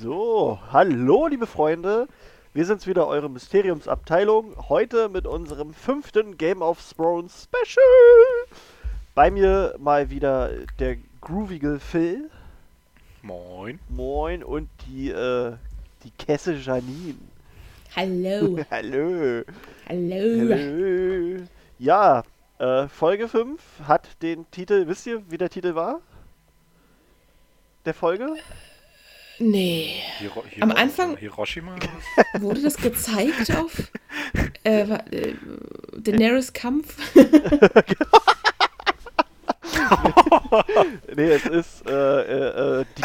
So, hallo liebe Freunde. Wir sind's wieder, eure Mysteriumsabteilung. Heute mit unserem fünften Game of Thrones Special. Bei mir mal wieder der groovige Phil. Moin. Moin und die, äh, die Kesse Janine. Hallo. Hallo. Hallo. Hallo. Ja, äh, Folge 5 hat den Titel, wisst ihr, wie der Titel war? Der Folge? Nee. Hiro Hiro Am Anfang- Hiroshima? Wurde das gezeigt auf äh, äh, Daenerys Kampf? Nee, es ist, äh, äh, äh, die,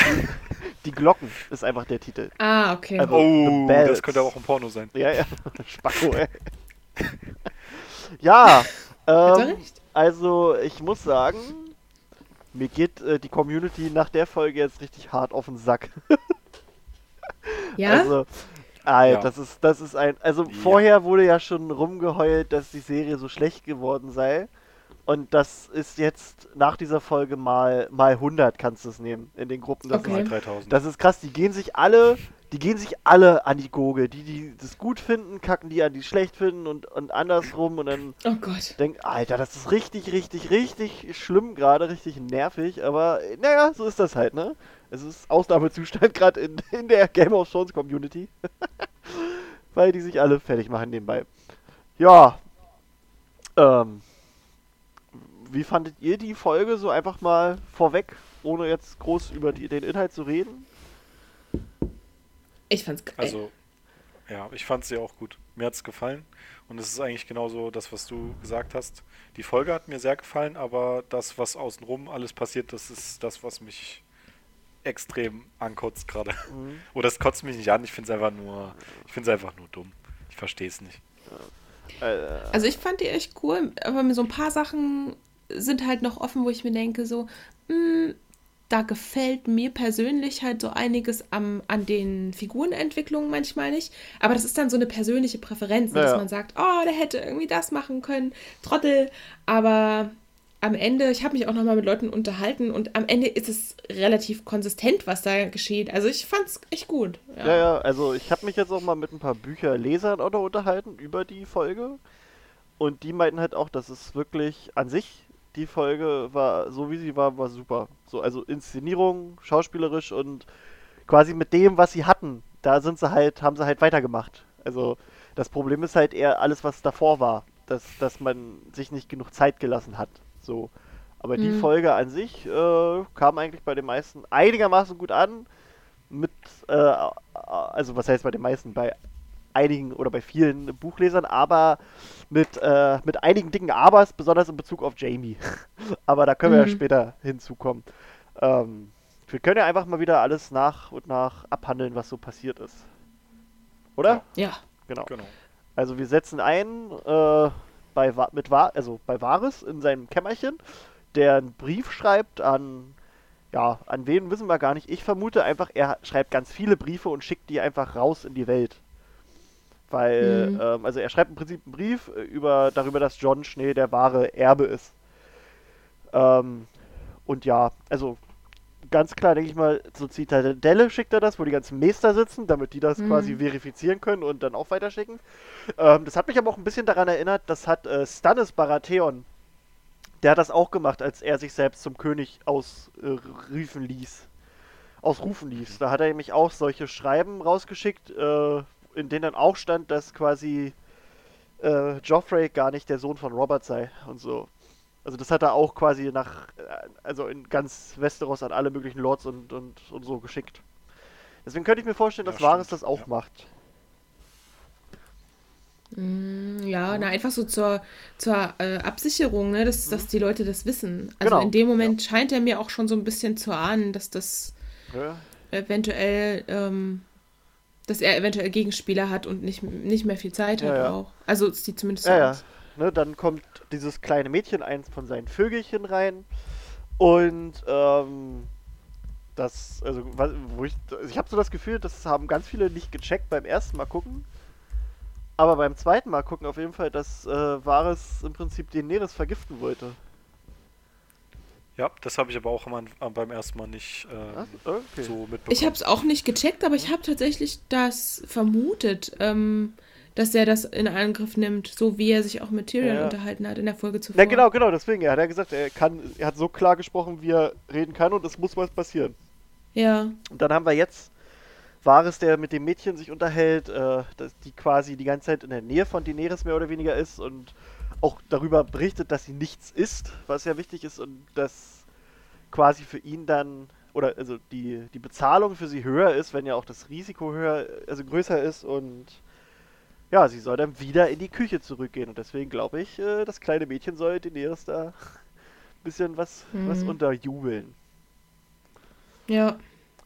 die Glocken ist einfach der Titel. ah, okay. Also- Oh, das könnte auch ein Porno sein. Ja, ja, Spacko, ey. ja, ähm, also ich muss sagen, mir geht äh, die Community nach der Folge jetzt richtig hart auf den Sack. Ja? Also, Alter, Ja. das ist, das ist ein, also Ja. vorher wurde ja schon rumgeheult, dass die Serie so schlecht geworden sei. Und das ist jetzt nach dieser Folge mal, mal 100 kannst du es nehmen in den Gruppen. Das Okay. Mal ist 3000. das ist krass, die gehen sich alle, die gehen sich alle an die Gurgel. Die, die das gut finden, kacken die an, die schlecht finden und, und andersrum und dann Oh Gott. denk, Alter, das ist richtig, richtig, richtig schlimm gerade, richtig nervig, aber naja, so ist das halt, ne? Es ist Ausnahmezustand gerade in, in der Game of Thrones Community. Weil die sich alle fertig machen nebenbei. Ja. Ähm. Wie fandet ihr die Folge so einfach mal vorweg, ohne jetzt groß über die, den Inhalt zu reden? Ich fand's geil. Also, ja, ich fand sie auch gut. Mir hat's gefallen. Und es ist eigentlich genauso das, was du gesagt hast. Die Folge hat mir sehr gefallen, aber das, was außenrum alles passiert, das ist das, was mich extrem ankotzt gerade. Mhm. Oder es kotzt mich nicht an, ich finde es einfach nur, ich finde es einfach nur dumm. Ich verstehe es nicht. Äh, Also ich fand die echt cool, aber mir so ein paar Sachen sind halt noch offen, wo ich mir denke, so, mh, da gefällt mir persönlich halt so einiges am, an den Figurenentwicklungen manchmal nicht. Aber das ist dann so eine persönliche Präferenz, ne, Ja, dass man sagt, oh, der hätte irgendwie das machen können, Trottel. Aber am Ende, ich habe mich auch nochmal mit Leuten unterhalten und am Ende ist es relativ konsistent, was da geschieht. Also ich fand's echt gut. Ja. Ja, ja, also ich habe mich jetzt auch mal mit ein paar Bücherlesern noch unterhalten über die Folge. Und die meinten halt auch, dass es wirklich an sich, die Folge war, so wie sie war, war super. So, also Inszenierung, schauspielerisch und quasi mit dem, was sie hatten, da sind sie halt, haben sie halt weitergemacht. Also das Problem ist halt eher alles, was davor war, dass, dass man sich nicht genug Zeit gelassen hat. So. Aber die Mhm. Folge an sich äh, kam eigentlich bei den meisten einigermaßen gut an mit, äh, also was heißt bei den meisten, bei einigen oder bei vielen Buchlesern, aber mit, äh, mit einigen dicken Abers, besonders in Bezug auf Jamie. aber da können wir ja Mhm. später hinzukommen. Ähm, wir können ja einfach mal wieder alles nach und nach abhandeln, was so passiert ist. Oder? Ja. Genau. Genau. Also wir setzen ein äh, bei, mit Va also bei Varys in seinem Kämmerchen, der einen Brief schreibt an, ja, an wen wissen wir gar nicht. Ich vermute einfach, er schreibt ganz viele Briefe und schickt die einfach raus in die Welt. Weil, Mhm. ähm, also er schreibt im Prinzip einen Brief äh, über, darüber, dass John Schnee der wahre Erbe ist. Ähm, und ja, also ganz klar, denke ich mal, zur Zitadelle schickt er das, wo die ganzen Meister sitzen, damit die das Mhm. quasi verifizieren können und dann auch weiterschicken. Ähm, das hat mich aber auch ein bisschen daran erinnert, das hat äh, Stannis Baratheon, der hat das auch gemacht, als er sich selbst zum König ausrufen ließ. Ausrufen ließ. Da hat er nämlich auch solche Schreiben rausgeschickt, äh, in denen dann auch stand, dass quasi äh, Joffrey gar nicht der Sohn von Robert sei und so. Also das hat er auch quasi nach, äh, also in ganz Westeros an alle möglichen Lords und, und, und so geschickt. Deswegen könnte ich mir vorstellen, dass Ja, Varys das auch ja. macht. Mm, Ja, na, einfach so zur, zur äh, Absicherung, ne, dass, dass die Leute das wissen. Also Genau, in dem Moment scheint er mir auch schon so ein bisschen zu ahnen, dass das Ja, eventuell, ähm, dass er eventuell Gegenspieler hat und nicht, nicht mehr viel Zeit Ja, hat ja. auch. Also es sieht zumindest so ja, ja. aus. Ne, dann kommt dieses kleine Mädchen, eins von seinen Vögelchen rein. Und ähm, das, also, wo ich, also ich habe so das Gefühl, das haben ganz viele nicht gecheckt beim ersten Mal gucken. Aber beim zweiten Mal gucken auf jeden Fall, dass äh, Varys im Prinzip den Neres vergiften wollte. Ja, das habe ich aber auch am, am, beim ersten Mal nicht ähm, Ach, okay. so mitbekommen. Ich habe es auch nicht gecheckt, aber ich habe tatsächlich das vermutet, ähm, dass er das in Angriff nimmt, so wie er sich auch mit Tyrion Ja. unterhalten hat in der Folge zuvor. Ja, genau, genau, deswegen. Er hat ja gesagt, er kann, er hat so klar gesprochen, wie er reden kann und es muss was passieren. Ja, Und dann haben wir jetzt Varys, der mit dem Mädchen sich unterhält, äh, dass die quasi die ganze Zeit in der Nähe von Daenerys mehr oder weniger ist und auch darüber berichtet, dass sie nichts ist, was ja wichtig ist und dass quasi für ihn dann oder also die, die Bezahlung für sie höher ist, wenn ja auch das Risiko höher, also größer ist und ja, sie soll dann wieder in die Küche zurückgehen und deswegen glaube ich, äh, das kleine Mädchen soll Daenerys da ein bisschen was, was Mhm. unterjubeln. ja.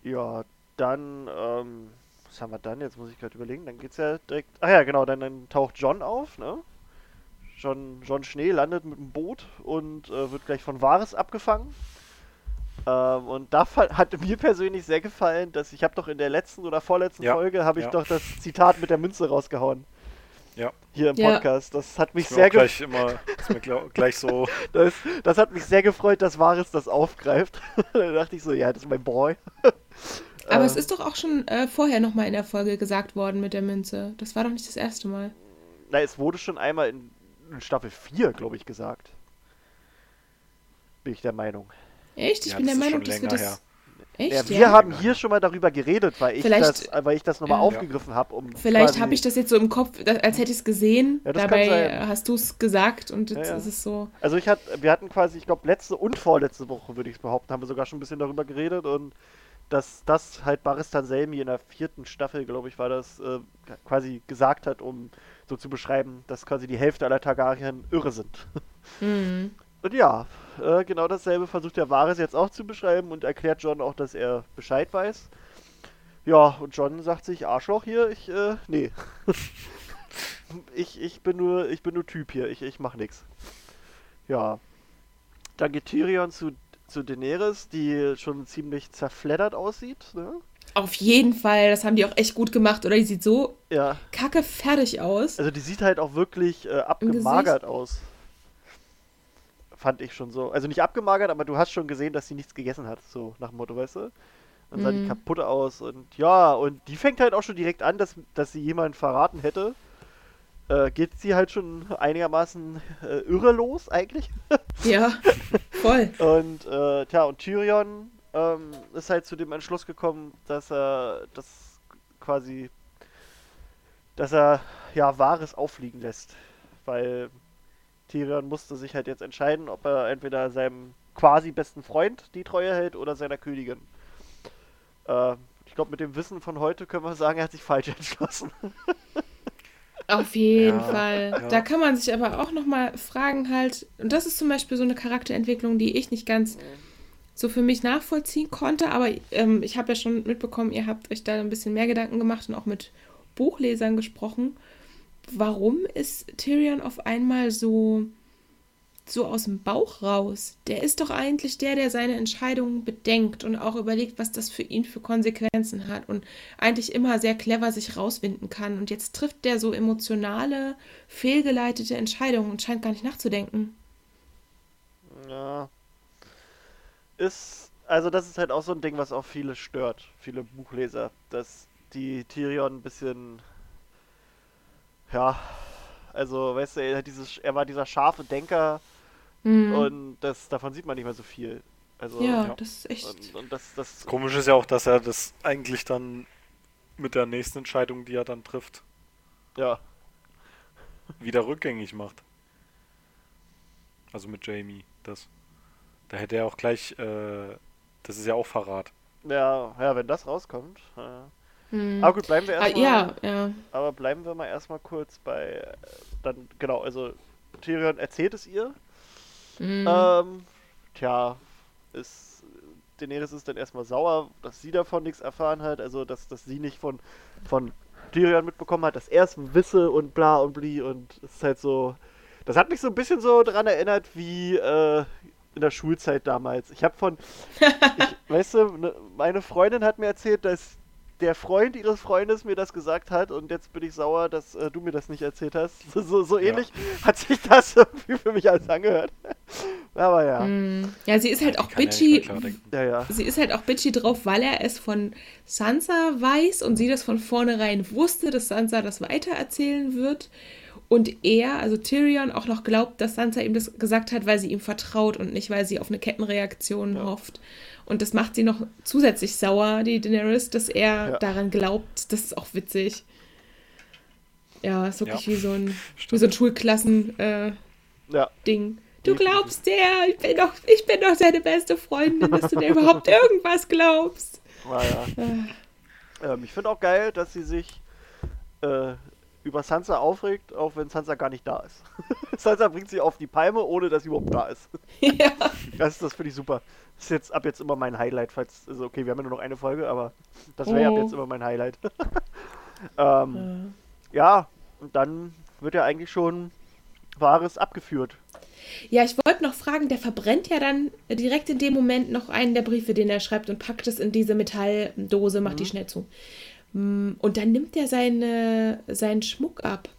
Ja, dann, ähm, was haben wir dann? Jetzt muss ich gerade überlegen. Dann geht's ja direkt. Ach ja, genau, dann, dann taucht John auf, ne? John, John Schnee landet mit dem Boot und äh, wird gleich von Varys abgefangen. Ähm, und da hat mir persönlich sehr gefallen, dass ich habe doch in der letzten oder vorletzten Ja, Folge habe ich ja. doch das Zitat mit der Münze rausgehauen. Ja. Hier im Ja. Podcast. Das hat mich Ist mir sehr auch ge gleich immer, ist mir gleich so, das, das hat mich sehr gefreut, dass Varys das aufgreift. da dachte ich so, ja, das ist mein Boy. Aber es Ähm, ist doch auch schon äh, vorher nochmal in der Folge gesagt worden mit der Münze. Das war doch nicht das erste Mal. Na, es wurde schon einmal in, in Staffel 4, glaube ich, gesagt. Bin ich der Meinung. Echt? Ich Ja, bin der Meinung, dass wir das. her. Echt? Ja, Ja, wir haben Länger hier schon mal darüber geredet, weil ich Vielleicht, das, weil ich das nochmal ja. aufgegriffen habe, um Vielleicht habe ich das jetzt so im Kopf, als hätte ich es gesehen. Ja, Dabei äh, hast du es gesagt und jetzt Ja, ja. ist es so. Also ich hatte, wir hatten quasi, ich glaube letzte und vorletzte Woche, würde ich es behaupten, haben wir sogar schon ein bisschen darüber geredet und dass das halt Baristan Selmi in der vierten Staffel, glaube ich, war das, äh, quasi gesagt hat, um so zu beschreiben, dass quasi die Hälfte aller Targaryen irre sind. Mhm. Und ja, äh, genau dasselbe versucht der Varys jetzt auch zu beschreiben und erklärt John auch, dass er Bescheid weiß. Ja, und John sagt sich, Arschloch hier, ich, äh, nee. ich, ich bin nur, ich bin nur Typ hier, ich, ich mach nix. Ja. Dann geht Tyrion zu, zu Daenerys, die schon ziemlich zerfleddert aussieht, ne? Auf jeden Fall, das haben die auch echt gut gemacht, oder? Die sieht so Ja. kacke fertig aus. Also die sieht halt auch wirklich äh, abgemagert aus. Fand ich schon so. Also nicht abgemagert, aber du hast schon gesehen, dass sie nichts gegessen hat, so nach dem Motto, weißt du? Dann sah die Mhm. kaputt aus und ja, und die fängt halt auch schon direkt an, dass, dass sie jemanden verraten hätte. Äh, geht sie halt schon einigermaßen äh, irre los, eigentlich. Ja, voll. Und äh, tja, und Tyrion ähm, ist halt zu dem Entschluss gekommen, dass er das quasi, dass er ja Wahres auffliegen lässt. Weil Tyrion musste sich halt jetzt entscheiden, ob er entweder seinem quasi besten Freund die Treue hält oder seiner Königin. Äh, ich glaube, mit dem Wissen von heute können wir sagen, er hat sich falsch entschlossen. Auf jeden Ja, Fall. ja. Da kann man sich aber auch nochmal fragen halt, und das ist zum Beispiel so eine Charakterentwicklung, die ich nicht ganz so für mich nachvollziehen konnte, aber ähm, ich habe ja schon mitbekommen, ihr habt euch da ein bisschen mehr Gedanken gemacht und auch mit Buchlesern gesprochen. Warum ist Tyrion auf einmal so, so aus dem Bauch raus? Der ist doch eigentlich der, der seine Entscheidungen bedenkt und auch überlegt, was das für ihn für Konsequenzen hat und eigentlich immer sehr clever sich rauswinden kann. Und jetzt trifft der so emotionale, fehlgeleitete Entscheidungen und scheint gar nicht nachzudenken. Ja. Ist, also das ist halt auch so ein Ding, was auch viele stört, viele Buchleser, dass die Tyrion ein bisschen, ja, also weißt du, er, hat dieses, er war dieser scharfe Denker Mhm. und das, davon sieht man nicht mehr so viel. Also, ja, ja. das ist echt. Und, und das, das, Komisch ist ja auch, dass er das eigentlich dann mit der nächsten Entscheidung, die er dann trifft, ja, wieder rückgängig macht. Also mit Jamie, das. Da hätte er auch gleich, äh, das ist ja auch Verrat. ja, ja, wenn das rauskommt. Ja. Mhm. Aber gut, bleiben wir Ah, erstmal. ja, ja. Aber bleiben wir mal erstmal kurz bei, äh, dann, genau, also Tyrion erzählt es ihr. Mhm. Ähm, tja, ist, Daenerys ist dann erstmal sauer, dass sie davon nichts erfahren hat, also dass, dass sie nicht von, von Tyrion mitbekommen hat, dass er es wisse und bla und bli und es ist halt so, das hat mich so ein bisschen so daran erinnert wie äh, in der Schulzeit damals. Ich habe von, ich, weißt du, ne, meine Freundin hat mir erzählt, dass der Freund ihres Freundes mir das gesagt hat und jetzt bin ich sauer, dass äh, du mir das nicht erzählt hast. So, so, so Ja. ähnlich hat sich das irgendwie für mich alles angehört. Aber ja. Mm. Ja, sie ist halt auch ja nicht bitchy. Ja, ja. Sie ist halt auch bitchy drauf, weil er es von Sansa weiß und sie das von vornherein wusste, dass Sansa das weitererzählen wird. Und er, also Tyrion, auch noch glaubt, dass Sansa ihm das gesagt hat, weil sie ihm vertraut und nicht, weil sie auf eine Kettenreaktion Ja. hofft. Und das macht sie noch zusätzlich sauer, die Daenerys, dass er Ja. daran glaubt. Das ist auch witzig. Ja, ist wirklich Ja. wie so ein, wie so ein Schulklassen-Ding. Äh. Du glaubst der, ich bin doch, ich bin doch seine beste Freundin, dass du dir überhaupt irgendwas glaubst. Ja, ja. Ah, Ähm, ich finde auch geil, dass sie sich äh, über Sansa aufregt, auch wenn Sansa gar nicht da ist. Sansa bringt sie auf die Palme, ohne dass sie überhaupt da ist. ja. Das, das finde ich super. Das ist jetzt ab jetzt immer mein Highlight, falls. Also okay, wir haben ja nur noch eine Folge, aber das wäre Oh. ab jetzt immer mein Highlight. ähm, ja, und dann wird ja eigentlich schon Wahres abgeführt. Ja, ich wollte noch fragen, der verbrennt ja dann direkt in dem Moment noch einen der Briefe, den er schreibt und packt es in diese Metalldose, macht die schnell zu. Mm, Und dann nimmt er seine, seinen Schmuck ab.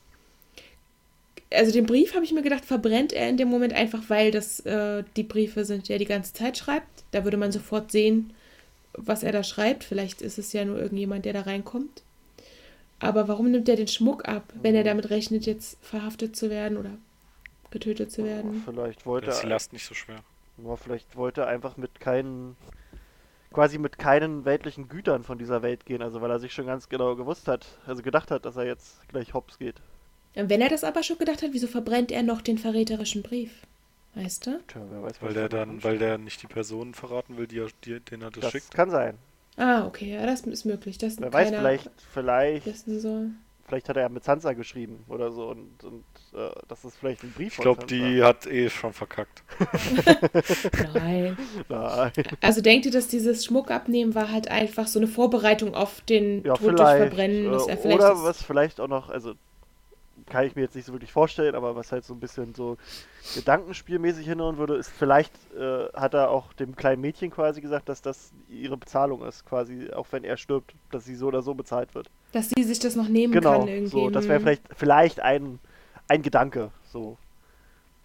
Also den Brief, habe ich mir gedacht, verbrennt er in dem Moment einfach, weil das äh, die Briefe sind, die er die ganze Zeit schreibt. Da würde man sofort sehen, was er da schreibt. Vielleicht ist es ja nur irgendjemand, der da reinkommt. Aber warum nimmt er den Schmuck ab, wenn er damit rechnet, jetzt verhaftet zu werden oder getötet zu werden? Vielleicht wollte ist die er, Last nicht so schwer. ja, vielleicht wollte er einfach mit keinen, quasi mit keinen weltlichen Gütern von dieser Welt gehen. Also weil er sich schon ganz genau gewusst hat, also gedacht hat, dass er jetzt gleich hops geht. Wenn er das aber schon gedacht hat, wieso verbrennt er noch den verräterischen Brief? Weißt du? Tja, wer weiß, Weil was der da dann, weil der nicht die Personen verraten will, die er, die, denen er das, Das schickt. kann sein. Ah, okay, ja, das ist möglich. Das Wer weiß, vielleicht, vielleicht, vielleicht hat er ja mit Sansa geschrieben oder so und, und äh, das ist vielleicht ein Brief Ich glaube, die hat eh schon verkackt. Nein. Nein. Also denkt ihr, dass dieses Schmuckabnehmen war halt einfach so eine Vorbereitung auf den Ja, Tod durch. Verbrennen? Dass äh, er vielleicht oder was vielleicht auch noch, also kann ich mir jetzt nicht so wirklich vorstellen, aber was halt so ein bisschen so gedankenspielmäßig hinhauen würde, ist vielleicht äh, hat er auch dem kleinen Mädchen quasi gesagt, dass das ihre Bezahlung ist, quasi, auch wenn er stirbt, dass sie so oder so bezahlt wird. dass sie sich das noch nehmen Genau, kann irgendwie. so, das wäre Hm. vielleicht, vielleicht ein, ein Gedanke, so.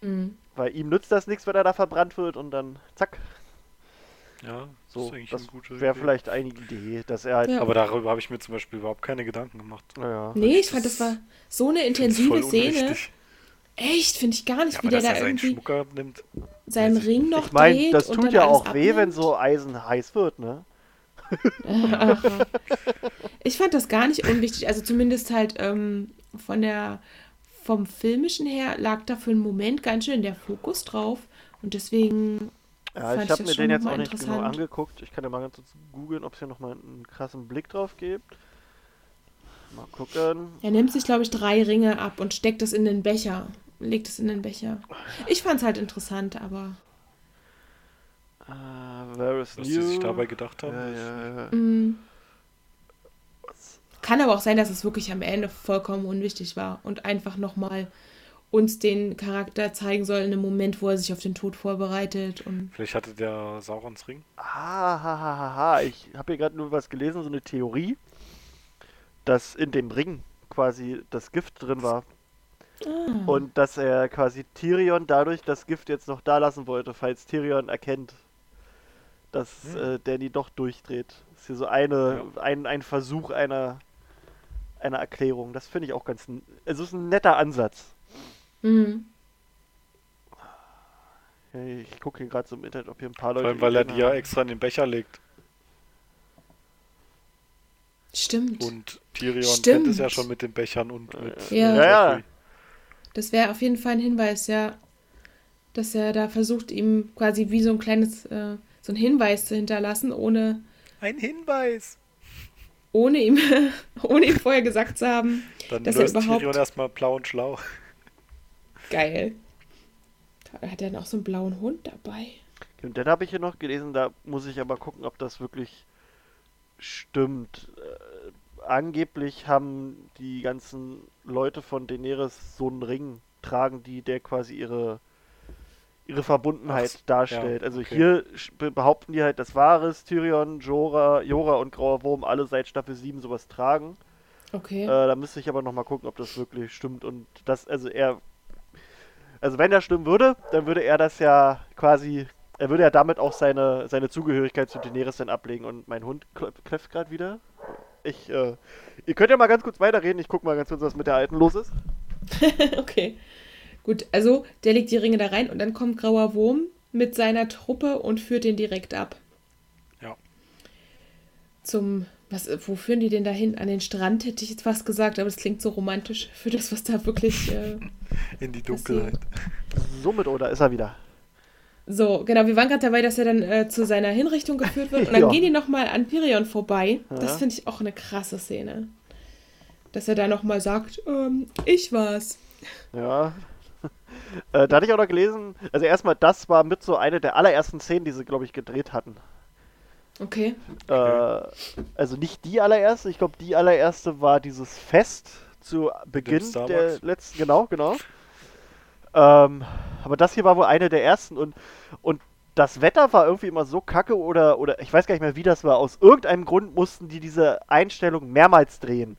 Hm. Weil ihm nützt das nichts, wenn er da verbrannt wird und dann zack, Ja, so. das Das wäre vielleicht eine Idee, dass er halt, Ja. Aber darüber habe ich mir zum Beispiel überhaupt keine Gedanken gemacht. naja. Nee, ich fand, das war so eine intensive voll Szene. unwichtig. Echt, finde ich gar nicht, Ja, wie aber der dass da er seinen irgendwie Schmuck abnimmt. seinen Ring noch Ich meine, dreht das und tut dann ja auch weh, wenn abnimmt. so Eisen heiß wird, ne? Ich fand das gar nicht unwichtig. Also zumindest halt ähm, von der vom filmischen her lag da für einen Moment ganz schön der Fokus drauf und deswegen Ja, Fand ich habe das mir den jetzt auch nicht genau angeguckt. Ich kann ja mal ganz kurz googeln, ob es hier nochmal einen krassen Blick drauf gibt. Mal gucken. er nimmt sich glaube ich drei Ringe ab und steckt es in den Becher, legt es in den Becher. Ich fand es halt interessant, aber where is Was new? die sich dabei gedacht haben. Ja, ist- ja, ja. mm, kann aber auch sein, dass es wirklich am Ende vollkommen unwichtig war und einfach nochmal uns den Charakter zeigen soll in einem Moment, wo er sich auf den Tod vorbereitet und Vielleicht hatte der Saurons Ring. Ah, ha, ha, ha, ha. Ich habe hier gerade nur was gelesen, so eine Theorie, dass in dem Ring quasi das Gift drin war. ah, Und dass er quasi Tyrion dadurch das Gift jetzt noch da lassen wollte, falls Tyrion erkennt, dass Hm. äh, Danny doch durchdreht. Das ist hier so eine, ein, ein Versuch einer, einer Erklärung. Das finde ich auch ganz. Also es ist ein netter Ansatz. Hey, Ich gucke hier gerade so im Internet, ob hier ein paar Leute. Vor allem, weil er die ja extra in den Becher legt. Stimmt. Und Tyrion kennt es ja schon mit den Bechern und mit Ja. Ja, ja. Das wäre auf jeden Fall ein Hinweis, ja. Dass er da versucht, ihm quasi wie so ein kleines, äh, so ein Hinweis zu hinterlassen, ohne, Ein Hinweis! Ohne ihm, ohne ihm vorher gesagt zu haben. Dann Dass er überhaupt- Tyrion erstmal blau und schlau. Geil. Da hat er dann auch so einen blauen Hund dabei. Und dann habe ich hier noch gelesen, da muss ich aber gucken, ob das wirklich stimmt. Äh, angeblich haben die ganzen Leute von Daenerys so einen Ring tragen, die der quasi ihre ihre Verbundenheit Ach darstellt. ja, also okay. hier behaupten die halt, dass Varys, Tyrion, Jorah, Jorah und Grauer Wurm alle seit Staffel 7 sowas tragen. Okay. Äh, da müsste ich aber noch mal gucken, ob das wirklich stimmt und das, also er Also wenn er stimmen würde, dann würde er das ja quasi, er würde ja damit auch seine, seine Zugehörigkeit zu Daenerys dann ablegen. Und mein Hund kläfft gerade wieder. Ich, äh, ihr könnt ja mal ganz kurz weiterreden. Ich guck mal ganz kurz, was mit der Alten los ist. okay. Gut, also der legt die Ringe da rein und dann kommt Grauer Wurm mit seiner Truppe und führt den direkt ab. Ja. Zum, was, wo führen die den dahin? An den Strand hätte ich jetzt was gesagt, aber es klingt so romantisch für das, was da wirklich. Äh, In die Dunkelheit. Somit oder ist er wieder? So, genau, wir waren gerade dabei, dass er dann äh, zu seiner Hinrichtung geführt wird. Und dann ja. gehen die nochmal an Pirion vorbei. Ja. Das finde ich auch eine krasse Szene. Dass er da nochmal sagt, ähm, ich war's. Ja. Äh, da hatte ich auch noch gelesen, also erstmal, das war mit so eine der allerersten Szenen, die sie, glaube ich, gedreht hatten. Okay. Äh, also nicht die allererste, ich glaube, die allererste war dieses Fest zu Beginn der letzten, genau, genau. Ähm, aber das hier war wohl eine der ersten und, und das Wetter war irgendwie immer so kacke oder, oder ich weiß gar nicht mehr, wie das war. Aus irgendeinem Grund mussten die diese Einstellung mehrmals drehen.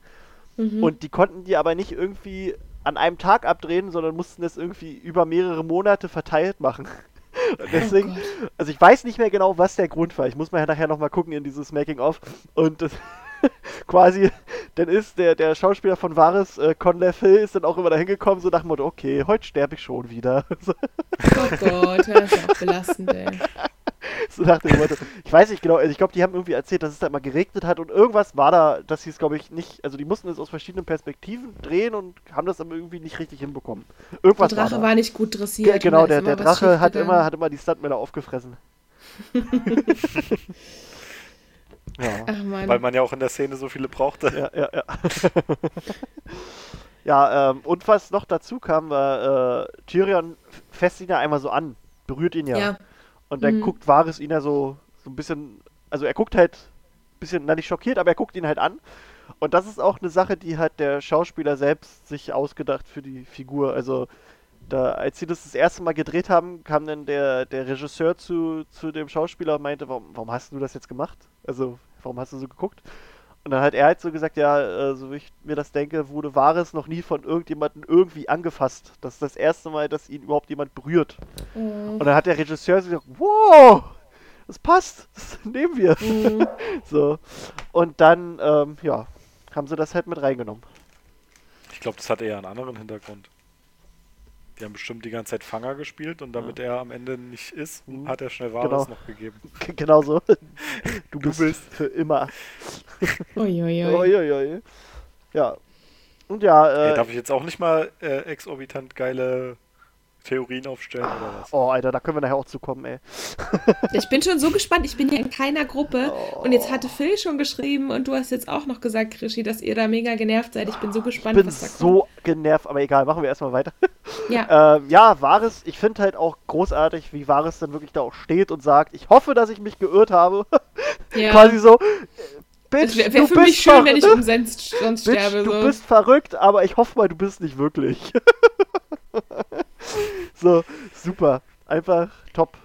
Mhm. Und die konnten die aber nicht irgendwie an einem Tag abdrehen, sondern mussten das irgendwie über mehrere Monate verteilt machen. Und deswegen, oh also ich weiß nicht mehr genau, was der Grund war. Ich muss mal nachher nochmal gucken in dieses Making-of. Und das, quasi, dann ist der, der Schauspieler von Varys, äh, Conley Phil, ist dann auch immer da hingekommen, so nach dem Motto, okay, heute sterbe ich schon wieder. oh Gott, das ist auch belastend, ey. So nach dem Motto. Ich weiß nicht genau, also ich glaube, die haben irgendwie erzählt, dass es da immer geregnet hat und irgendwas war da, das hieß, glaube ich, nicht, also die mussten es aus verschiedenen Perspektiven drehen und haben das aber irgendwie nicht richtig hinbekommen. Irgendwas der Drache war, war nicht gut dressiert. Ge genau, der, der Drache hat immer, hat immer die Stuntmänner aufgefressen. Ja. Ach, Weil man ja auch in der Szene so viele brauchte. Ja, ja, ja. ja, ähm, und was noch dazu kam, war, äh, Tyrion fässt ihn ja einmal so an, berührt ihn ja. ja. Und dann mhm. guckt Varys ihn ja so, so ein bisschen, also er guckt halt ein bisschen, na nicht schockiert, aber er guckt ihn halt an. Und das ist auch eine Sache, die hat der Schauspieler selbst sich ausgedacht für die Figur. Also da, als sie das das erste Mal gedreht haben, kam dann der, der Regisseur zu, zu dem Schauspieler und meinte, warum, warum hast du das jetzt gemacht? Also, warum hast du so geguckt? Und dann hat er halt so gesagt, ja, äh, so wie ich mir das denke, wurde Wahres noch nie von irgendjemandem irgendwie angefasst. Das ist das erste Mal, dass ihn überhaupt jemand berührt. Mhm. Und dann hat der Regisseur so gesagt, wow, das passt, das nehmen wir. Mhm. so. Und dann, ähm, ja, haben sie das halt mit reingenommen. Ich glaube, das hat eher einen anderen Hintergrund. Die haben bestimmt die ganze Zeit Fanger gespielt und damit ja. er am Ende nicht ist, mhm. hat er schnell Wahres genau. noch gegeben. Genau so. Du, du bist, für immer. Uiuiui. Uiuiui. Ja. Und ja. Äh, hey, darf ich jetzt auch nicht mal äh, exorbitant geile Theorien aufstellen oder was? Oh, Alter, da können wir nachher auch zukommen, ey. ich bin schon so gespannt. Ich bin ja in keiner Gruppe. Oh. Und jetzt hatte Phil schon geschrieben und du hast jetzt auch noch gesagt, Krischi, dass ihr da mega genervt seid. Ich bin so gespannt, ich bin was da kommt. so genervt, aber egal, machen wir erstmal weiter. Ja. ähm, ja, Vares, ich finde halt auch großartig, wie Vares dann wirklich da auch steht und sagt, ich hoffe, dass ich mich geirrt habe. Ja. Quasi so, Bitch, wäre wär für mich schön, wenn ich umsonst sonst Bitch, sterbe. Du bist verrückt, aber ich hoffe mal, du bist nicht wirklich. So, super. Einfach top.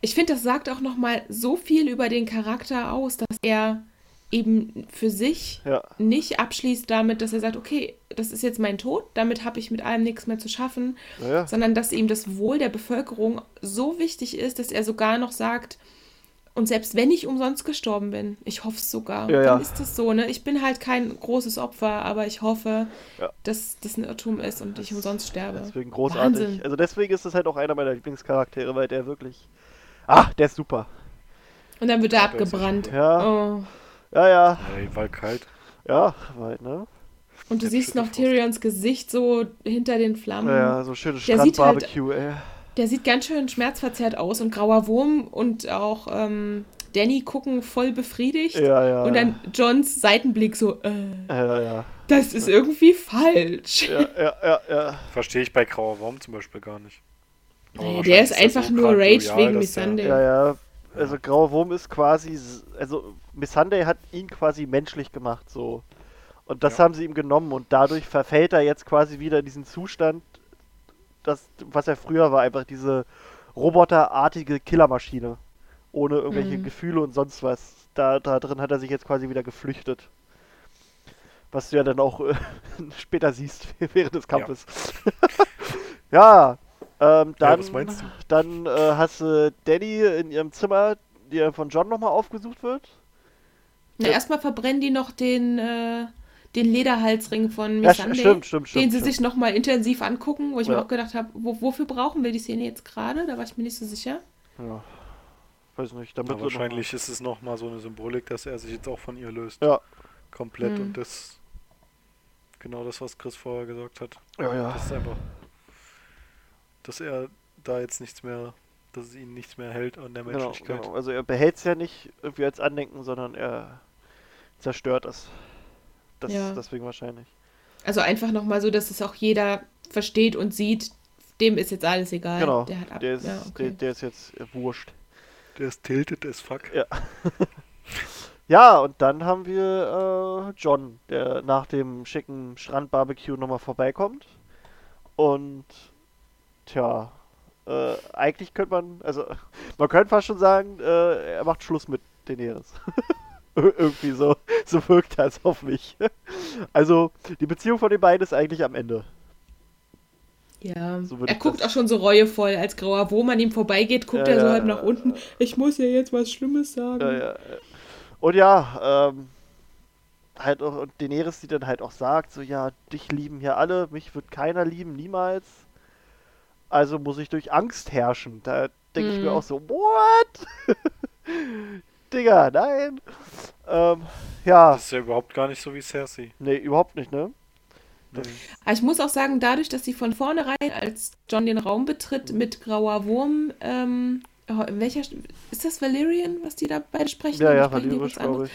Ich finde, das sagt auch nochmal so viel über den Charakter aus, dass er eben für sich ja. nicht abschließt damit, dass er sagt, okay, das ist jetzt mein Tod, damit habe ich mit allem nichts mehr zu schaffen, ja. sondern dass ihm das Wohl der Bevölkerung so wichtig ist, dass er sogar noch sagt, und selbst wenn ich umsonst gestorben bin, ich hoffe es sogar, ja, dann ist das so, ne? Ich bin halt kein großes Opfer, aber ich hoffe, ja. dass das ein Irrtum ist und das ich umsonst sterbe. Deswegen großartig. Wahnsinn. Also deswegen ist es halt auch einer meiner Lieblingscharaktere, weil der wirklich. Ach, der ist super. Und dann wird er abgebrannt. Ja. Oh. Ja, ja. Hey, war kalt. Ja, weit, ne? Und du siehst noch Tyrions Gesicht so hinter den Flammen. Ja, so schönes Strandbarbecue, halt, ey. Der sieht ganz schön schmerzverzerrt aus und grauer Wurm und auch ähm, Danny gucken voll befriedigt. Ja, ja. Und dann Johns Seitenblick so, äh, ja, ja. das ist irgendwie falsch. Ja, ja, ja, ja. Verstehe ich bei grauer Wurm zum Beispiel gar nicht. Nee, der ist einfach so nur Rage loyal, wegen Miss Sunday. Ja, ja. Also grauer Wurm ist quasi, also Miss Sunday hat ihn quasi menschlich gemacht, so. Und das ja. haben sie ihm genommen und dadurch verfällt er jetzt quasi wieder in diesen Zustand, das, was er früher war, einfach diese roboterartige Killermaschine. Ohne irgendwelche mhm. Gefühle und sonst was. Da, da drin hat er sich jetzt quasi wieder geflüchtet. Was du ja dann auch äh, später siehst, während des Kampfes. Ja. ja. Ähm, dann was meinst du? dann äh, hast du Danny in ihrem Zimmer, die von John nochmal aufgesucht wird. Na, Ja. erstmal verbrennen die noch den, äh, den Lederhalsring von Ja, Miss sch- Sunday, stimmt, stimmt, den stimmt, sie stimmt. sich nochmal intensiv angucken, wo ich Ja. mir auch gedacht habe, wo, wofür brauchen wir die Szene jetzt gerade? Da war ich mir nicht so sicher. Ja. Weiß nicht, damit Ja, wahrscheinlich ist es nochmal so eine Symbolik, dass er sich jetzt auch von ihr löst. Ja. Komplett Mhm. und das. Genau das, was Chris vorher gesagt hat. Noch, ja, Das ja. ist einfach. Dass er da jetzt nichts mehr. Dass es ihn nichts mehr hält an der Genau, Menschlichkeit. genau. Also er behält es ja nicht irgendwie als Andenken, sondern er zerstört es. Das Ja. deswegen wahrscheinlich. Also einfach nochmal so, dass es auch jeder versteht und sieht, dem ist jetzt alles egal. Genau. Der hat ab. Der ist, ja, der, okay. der ist jetzt äh, wurscht. Der ist tilted as fuck. Ja. Ja, und dann haben wir äh, John, der nach dem schicken Strandbarbecue nochmal vorbeikommt. Und tja, äh, eigentlich könnte man, also man könnte fast schon sagen, äh, er macht Schluss mit Daenerys. Ir- Irgendwie so, so wirkt das auf mich. Also die Beziehung von den beiden ist eigentlich am Ende. Ja, So er guckt auch schon so reuevoll als grauer Wurm an ihm vorbeigeht, guckt Ja, er so ja, halb nach unten. Ich muss ja jetzt was Schlimmes sagen. Ja. Und ja, ähm, halt auch, und Daenerys, die dann halt auch sagt, so, ja, dich lieben hier alle, mich wird keiner lieben, niemals. Also muss ich durch Angst herrschen. Da denke ich mir Mhm. auch so, what? Digga, nein. Ähm, ja, Das ist ja überhaupt gar nicht so wie Cersei. nee, überhaupt nicht, ne? Nee. Aber ich muss auch sagen, dadurch, dass sie von vornherein, als John den Raum betritt, mit grauer Wurm, ähm, in welcher, ist das Valyrian, was die da beide sprechen? Ja, ja, valyrisch, glaube ich.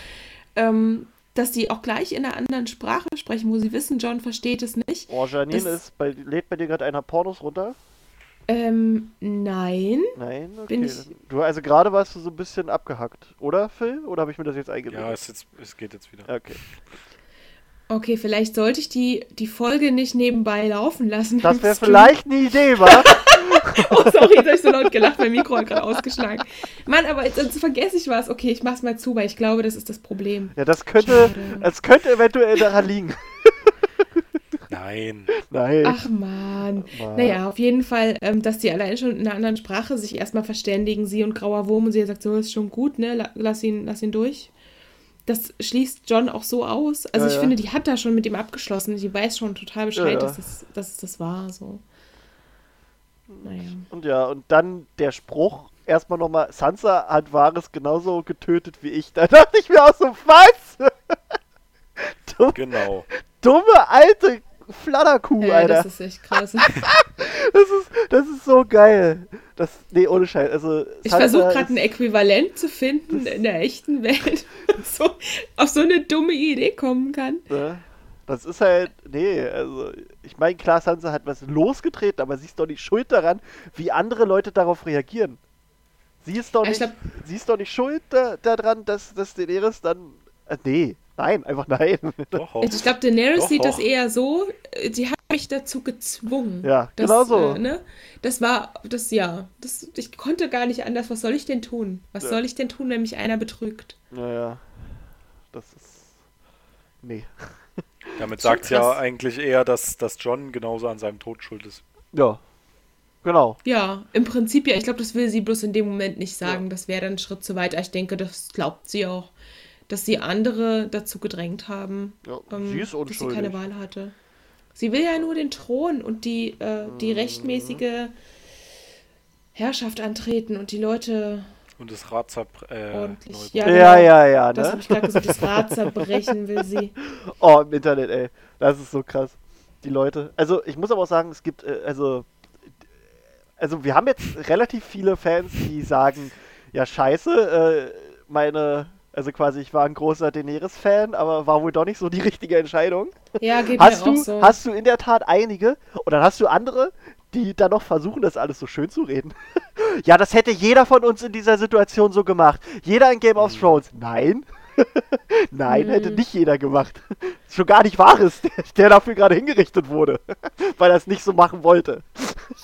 Ähm, dass die auch gleich in einer anderen Sprache sprechen, wo sie wissen, John versteht es nicht. Oh, Janine Das- ist bei, lädt bei dir gerade einer Pornos runter? Ähm, nein. Nein, okay. Bin ich- Du, also gerade warst du so ein bisschen abgehackt, oder Phil? Oder habe ich mir das jetzt eingebildet? Ja, es, jetzt, es geht jetzt wieder. Okay. Okay, vielleicht sollte ich die, die Folge nicht nebenbei laufen lassen. Das wäre vielleicht eine Idee, wa? Oh, sorry, jetzt habe ich so laut gelacht, mein Mikro hat gerade ausgeschlagen. Mann, aber jetzt, sonst vergesse ich was. Okay, ich mach's mal zu, weil ich glaube, das ist das Problem. Ja, das könnte, das könnte eventuell daran liegen. Nein. Nein. Ach man. Mann. Naja, auf jeden Fall, ähm, dass die allein schon in einer anderen Sprache sich erstmal verständigen, sie und Grauer Wurm, und sie sagt, so ist schon gut, ne? La- Lass ihn, lass ihn durch. Das schließt John auch so aus. Also Ja, ich ja. finde, die hat da schon mit ihm abgeschlossen. Die weiß schon total Bescheid, Ja, ja. dass, es, dass das war. So. Naja. Und ja, und dann der Spruch, erstmal nochmal, Sansa hat Varys genauso getötet wie ich. Da dachte ich mir auch so, was? Dumm, Genau. dumme alte Flatterkuh, Ja, Alter. das ist echt krass. Das ist, das ist so geil. Das, nee, ohne Scheiß. Also, Ich versuche gerade ein Äquivalent zu finden in der echten Welt, so auf so eine dumme Idee kommen kann. Ne? Das ist halt, nee, also, ich meine, klar, Sansa hat was losgetreten, aber sie ist doch nicht schuld daran, wie andere Leute darauf reagieren. Sie ist doch ich nicht, glaub- sie ist doch nicht schuld da, daran, dass, dass Daenerys dann, äh, nee, nein, einfach nein. Doch, auch. Ich glaube, Daenerys Doch, sieht das doch. eher so, äh, sie hat mich dazu gezwungen. Ja, das, genau so. Äh, ne? Das war, das, ja, das, ich konnte gar nicht anders. Was soll ich denn tun? Was Ja. soll ich denn tun, wenn mich einer betrügt? naja, das ist, nee. Damit sagt ja eigentlich eher, dass, dass John genauso an seinem Tod schuld ist. Ja, genau. Ja, im Prinzip ja. Ich glaube, das will sie bloß in dem Moment nicht sagen. Das wäre dann ein Schritt zu weit. Aber Ich denke, das glaubt sie auch, dass sie andere dazu gedrängt haben, Ja, ähm, sie ist dass sie keine. Wahl hatte. Sie will ja nur den Thron und die, äh, Mhm. die rechtmäßige Herrschaft antreten und die Leute Und das Rad zerbr- äh, Ja. Ja, genau. ja, ja, Das ne? habe ich gerade gesagt, das Rad zerbrechen will sie. Oh, im Internet, ey. Das ist so krass. Die Leute. Also, ich muss aber auch sagen, es gibt, äh, also, also wir haben jetzt relativ viele Fans, die sagen, ja, scheiße, äh, meine, also quasi, ich war ein großer Daenerys-Fan, aber war wohl doch nicht so die richtige Entscheidung. Ja, geht Hast mir du, auch so. hast du in der Tat einige, und dann hast du andere, die dann noch versuchen, das alles so schön zu reden. ja, das hätte jeder von uns in dieser Situation so gemacht. Jeder in Game of Thrones. Nein. Nein, hätte Mhm. nicht jeder gemacht. schon gar nicht wahr ist, der, der dafür gerade hingerichtet wurde, weil er es nicht so machen wollte.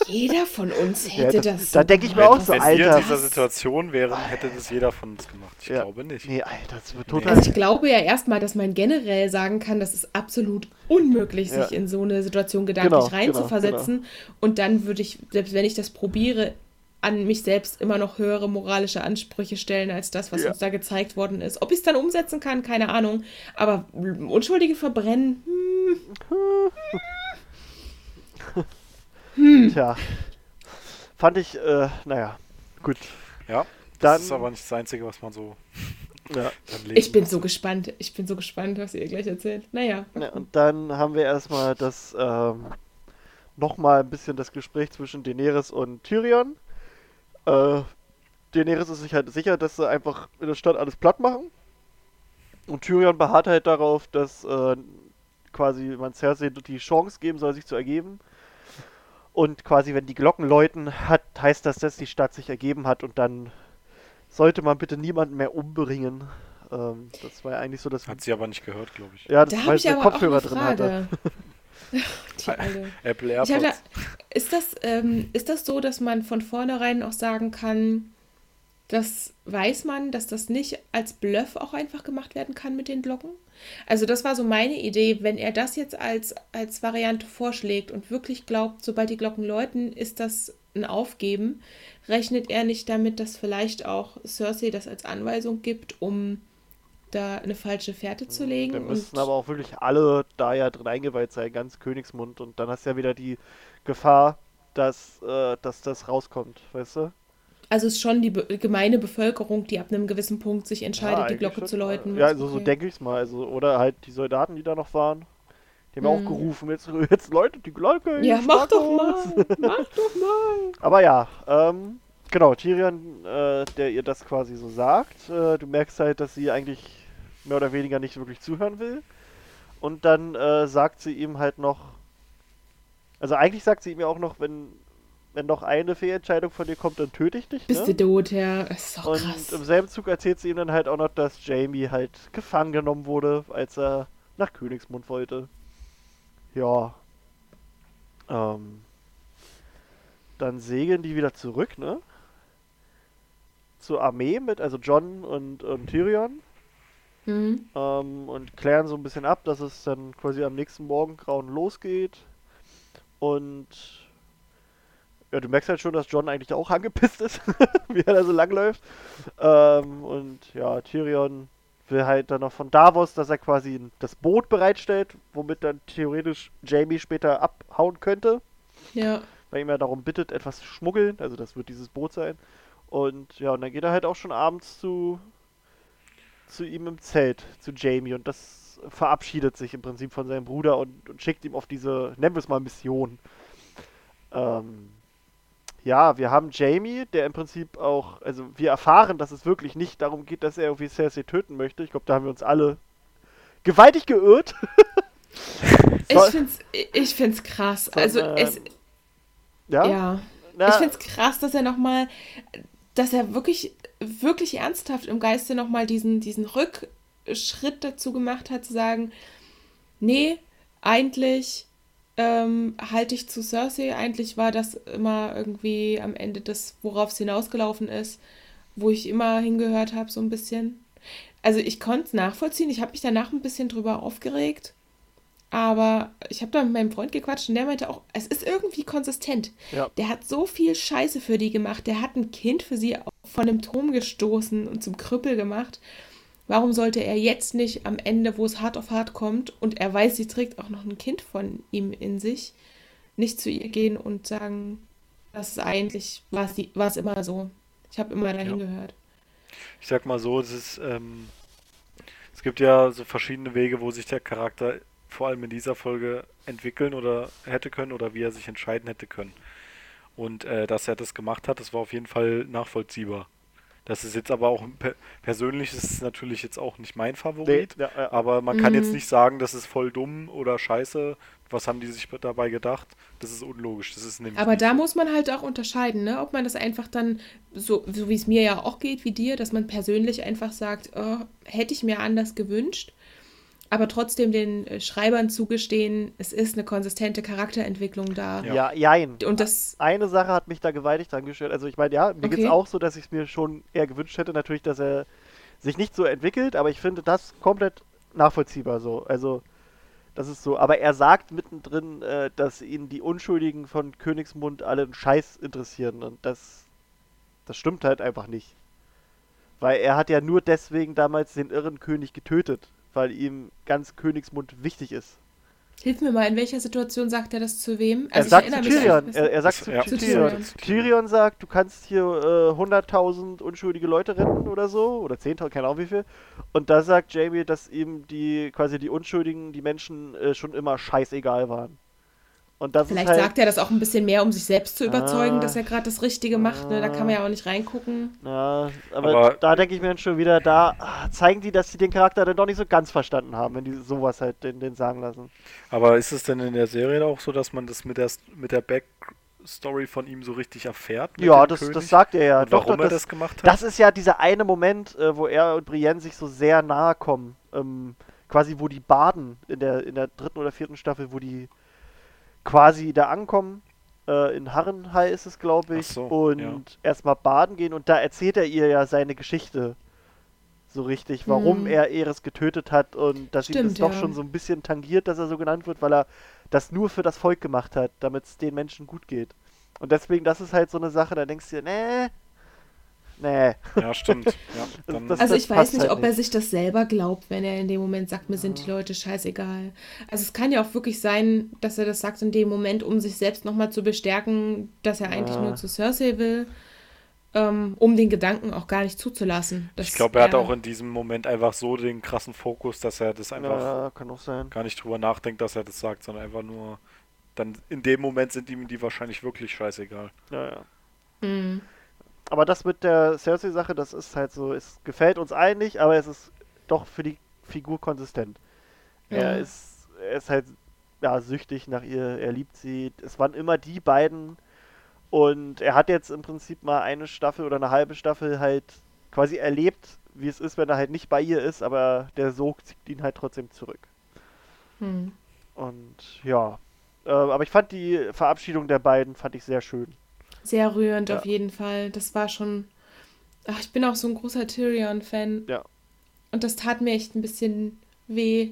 Jeder von uns hätte Ja, das. das- da denk ich mir auch so, Wenn wir Alter. in dieser Situation wären, hätte das jeder von uns gemacht. Ich Ja. glaube nicht. Nee, Alter, das wird total. Also ich glaube ja erstmal, dass man generell sagen kann, das ist absolut unmöglich, Ja. sich in so eine Situation gedanklich Genau, reinzuversetzen. Und dann würde ich, selbst wenn ich das probiere, an mich selbst immer noch höhere moralische Ansprüche stellen als das, was Ja. uns da gezeigt worden ist. Ob ich es dann umsetzen kann, keine Ahnung. Aber Unschuldige verbrennen, hm, Tja. Fand ich, äh, naja, gut. Ja, Dann- das ist aber nicht das Einzige, was man so Ja. ich bin muss. so gespannt. Ich bin so gespannt, was ihr gleich erzählt. Naja. Ja, und dann haben wir erstmal das, ähm, nochmal ein bisschen das Gespräch zwischen Daenerys und Tyrion. Äh, Daenerys ist sich halt sicher, dass sie einfach in der Stadt alles platt machen. Und Tyrion beharrt halt darauf, dass äh, quasi man Cersei die Chance geben soll, sich zu ergeben. Und quasi, wenn die Glocken läuten, hat, heißt das, dass die Stadt sich ergeben hat und dann sollte man bitte niemanden mehr umbringen. Ähm, das war ja eigentlich so das. Hat sie aber nicht gehört, glaube ich. ja, das Da weil habe ich auch Kopfhörer drin hatte. Die Alte. Apple hab da, AirPods. ist, das, ähm, ist das so, dass man von vornherein auch sagen kann, dass weiß man, dass das nicht als Bluff auch einfach gemacht werden kann mit den Glocken? Also das war so meine Idee, wenn er das jetzt als, als Variante vorschlägt und wirklich glaubt, sobald die Glocken läuten, ist das ein Aufgeben, rechnet er nicht damit, dass vielleicht auch Cersei das als Anweisung gibt, um da eine falsche Fährte zu legen? Da müssen aber auch wirklich alle da ja drin eingeweiht sein, ganz Königsmund. Und dann hast du ja wieder die Gefahr, dass, äh, dass das rauskommt, weißt du? Also es ist schon die be gemeine Bevölkerung, die ab einem gewissen Punkt sich entscheidet, die eigentlich Glocke schon. zu läuten. Ja, also so denke ich's mal. Also, oder halt die Soldaten, die da noch waren. Die haben ja auch Mhm. gerufen, jetzt, jetzt läutet die Glocke. Ja, mach doch mal, mach doch mal. Aber ja, ähm, genau, Tyrion, äh, der ihr das quasi so sagt. Äh, du merkst halt, dass sie eigentlich mehr oder weniger nicht wirklich zuhören will. Und dann äh, sagt sie ihm halt noch. Also eigentlich sagt sie ihm ja auch noch, wenn, wenn noch eine Fehlentscheidung von dir kommt, dann töte ich dich. Bist ne? du tot, ja. Ist doch Und krass. im selben Zug erzählt sie ihm dann halt auch noch, dass Jamie halt gefangen genommen wurde, als er nach Königsmund wollte. Ja. Ähm. Dann segeln die wieder zurück, ne? Zur Armee mit, also John und, und Tyrion. Hm. Ähm, und klären so ein bisschen ab, dass es dann quasi am nächsten Morgengrauen losgeht. Und ja, du merkst halt schon, dass John eigentlich auch angepisst ist, wie er da so langläuft. Ähm, und ja, Tyrion will halt dann noch von Davos, dass er quasi das Boot bereitstellt, womit dann theoretisch Jamie später abhauen könnte, Ja. weil ihm ja darum bittet, etwas zu schmuggeln. Also das wird dieses Boot sein. Und ja, und dann geht er halt auch schon abends zu, zu ihm im Zelt, zu Jamie. Und das verabschiedet sich im Prinzip von seinem Bruder und, und schickt ihm auf diese, nennen wir es mal, Mission. Ähm, ja, wir haben Jamie, der im Prinzip auch, also wir erfahren, dass es wirklich nicht darum geht, dass er irgendwie Cersei töten möchte. Ich glaube, da haben wir uns alle gewaltig geirrt. Ich find's, ich find's krass. Also Sondern- es, ja, ja. Na, Ich find's krass, dass er nochmal, dass er wirklich, wirklich ernsthaft im Geiste nochmal diesen, diesen Rückschritt dazu gemacht hat, zu sagen, nee, eigentlich ähm, halte ich zu Cersei. Eigentlich war das immer irgendwie am Ende das, worauf es hinausgelaufen ist, wo ich immer hingehört habe, so ein bisschen. Also ich konnte es nachvollziehen. Ich habe mich danach ein bisschen drüber aufgeregt. Aber ich habe da mit meinem Freund gequatscht und der meinte auch, es ist irgendwie konsistent. Ja. Der hat so viel Scheiße für die gemacht. Der hat ein Kind für sie von einem Turm gestoßen und zum Krüppel gemacht. Warum sollte er jetzt nicht am Ende, wo es hart auf hart kommt und er weiß, sie trägt auch noch ein Kind von ihm in sich, nicht zu ihr gehen und sagen, das ist eigentlich, war es die- war es immer so. Ich habe immer dahin Ja. gehört. Ich sag mal so, es ist, ähm, es gibt ja so verschiedene Wege, wo sich der Charakter vor allem in dieser Folge entwickeln oder hätte können oder wie er sich entscheiden hätte können. Und äh, dass er das gemacht hat, das war auf jeden Fall nachvollziehbar. Das ist jetzt aber auch per persönlich ist es natürlich jetzt auch nicht mein nee, Favorit, ja, ja. aber man kann jetzt Mhm. nicht sagen, das ist voll dumm oder scheiße. Was haben die sich dabei gedacht? Das ist unlogisch. Das ist nämlich Aber da so. muss man halt auch unterscheiden, ne? Ob man das einfach dann, so, so wie es mir ja auch geht, wie dir, dass man persönlich einfach sagt, oh, hätte ich mir anders gewünscht. Aber trotzdem den äh, Schreibern zugestehen, es ist eine konsistente Charakterentwicklung da. Ja, jein. Und das, Eine Sache hat mich da gewaltig dran gestört. Also ich meine, ja, mir geht's Okay. auch so, dass ich es mir schon eher gewünscht hätte, natürlich, dass er sich nicht so entwickelt, aber ich finde das komplett nachvollziehbar so. Also, das ist so. Aber er sagt mittendrin, äh, dass ihn die Unschuldigen von Königsmund alle einen Scheiß interessieren und das, das stimmt halt einfach nicht. Weil er hat ja nur deswegen damals den irren König getötet, weil ihm ganz Königsmund wichtig ist. hilf mir mal, in welcher Situation sagt er das zu wem? Er ich sagt zu Tyrion, er, er sagt zu, ja, zu zu Tyrion. Tyrion. Tyrion sagt, du kannst hier äh, 100.000 unschuldige Leute retten oder so, oder 10.000, keine Ahnung wie viel. Und da sagt Jamie, dass ihm die, quasi die Unschuldigen, die Menschen äh, schon immer scheißegal waren. Und das Vielleicht ist halt, sagt er das auch ein bisschen mehr, um sich selbst zu überzeugen, Ah. dass er gerade das Richtige macht. Ne? Da kann man ja auch nicht reingucken. Ja, aber, Aber- da denke ich mir dann schon wieder, da ah, zeigen die, dass sie den Charakter dann doch nicht so ganz verstanden haben, wenn die sowas halt den, den sagen lassen. Aber ist es denn in der Serie auch so, dass man das mit der, mit der Backstory von ihm so richtig erfährt? Ja, das, König? das sagt er ja. Und Doch, warum doch, er das, das gemacht hat? Das ist ja dieser eine Moment, äh, wo er und Brienne sich so sehr nahe kommen. Ähm, quasi, wo die baden in der, in der dritten oder vierten Staffel, wo die quasi da ankommen. Äh, in Harrenhal ist es, glaube ich. So, und ja. erstmal baden gehen. Und da erzählt er ihr ja seine Geschichte. So richtig, warum Hm. er Eres getötet hat und dass ihm das Stimmt, doch ja. schon so ein bisschen tangiert, dass er so genannt wird, weil er das nur für das Volk gemacht hat, damit es den Menschen gut geht. Und deswegen, das ist halt so eine Sache, da denkst du dir, nee, nee. Ja, stimmt. Ja, dann, das- Also ich weiß nicht, halt ob er nicht. sich das selber glaubt, wenn er in dem Moment sagt, mir sind die Leute scheißegal. Also es kann ja auch wirklich sein, dass er das sagt in dem Moment, um sich selbst nochmal zu bestärken, dass er eigentlich Ja. nur zu Cersei will, ähm, um den Gedanken auch gar nicht zuzulassen. ich glaube, er hat auch in diesem Moment einfach so den krassen Fokus, dass er das einfach Ja, kann auch sein. gar nicht drüber nachdenkt, dass er das sagt, sondern einfach nur dann in dem Moment sind ihm die wahrscheinlich wirklich scheißegal. Ja, ja. Mhm. Aber das mit der Cersei-Sache, das ist halt so, es gefällt uns allen nicht, aber es ist doch für die Figur konsistent. Er Ja. ist, er ist halt ja, süchtig nach ihr, er liebt sie. Es waren immer die beiden. Und er hat jetzt im Prinzip mal eine Staffel oder eine halbe Staffel halt quasi erlebt, wie es ist, wenn er halt nicht bei ihr ist, aber der Sog zieht ihn halt trotzdem zurück. Mhm. Und ja. Äh, aber ich fand die Verabschiedung der beiden fand ich sehr schön. Sehr rührend Ja. auf jeden Fall. Das war schon. Ach, ich bin auch so ein großer Tyrion-Fan. Ja. Und das tat mir echt ein bisschen weh,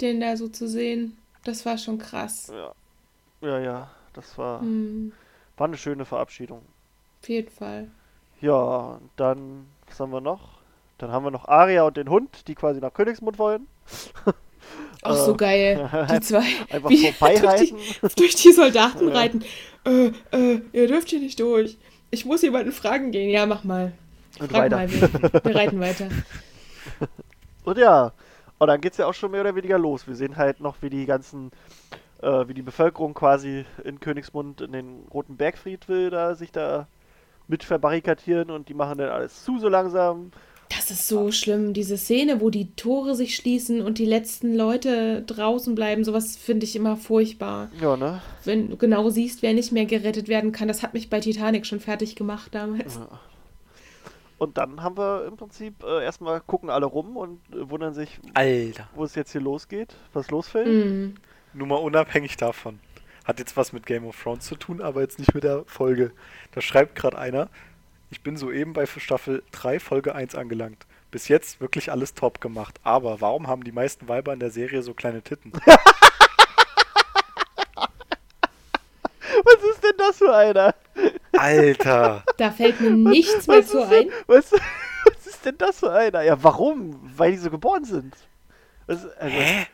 den da so zu sehen. Das war schon krass. Ja. Ja, ja. Das war, Hm, war eine schöne Verabschiedung. auf jeden Fall. Ja, und dann, was haben wir noch? Dann haben wir noch Aria und den Hund, die quasi nach Königsmund wollen. Auch so Äh, geil. Die zwei. Einfach vorbeireiten. Durch die, durch die Soldaten reiten. Äh, äh, ihr dürft hier nicht durch. Ich muss jemanden fragen gehen. Ja, mach mal. Und Frag weiter. mal, wir, wir reiten weiter. Und ja, und dann geht's ja auch schon mehr oder weniger los. Wir sehen halt noch, wie die ganzen, äh, wie die Bevölkerung quasi in Königsmund in den Roten Bergfried will, da sich da mit verbarrikadieren und die machen dann alles zu so langsam. Das ist so schlimm, diese Szene, wo die Tore sich schließen und die letzten Leute draußen bleiben, sowas finde ich immer furchtbar. Ja, ne? Wenn du genau siehst, wer nicht mehr gerettet werden kann, das hat mich bei Titanic schon fertig gemacht damals. Ja. Und dann haben wir im Prinzip äh, erstmal gucken alle rum und äh, wundern sich, Alter. wo es jetzt hier losgeht, was losfällt. Mhm. Nur mal unabhängig davon. Hat jetzt was mit Game of Thrones zu tun, aber jetzt nicht mit der Folge. Da schreibt gerade einer, ich bin soeben bei Staffel 3, Folge 1 angelangt. Bis jetzt wirklich alles top gemacht. Aber warum haben die meisten Weiber in der Serie so kleine Titten? Was ist denn das für einer? Alter! Da fällt mir nichts mehr Was zu ist ein. was, was ist denn das für einer? Ja, warum? Weil die so geboren sind. Was, also, Hä?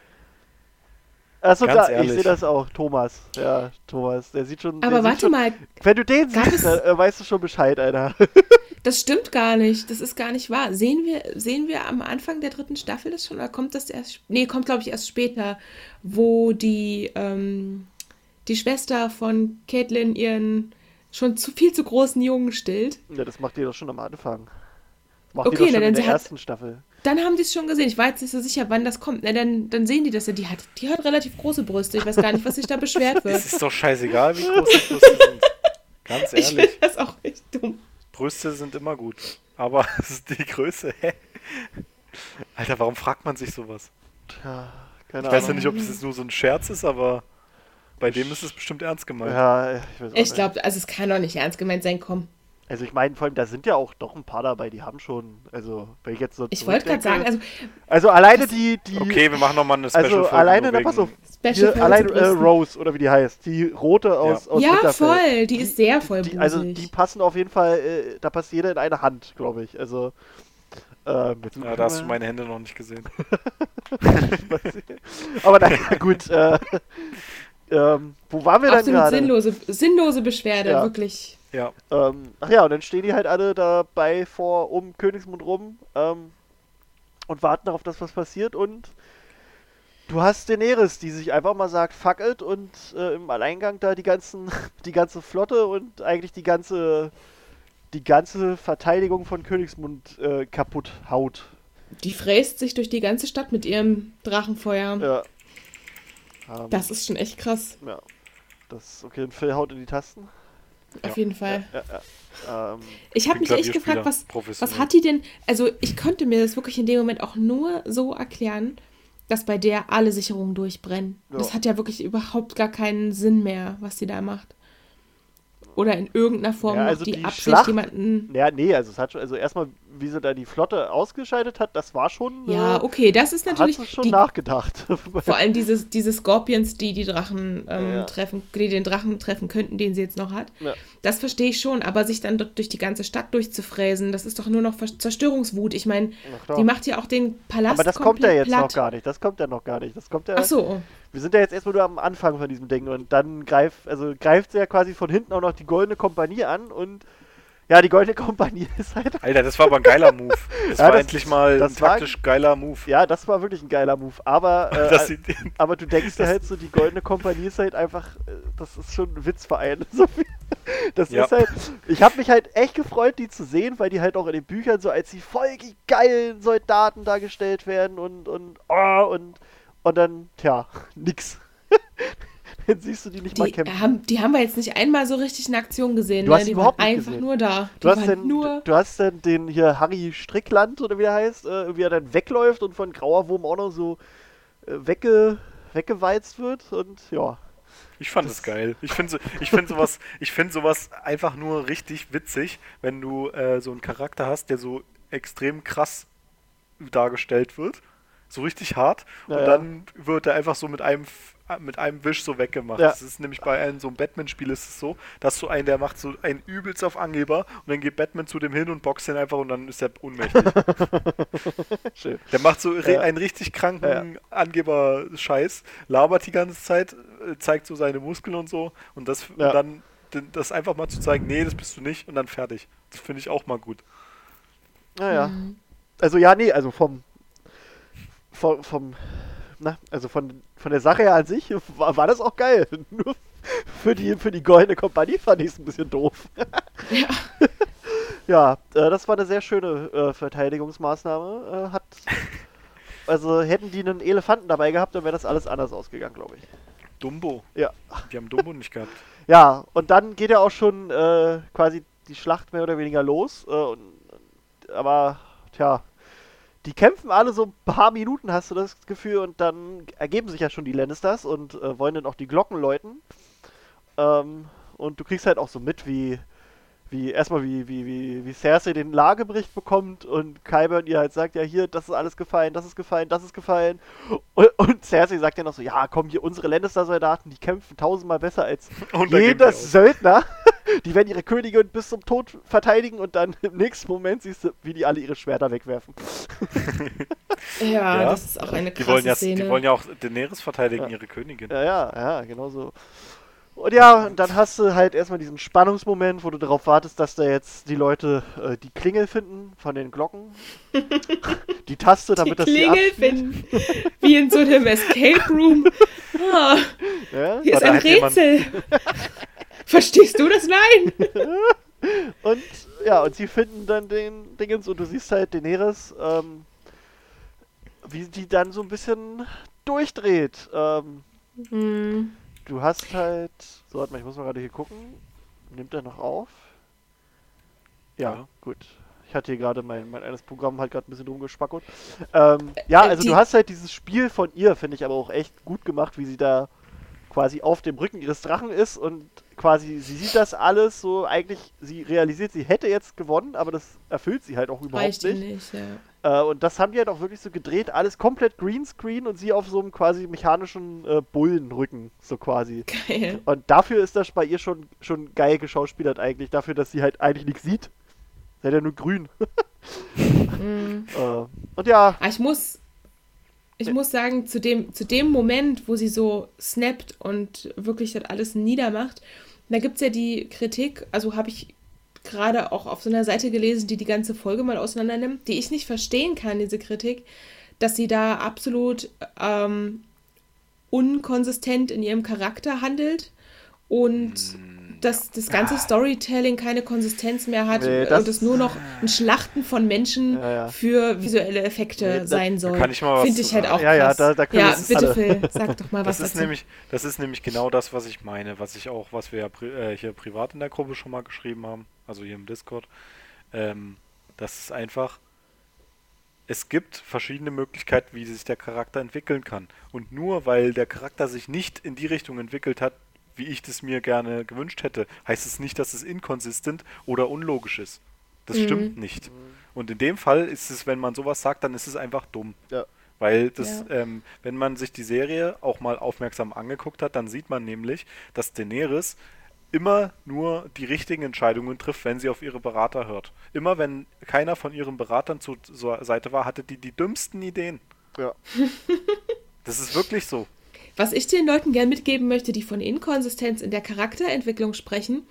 Achso, Ganz da, ich ehrlich. sehe das auch. Thomas. Ja, Thomas. Der sieht schon. Aber warte schon, mal, Wenn du den siehst, es- dann äh, weißt du schon Bescheid, Alter. das stimmt gar nicht. Das ist gar nicht wahr. Sehen wir, sehen wir am Anfang der dritten Staffel das schon? Oder kommt das erst? Nee, kommt, glaube ich, erst später, wo die, ähm, die Schwester von Caitlin ihren schon zu viel zu großen Jungen stillt. ja, das macht die doch schon am Anfang. Das macht Okay, die doch na, schon dann in der sie hat- ersten Staffel. Dann haben die es schon gesehen. Ich war jetzt nicht so sicher, wann das kommt. Na, dann, dann sehen die das ja. Die hat, die hat relativ große Brüste. Ich weiß gar nicht, was sich da beschwert wird. Es ist doch scheißegal, wie groß die Brüste sind. Ganz Ich finde ehrlich. das auch echt dumm. Brüste sind immer gut. Aber es ist die Größe. Hä? Alter, warum fragt man sich sowas? Ja, keine Ich weiß ja nicht, ob es jetzt nur so ein Scherz ist, aber bei dem ist es bestimmt ernst gemeint. Ja, ich weiß auch Ich glaube, also es kann doch nicht ernst gemeint sein, komm. Also ich meine, vor allem, da sind ja auch doch ein paar dabei, die haben schon, also, wenn ich jetzt so Ich wollte gerade sagen, also also alleine die, die, Okay, wir machen nochmal eine Special also Folge alleine, na, pass auf, Special hier, allein äh. Rose, oder wie die heißt, die rote aus, aus Ja, Winterfell. voll, die ist sehr voll Die, also die passen auf jeden Fall, äh, da passt jeder in eine Hand, glaube ich. Also, ähm, Ja, da hast du meine Hände noch nicht gesehen. Aber naja, gut. Äh, ähm, wo waren wir dann Absolut gerade? sinnlose, sinnlose Beschwerde, Ja. wirklich. Ja, Ähm, ach ja, und dann stehen die halt alle dabei vor um Königsmund rum ähm, und warten darauf, dass was passiert. Und du hast Daenerys, die sich einfach mal sagt, fuck it, und äh, im Alleingang da die ganzen, die ganze Flotte und eigentlich die ganze, die ganze Verteidigung von Königsmund äh, kaputt haut. Die fräst sich durch die ganze Stadt mit ihrem Drachenfeuer. Ja. Ähm, Das ist schon echt krass, ja. Das, okay, ein Phil haut in die Tasten. Auf jeden Fall. Ähm, Ich habe mich echt gefragt, was, was hat die denn. Also, ich konnte mir das wirklich in dem Moment auch nur so erklären, dass bei der alle Sicherungen durchbrennen. Ja. Das hat ja wirklich überhaupt gar keinen Sinn mehr, was sie da macht. Oder in irgendeiner Form Ja, also die, die Absicht, Schlacht- jemanden. Ja, nee, also es hat schon, also erstmal, wie sie da die Flotte ausgeschaltet hat, das war schon. Ja, äh, okay, das ist natürlich. Hat schon die, nachgedacht. vor allem diese, diese Scorpions, die die Drachen ähm, Ja, treffen, die den Drachen treffen könnten, den sie jetzt noch hat. Ja. Das verstehe ich schon, aber sich dann dort durch die ganze Stadt durchzufräsen, das ist doch nur noch Ver- Zerstörungswut. Ich meine, die macht ja auch den Palast Aber das kommt ja jetzt platt. noch gar nicht. Das kommt ja noch gar nicht. Das kommt ja. Ach so, Wir sind ja jetzt erstmal nur am Anfang von diesem Ding und dann greift, also greift sie ja quasi von hinten auch noch die Goldene Kompanie an und ja, die Goldene Kompanie ist halt. Alter, das war aber ein geiler Move. Das Ja, war das- endlich mal das ein war- taktisch geiler Move. Ja, das war wirklich ein geiler Move. Aber, äh, aber du denkst dir halt so, die Goldene Kompanie ist halt einfach, äh, das ist schon ein Witzverein. So viel. Das Ja. ist halt, ich habe mich halt echt gefreut, die zu sehen, weil die halt auch in den Büchern so als die voll geilen Soldaten dargestellt werden und, und, oh, und, und dann, tja, nix. dann siehst du die nicht mal die kämpfen. haben, die haben wir jetzt nicht einmal so richtig in Aktion gesehen. Du ne? hast die die überhaupt waren nicht einfach gesehen. nur da. Die Du hast, denn, nur. du hast denn den hier Harry Strickland oder wie er heißt, äh, wie er dann wegläuft und von Grauer Wurm auch noch so äh, wegge, weggewalzt wird und ja. ich fand es geil. Ich finde so, ich find sowas, ich find sowas einfach nur richtig witzig, wenn du äh, so einen Charakter hast, der so extrem krass dargestellt wird. So richtig hart. Ja, und ja. dann wird er einfach so mit einem F- mit einem Wisch so weggemacht. Ja. Das ist nämlich bei einem so einem Batman-Spiel ist es so, dass so ein, der macht so einen übelst auf Angeber und dann geht Batman zu dem hin und boxt ihn einfach und dann ist er ohnmächtig. Schön. Der macht so Ja. einen richtig kranken Ja. Angeber-Scheiß, labert die ganze Zeit, äh, zeigt so seine Muskeln und so und das Ja. und dann das einfach mal zu zeigen, nee, das bist du nicht und dann fertig. Das finde ich auch mal gut. Naja. Mhm. Also ja, nee, also vom vom, vom na, also von, von der Sache her an sich war, war das auch geil. Nur für die, für die goldene Kompanie fand ich es ein bisschen doof. Ja. Ja, äh, das war eine sehr schöne äh, Verteidigungsmaßnahme. Äh, hat, also hätten die einen Elefanten dabei gehabt, dann wäre das alles anders ausgegangen, glaube ich. Dumbo. Ja. Die haben Dumbo nicht gehabt. Ja, und dann geht ja auch schon äh, quasi die Schlacht mehr oder weniger los. Äh, und, aber, tja, die kämpfen alle so ein paar Minuten, hast du das Gefühl, und dann ergeben sich ja schon die Lannisters und äh, wollen dann auch die Glocken läuten. Ähm, und du kriegst halt auch so mit, wie, wie erstmal wie, wie, wie, wie Cersei den Lagebericht bekommt und Qyburn ihr halt sagt, ja hier, das ist alles gefallen, das ist gefallen, das ist gefallen. Und, und Cersei sagt ja noch so, ja komm hier, unsere Lannister-Soldaten, die kämpfen tausendmal besser als die auf. Söldner. Die werden ihre Königin bis zum Tod verteidigen und dann im nächsten Moment siehst du, wie die alle ihre Schwerter wegwerfen. Ja, Ja. das ist auch eine Die krasse wollen, ja, Szene. die wollen ja auch Daenerys verteidigen, Ja. ihre Königin. Ja, ja, ja, genau so. Und ja, und dann hast du halt erstmal diesen Spannungsmoment, wo du darauf wartest, dass da jetzt die Leute äh, die Klingel finden von den Glocken. die Taste, damit die das hier Klingel finden. Wie in so einem Escape Room. Ah, Ja? hier ist ein jemand- Rätsel. Verstehst du das? Nein. Und ja, und sie finden dann den Dingens und du siehst halt Daenerys, ähm, wie die dann so ein bisschen durchdreht. Ähm, Hm. Du hast halt. So, warte mal, ich muss mal gerade hier gucken. Nimmt er noch auf? Ja, Ja. gut. Ich hatte hier gerade mein, mein eines Programm halt gerade ein bisschen rumgespackelt. Ähm, ja, Äh, also die- du hast halt dieses Spiel von ihr, finde ich aber auch echt gut gemacht, wie sie da quasi auf dem Rücken ihres Drachen ist und quasi, sie sieht das alles so, eigentlich, sie realisiert, sie hätte jetzt gewonnen, aber das erfüllt sie halt auch überhaupt Reicht nicht. nicht, ja. Äh, und das haben die halt auch wirklich so gedreht, alles komplett Greenscreen und sie auf so einem quasi mechanischen äh, Bullenrücken, so quasi. Geil. Und dafür ist das bei ihr schon, schon geil geschauspielert eigentlich, dafür, dass sie halt eigentlich nichts sieht. Sie hat ja nur grün. Mhm. äh, und ja, Aber ich muss, ich Ja. muss sagen, zu dem, zu dem Moment, wo sie so snappt und wirklich das alles niedermacht, da gibt es ja die Kritik, also habe ich gerade auch auf so einer Seite gelesen, die die ganze Folge mal auseinander nimmt, die ich nicht verstehen kann, diese Kritik, dass sie da absolut ähm, unkonsistent in ihrem Charakter handelt und dass das ganze Storytelling keine Konsistenz mehr hat Nee, und es nur noch ein Schlachten von Menschen Ja, ja. für visuelle Effekte Nee, sein soll. kann ich mal was Finde ich halt auch Ja, ja, krass. da- da können ja bitte alle- Phil, sag doch mal was Das ist, dazu. nämlich, das ist nämlich genau das, was ich meine, was ich auch, was wir ja pri äh, hier privat in der Gruppe schon mal geschrieben haben, also hier im Discord. Ähm, das ist einfach, es gibt verschiedene Möglichkeiten, wie sich der Charakter entwickeln kann. Und nur weil der Charakter sich nicht in die Richtung entwickelt hat, wie ich das mir gerne gewünscht hätte, heißt es nicht, dass es inkonsistent oder unlogisch ist. Das Mhm. stimmt nicht. Und in dem Fall ist es, wenn man sowas sagt, dann ist es einfach dumm. Ja. Weil das, Ja. ähm, wenn man sich die Serie auch mal aufmerksam angeguckt hat, dann sieht man nämlich, dass Daenerys immer nur die richtigen Entscheidungen trifft, wenn sie auf ihre Berater hört. Immer wenn keiner von ihren Beratern zur, zur Seite war, hatte die die dümmsten Ideen. ja. Das ist wirklich so. Was ich den Leuten gern mitgeben möchte, die von Inkonsistenz in der Charakterentwicklung sprechen,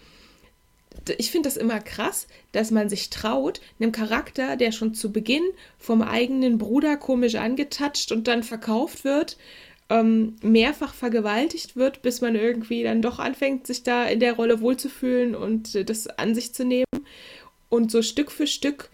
ich finde das immer krass, dass man sich traut, einem Charakter, der schon zu Beginn vom eigenen Bruder komisch angetatscht und dann verkauft wird, ähm, mehrfach vergewaltigt wird, bis man irgendwie dann doch anfängt, sich da in der Rolle wohlzufühlen und äh, das an sich zu nehmen. Und so Stück für Stück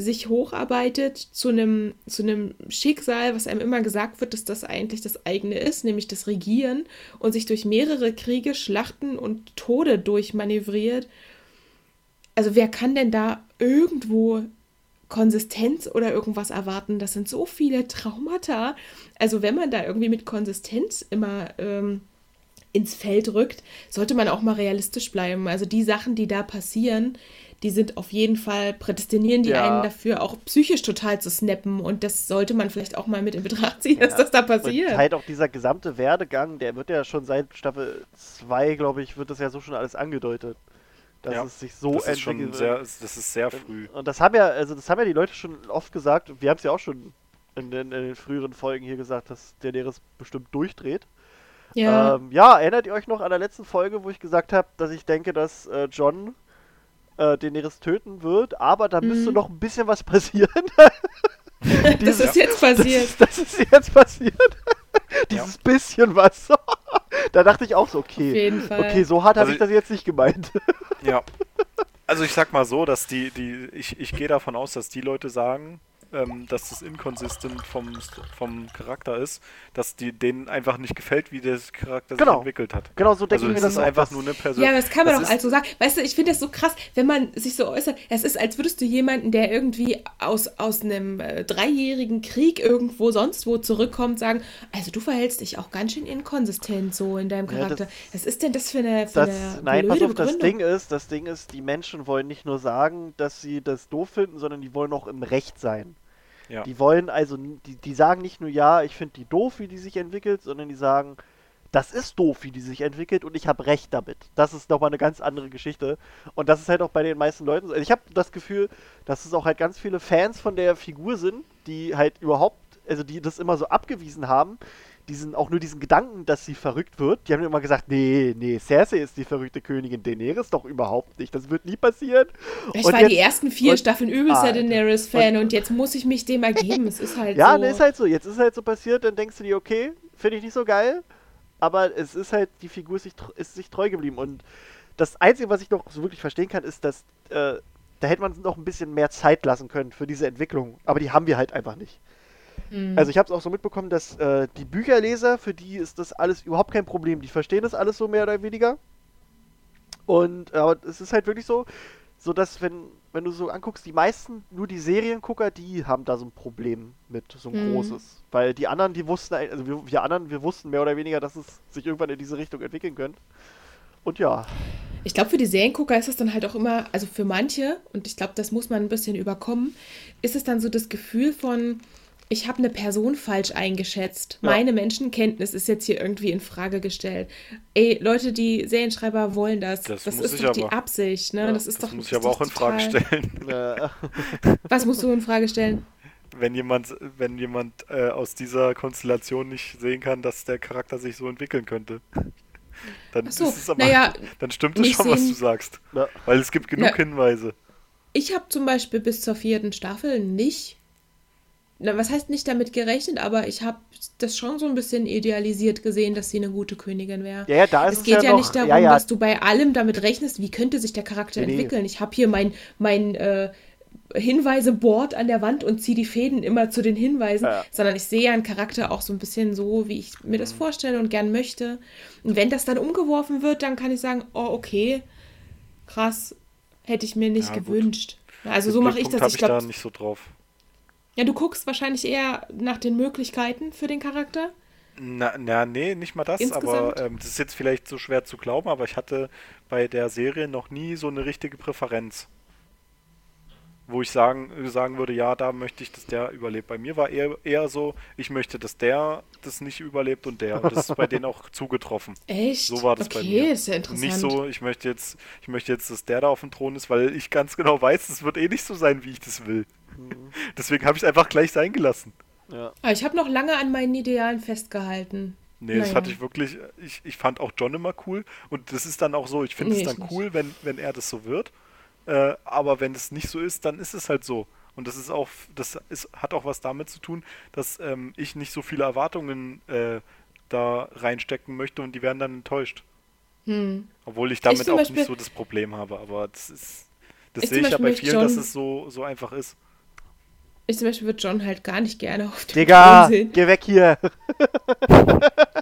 sich hocharbeitet zu einem, zu einem Schicksal, was einem immer gesagt wird, dass das eigentlich das eigene ist, nämlich das Regieren und sich durch mehrere Kriege, Schlachten und Tode durchmanövriert. Also wer kann denn da irgendwo Konsistenz oder irgendwas erwarten? Das sind so viele Traumata. Also wenn man da irgendwie mit Konsistenz immer ähm, ins Feld rückt, sollte man auch mal realistisch bleiben. Also die Sachen, die da passieren, die sind auf jeden Fall, prädestinieren die Ja. einen dafür, auch psychisch total zu snappen. Und das sollte man vielleicht auch mal mit in Betracht ziehen, dass das da passiert. Und halt auch dieser gesamte Werdegang, der wird ja schon seit Staffel 2, glaube ich, wird das ja so schon alles angedeutet. Dass Ja, es sich so das ist schon entwickelt. sehr, das ist sehr früh. Und das haben ja, also das haben ja die Leute schon oft gesagt, und wir haben es ja auch schon in den, in den früheren Folgen hier gesagt, dass der Daenerys bestimmt durchdreht. Ja, Ähm, ja, erinnert ihr euch noch an der letzten Folge, wo ich gesagt habe, dass ich denke, dass äh, John äh, Daenerys töten wird, aber da müsste Mhm. noch ein bisschen was passieren. das ist jetzt Das passiert. ist, das ist jetzt passiert. Dieses bisschen was. da dachte ich auch so, Auf okay. jeden Fall. Okay, so hart habe Also ich das jetzt nicht gemeint. Ja. Also ich sag mal so, dass die, die, ich, ich gehe davon aus, dass die Leute sagen, ähm, dass das inconsistent vom, vom Charakter ist, dass die denen einfach nicht gefällt, wie der Charakter Genau. sich entwickelt hat. genau, so denke Also es das ist einfach nur eine Person. Ja, aber das kann man das doch also sagen. Weißt du, ich finde das so krass, wenn man sich so äußert. Es ist, als würdest du jemanden, der irgendwie aus, aus einem äh, dreijährigen Krieg irgendwo sonst wo zurückkommt, sagen, also du verhältst dich auch ganz schön inkonsistent so in deinem Ja, Charakter. das- Was ist denn das für eine, für Das, eine nein, pass auf, das? Ding ist, das Ding ist, die Menschen wollen nicht nur sagen, dass sie das doof finden, sondern die wollen auch im Recht sein. Ja. Die wollen also, die, die sagen nicht nur, ja, ich finde die doof, wie die sich entwickelt, sondern die sagen, das ist doof, wie die sich entwickelt und ich habe recht damit. Das ist nochmal eine ganz andere Geschichte. Und das ist halt auch bei den meisten Leuten so. Also ich habe das Gefühl, dass es auch halt ganz viele Fans von der Figur sind, die halt überhaupt, also die das immer so abgewiesen haben, diesen, auch nur diesen Gedanken, dass sie verrückt wird. Die haben immer gesagt, nee, nee, Cersei ist die verrückte Königin, Daenerys doch überhaupt nicht. Das wird nie passieren. Ich Und war jetzt- die ersten vier und- Staffeln übelster Alter. Daenerys-Fan und, jetzt muss ich mich dem ergeben. Es ist halt Ja, so. ne, ist halt so. Jetzt ist halt so passiert, dann denkst du dir, okay, finde ich nicht so geil. Aber es ist halt, die Figur ist sich, ist sich treu geblieben. Und das Einzige, was ich noch so wirklich verstehen kann, ist, dass äh, da hätte man noch ein bisschen mehr Zeit lassen können für diese Entwicklung. Aber die haben wir halt einfach nicht. Mhm. Also ich habe es auch so mitbekommen, dass äh, die Bücherleser, für die ist das alles überhaupt kein Problem. Die verstehen das alles so mehr oder weniger. Und aber es ist halt wirklich so, so dass wenn wenn du so anguckst, die meisten, nur die Seriengucker, die haben da so ein Problem mit, so ein Mhm. großes. Weil die anderen, die wussten, also wir, wir anderen, wir wussten mehr oder weniger, dass es sich irgendwann in diese Richtung entwickeln könnte. Und ja, Ich glaube, für die Seriengucker ist es dann halt auch immer, also für manche, und ich glaube, das muss man ein bisschen überkommen, ist es dann so das Gefühl von, ich habe eine Person falsch eingeschätzt. Ja. Meine Menschenkenntnis ist jetzt hier irgendwie in Frage gestellt. Ey, Leute, die Serienschreiber wollen das. Das Das, ist doch die aber. Absicht, ne? Ja, das ist Das doch. muss ich aber auch in Frage total- stellen. Was musst du in Frage stellen? Wenn jemand, wenn jemand äh, aus dieser Konstellation nicht sehen kann, dass der Charakter sich so entwickeln könnte, dann so, ist es aber, naja, dann stimmt es schon, was sehen- du sagst. ja. Weil es gibt genug Na- Hinweise. Ich habe zum Beispiel bis zur vierten Staffel nicht, na, was heißt nicht damit gerechnet, aber ich habe das schon so ein bisschen idealisiert gesehen, dass sie eine gute Königin wäre. ja, ja, da ist Es es, geht ja, noch, nicht darum, ja, ja, dass du bei allem damit rechnest, wie könnte sich der Charakter Nee, entwickeln. Ich habe hier mein, mein äh, Hinweiseboard an der Wand und ziehe die Fäden immer zu den Hinweisen, Ja. sondern ich sehe ja einen Charakter auch so ein bisschen so, wie ich mir Mhm. das vorstelle und gern möchte. Und wenn das dann umgeworfen wird, dann kann ich sagen, oh, okay, krass, hätte ich mir nicht Ja, gut. gewünscht. Also Den so mache ich das. Ich ich da glaube, nicht so drauf. Ja, du guckst wahrscheinlich eher nach den Möglichkeiten für den Charakter. Na, na, nee, nicht mal das, Insgesamt? aber ähm, das ist jetzt vielleicht so schwer zu glauben, aber ich hatte bei der Serie noch nie so eine richtige Präferenz. Wo ich sagen, sagen würde, ja, da möchte ich, dass der überlebt. Bei mir war eher, eher so, ich möchte, dass der das nicht überlebt und der. Und das ist bei denen auch zugetroffen. Echt? So war das okay, bei mir. ist ja interessant. nicht so, ich möchte jetzt, ich möchte jetzt, dass der da auf dem Thron ist, weil ich ganz genau weiß, es wird eh nicht so sein, wie ich das will. Mhm. Deswegen habe ich es einfach gleich sein gelassen. ja. Aber ich habe noch lange an meinen Idealen festgehalten. Nee, das Naja. hatte ich wirklich, ich, ich fand auch John immer cool und das ist dann auch so, ich finde Nee, es dann cool, wenn, wenn er das so wird, äh, aber wenn es nicht so ist, dann ist es halt so. Und das ist auch, das ist, hat auch was damit zu tun, dass ähm, ich nicht so viele Erwartungen äh, da reinstecken möchte und die werden dann enttäuscht. Hm. Obwohl ich damit zum auch Beispiel- nicht so das Problem habe, aber das ist, das Ich sehe ich ja bei vielen, dass John- es so, so einfach ist. Ich zum Beispiel würde John halt gar nicht gerne auf dem Digga, sehen. geh weg hier.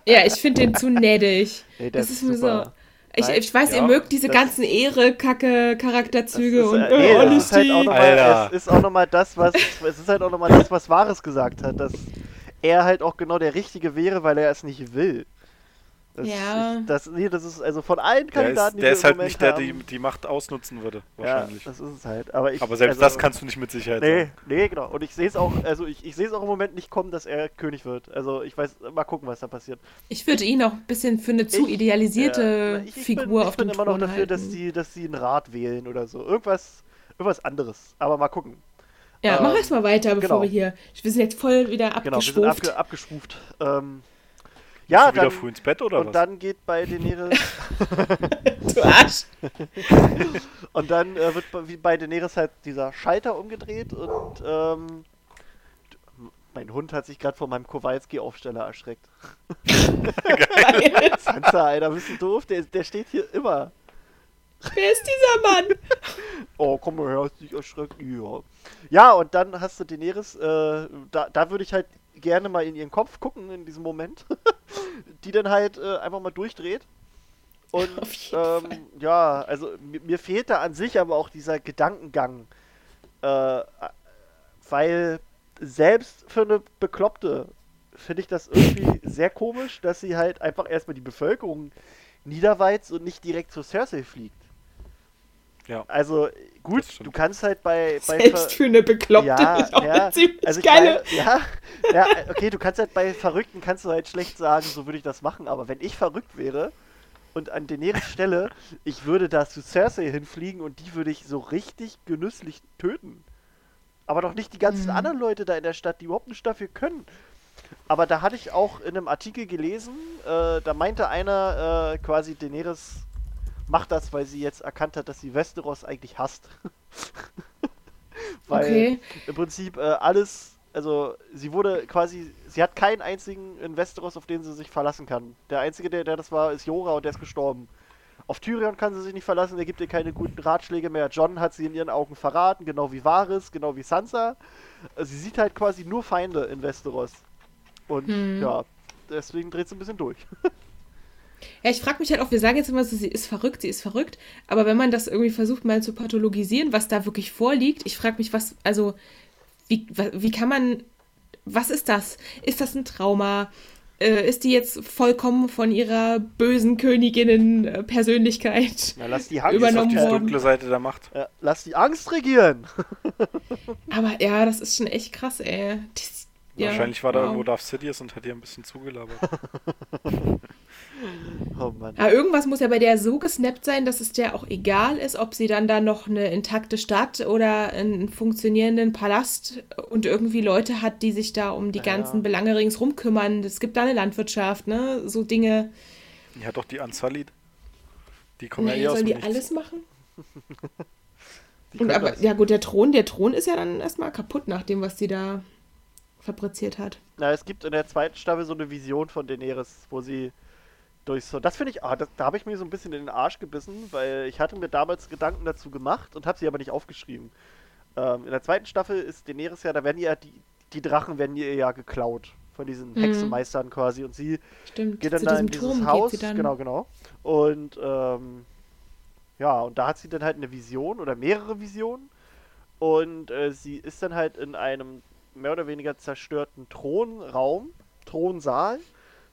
Ja, ich finde den zu neddig. Nee, der das ist ist mir so. Ich, ich weiß, ja, ihr mögt diese das- ganzen Ehre-Kacke-Charakterzüge Das ist, und äh, nee, alles halt es ist auch nochmal das, was, es ist halt auch nochmal das, was Wahres gesagt hat, dass er halt auch genau der Richtige wäre, weil er es nicht will. Das, Ja. Ich, das, nee, das ist also von allen Der Kandidaten, ist, der wir ist halt nicht der, die die Macht ausnutzen würde, Ja, wahrscheinlich. das ist es halt. Aber, ich, aber selbst also, das kannst du nicht mit Sicherheit Nee, sagen. nee, genau. Und ich sehe es auch, also ich, ich sehe es auch im Moment nicht kommen, dass er König wird. Also ich weiß, mal gucken, was da passiert. Ich würde ihn auch ein bisschen für eine zu Ich- idealisierte Ja, ich, ich Figur bin, ich auf bin dem immer Thron noch dafür, dass die, dass sie einen Rat wählen oder so. Irgendwas, irgendwas anderes. Aber mal gucken. Ja, mach ähm, erst mal weiter, bevor genau. wir hier. Wir sind jetzt voll wieder Genau, wir sind abgeschwuft. abge, abgeschwuft. Ähm, ja, du wieder dann, früh ins Bett oder und was? dann geht bei Daenerys du Arsch. und dann äh, wird bei- wie bei Daenerys halt dieser Schalter umgedreht und ähm, mein Hund hat sich gerade vor meinem Kowalski-Aufsteller erschreckt. Sansa, Alter, bist du doof? Der, der steht hier immer. Wer ist dieser Mann? Oh, komm mal her, hast dich erschreckt. Ja. Ja, und dann hast du Daenerys, äh, da, da würde ich halt gerne mal in ihren Kopf gucken in diesem Moment. die dann halt äh, einfach mal durchdreht. Und ähm, ja, also mir, mir fehlt da an sich aber auch dieser Gedankengang. Äh, weil selbst für eine Bekloppte finde ich das irgendwie sehr komisch, dass sie halt einfach erstmal die Bevölkerung niederweizt und nicht direkt zu Cersei fliegt. Ja. Also gut, du kannst halt bei, bei Selbst für eine Bekloppte. ja, ist auch ja, eine ziemlich also ich geile. meine, ja, ja, okay, du kannst halt bei Verrückten kannst du halt schlecht sagen, so würde ich das machen, aber wenn ich verrückt wäre und an Daenerys Stelle, ich würde da zu Cersei hinfliegen und die würde ich so richtig genüsslich töten. Aber doch nicht die ganzen Mhm. anderen Leute da in der Stadt, die überhaupt nicht dafür können. Aber da hatte ich auch in einem Artikel gelesen, äh, da meinte einer äh, quasi, Daenerys macht das, weil sie jetzt erkannt hat, dass sie Westeros eigentlich hasst. weil Okay. im Prinzip äh, alles, also sie wurde quasi, sie hat keinen einzigen in Westeros, auf den sie sich verlassen kann. Der einzige, der, der das war, ist Jora und der ist gestorben. Auf Tyrion kann sie sich nicht verlassen, der gibt ihr keine guten Ratschläge mehr. John hat sie in ihren Augen verraten, genau wie Varys, genau wie Sansa. Äh, Sie sieht halt quasi nur Feinde in Westeros. Und Hm. ja, deswegen dreht sie ein bisschen durch. Ja, ich frage mich halt auch, wir sagen jetzt immer so, sie ist verrückt, sie ist verrückt, aber wenn man das irgendwie versucht mal zu pathologisieren, was da wirklich vorliegt, ich frage mich, was, also, wie, wie kann man, was ist das? Ist das ein Trauma? Äh, ist die jetzt vollkommen von ihrer bösen Königinnen-Persönlichkeit lass die Angst übernommen die dunkle Seite der Macht. Ja, lass die Angst regieren. Aber ja, das ist schon echt krass, ey. Das, ja, Wahrscheinlich war da wow. irgendwo Darth Sidious und hat ihr ein bisschen zugelabert. Oh Mann. Ja, irgendwas muss ja bei der so gesnappt sein, dass es der auch egal ist, ob sie dann da noch eine intakte Stadt oder einen funktionierenden Palast und irgendwie Leute hat, die sich da um die Ja. ganzen Belange ringsrum kümmern. Es gibt da eine Landwirtschaft, ne? So Dinge. Die hat doch die Unsullied. Die kommen ja Nee, eh aus sollen dem die Nichts. alles machen? Die Und aber, das. ja gut, der Thron, der Thron ist ja dann erstmal kaputt nach dem, was sie da fabriziert hat. Na, es gibt in der zweiten Staffel so eine Vision von Daenerys, wo sie durch so. Das finde ich, ah, das, da habe ich mir so ein bisschen in den Arsch gebissen, weil ich hatte mir damals Gedanken dazu gemacht und habe sie aber nicht aufgeschrieben. Ähm, in der zweiten Staffel ist Daenerys ja, da werden ja die, die Drachen werden ihr ja geklaut von diesen Mhm. Hexenmeistern quasi und sie Stimmt. geht dann da in dieses Turm Haus, genau, genau. Und ähm, ja, und da hat sie dann halt eine Vision oder mehrere Visionen. Und äh, sie ist dann halt in einem mehr oder weniger zerstörten Thronraum, Thronsaal,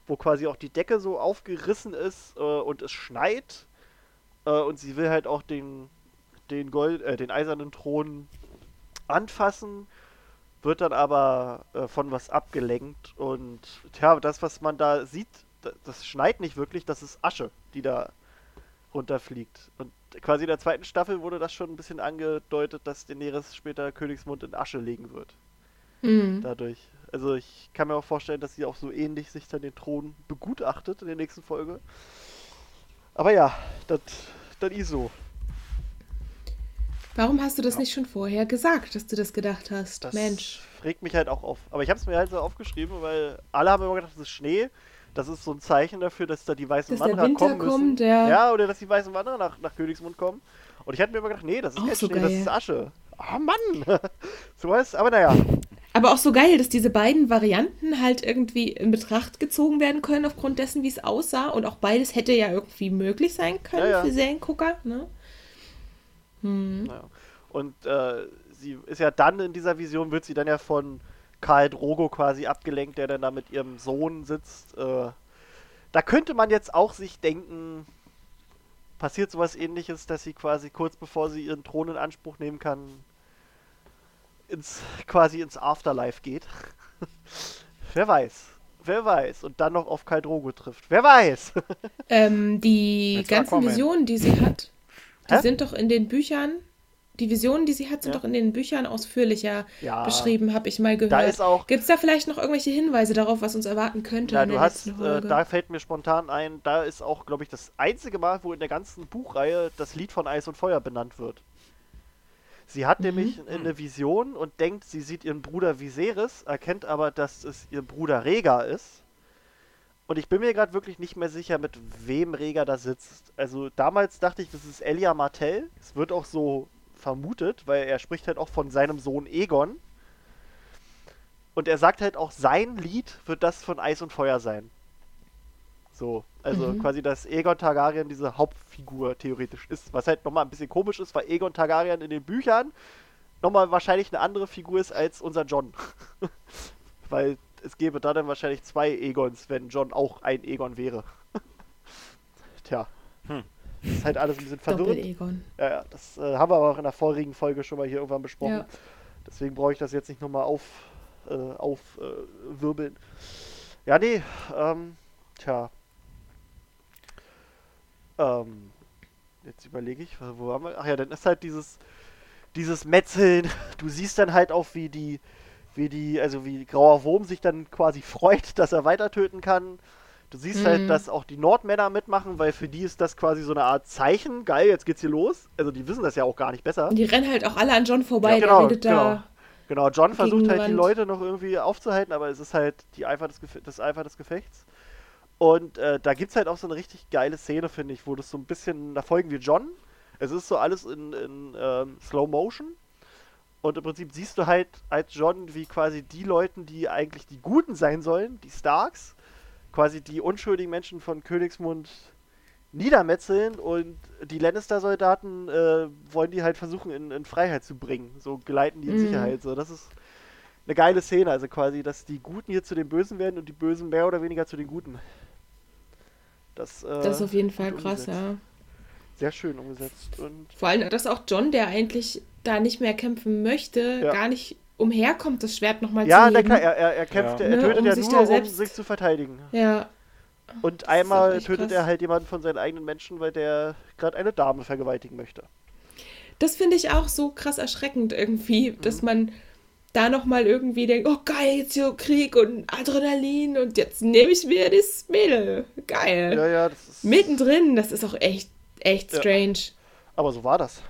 wo quasi auch die Decke so aufgerissen ist äh, und es schneit. Äh, und sie will halt auch den, den Gold, äh, den eisernen Thron anfassen, wird dann aber äh, von was abgelenkt und tja, das, was man da sieht, das, das schneit nicht wirklich, das ist Asche, die da runterfliegt. Und quasi in der zweiten Staffel wurde das schon ein bisschen angedeutet, dass Daenerys später Königsmund in Asche legen wird. Mhm. Dadurch. Also ich kann mir auch vorstellen, dass sie auch so ähnlich sich dann den Thron begutachtet in der nächsten Folge. Aber ja, das ist so. Warum hast du das Ja. nicht schon vorher gesagt, dass du das gedacht hast? Das Mensch. regt mich halt auch auf. Aber ich habe es mir halt so aufgeschrieben, weil alle haben immer gedacht, das ist Schnee. Das ist so ein Zeichen dafür, dass da die weißen Dass der Wanderer kommen müssen. kommt, ja. Ja, oder dass die weißen Wanderer nach, nach Königsmund kommen. Und ich hatte mir immer gedacht, nee, das ist Auch kein so Schnee, das geil. ist Asche. Ah, Mann! so was, aber naja. Aber auch so geil, dass diese beiden Varianten halt irgendwie in Betracht gezogen werden können, aufgrund dessen, wie es aussah. Und auch beides hätte ja irgendwie möglich sein können Ja, ja. für Seriengucker. Ne? Hm. naja. Und äh, sie ist ja dann in dieser Vision, wird sie dann ja von Karl Drogo quasi abgelenkt, der dann da mit ihrem Sohn sitzt. Äh, da könnte man jetzt auch sich denken, passiert sowas ähnliches, dass sie quasi kurz bevor sie ihren Thron in Anspruch nehmen kann, ins quasi ins Afterlife geht. Wer weiß. Wer weiß. Und dann noch auf Karl Drogo trifft. Wer weiß. Ähm, die Jetzt ganzen. Visionen, die sie hat, die Hä? sind doch in den Büchern. Die Visionen, die sie hat, sind Ja. doch in den Büchern ausführlicher Ja. beschrieben, habe ich mal gehört. Da ist auch Gibt es da vielleicht noch irgendwelche Hinweise darauf, was uns erwarten könnte Ja, in du der hast, letzten äh, da fällt mir spontan ein, da ist auch, glaube ich, das einzige Mal, wo in der ganzen Buchreihe das Lied von Eis und Feuer benannt wird. Sie hat Mhm. nämlich eine Vision und denkt, sie sieht ihren Bruder Viserys, erkennt aber, dass es ihr Bruder Rhaegar ist. Und ich bin mir gerade wirklich nicht mehr sicher, mit wem Rhaegar da sitzt. Also damals dachte ich, das ist Elia Martell. Es wird auch so vermutet, weil er spricht halt auch von seinem Sohn Egon. Und er sagt halt auch, sein Lied wird das von Eis und Feuer sein. So, also Mhm. quasi, dass Egon Targaryen diese Hauptfigur theoretisch ist. Was halt nochmal ein bisschen komisch ist, weil Egon Targaryen in den Büchern nochmal wahrscheinlich eine andere Figur ist als unser John. weil es gäbe da dann wahrscheinlich zwei Egons, wenn John auch ein Egon wäre. Tja. Hm. Das ist halt alles ein bisschen verwirrend. Doppel-Egon. Ja, ja, das äh, haben wir aber auch in der vorigen Folge schon mal hier irgendwann besprochen. Ja. Deswegen brauche ich das jetzt nicht nochmal auf, äh, aufwirbeln. Äh, ja, nee, ähm, tja. Ähm, jetzt überlege ich, wo waren wir? Ach ja, dann ist halt dieses, dieses Metzeln. Du siehst dann halt auch, wie die, wie die, also wie Grauer Wurm sich dann quasi freut, dass er weiter töten kann. Du siehst Mhm. halt, dass auch die Nordmänner mitmachen, weil für die ist das quasi so eine Art Zeichen. Geil, jetzt geht's hier los. Also die wissen das ja auch gar nicht besser. Und die rennen halt auch alle an John vorbei, Ja, genau, genau. da. Genau, John versucht halt die. Leute noch irgendwie aufzuhalten, aber es ist halt die Eifer des, Gef das Eifer des Gefechts. Und äh, da gibt's halt auch so eine richtig geile Szene, finde ich, wo das so ein bisschen, da folgen wir John. Es ist so alles in, in ähm, Slow Motion. Und im Prinzip siehst du halt als John, wie quasi die Leute, die eigentlich die Guten sein sollen, die Starks, quasi die unschuldigen Menschen von Königsmund niedermetzeln und die Lannister-Soldaten äh, wollen die halt versuchen in, in, Freiheit zu bringen. So geleiten die in mhm. Sicherheit. So, das ist eine geile Szene, also quasi, dass die Guten hier zu den Bösen werden und die Bösen mehr oder weniger zu den Guten. Das, äh, das ist auf jeden Fall krass, ja. Sehr schön umgesetzt. Und Vor allem, dass auch John, der eigentlich da nicht mehr kämpfen möchte, ja. gar nicht umherkommt, das Schwert nochmal ja, zu heben. Ja, er, er, er kämpft, ja. er, tötet um ja nur, um sich zu verteidigen. Ja. Und einmal tötet krass. er halt jemanden von seinen eigenen Menschen, weil der gerade eine Dame vergewaltigen möchte. Das finde ich auch so krass erschreckend irgendwie, mhm. dass man da nochmal irgendwie denkt, oh geil, jetzt hier Krieg und Adrenalin und jetzt nehme ich mir das Mädel. Geil. Ja, ja, das ist... Mittendrin, das ist auch echt, echt strange. Ja. Aber so war das.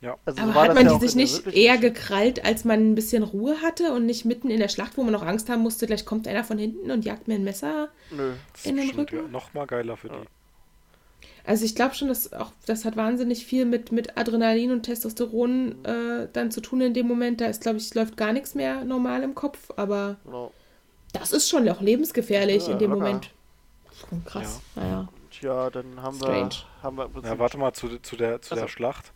Ja. Also Aber so hat man die sich nicht eher gekrallt, als man ein bisschen Ruhe hatte und nicht mitten in der Schlacht, wo man noch Angst haben musste, gleich kommt einer von hinten und jagt mir ein Messer Nö, in den Rücken? Ja, noch mal geiler für die. Also ich glaube schon, dass auch das hat wahnsinnig viel mit, mit Adrenalin und Testosteron äh, dann zu tun in dem Moment. Da ist, glaube ich, läuft gar nichts mehr normal im Kopf, aber no. das ist schon auch lebensgefährlich ja, in dem locker. Moment. Schon krass. Ja. Naja. Tja, dann haben Strange. wir, haben wir ja, warte mal zu, zu der, zu also. der Schlacht.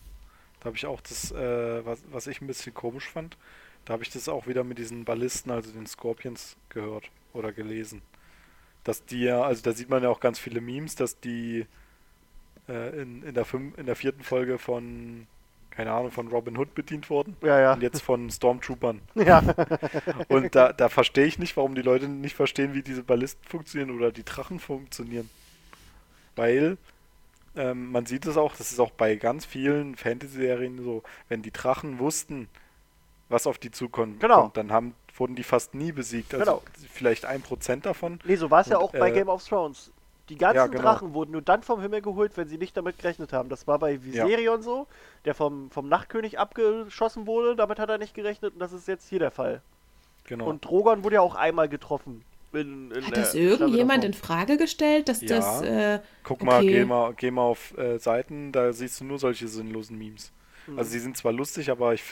Da habe ich auch das, äh, was, was ich ein bisschen komisch fand, da habe ich das auch wieder mit diesen Ballisten, also den Scorpions, gehört oder gelesen. Dass die ja, also da sieht man ja auch ganz viele Memes, dass die äh, in, in, der fünf, in der vierten Folge von, keine Ahnung, von Robin Hood bedient wurden. Ja, ja. Und jetzt von Stormtroopern. Ja. und da, da verstehe ich nicht, warum die Leute nicht verstehen, wie diese Ballisten funktionieren oder die Drachen funktionieren. Weil ähm, man sieht es auch, das ist auch bei ganz vielen Fantasy-Serien so, wenn die Drachen wussten, was auf die zukommt, genau. dann haben, wurden die fast nie besiegt. Also genau. vielleicht ein Prozent davon. Nee, so war es ja auch äh, bei Game of Thrones. Die ganzen ja, genau. Drachen wurden nur dann vom Himmel geholt, wenn sie nicht damit gerechnet haben. Das war bei Viserion ja. so, der vom, vom Nachtkönig abgeschossen wurde, damit hat er nicht gerechnet und das ist jetzt hier der Fall. Genau. Und Drogon wurde ja auch einmal getroffen. In, in Hat das irgendjemand in Frage gestellt, dass ja. das. Äh, Guck okay. mal, geh mal, geh mal auf äh, Seiten, da siehst du nur solche sinnlosen Memes. Mhm. Also, sie sind zwar lustig, aber ich,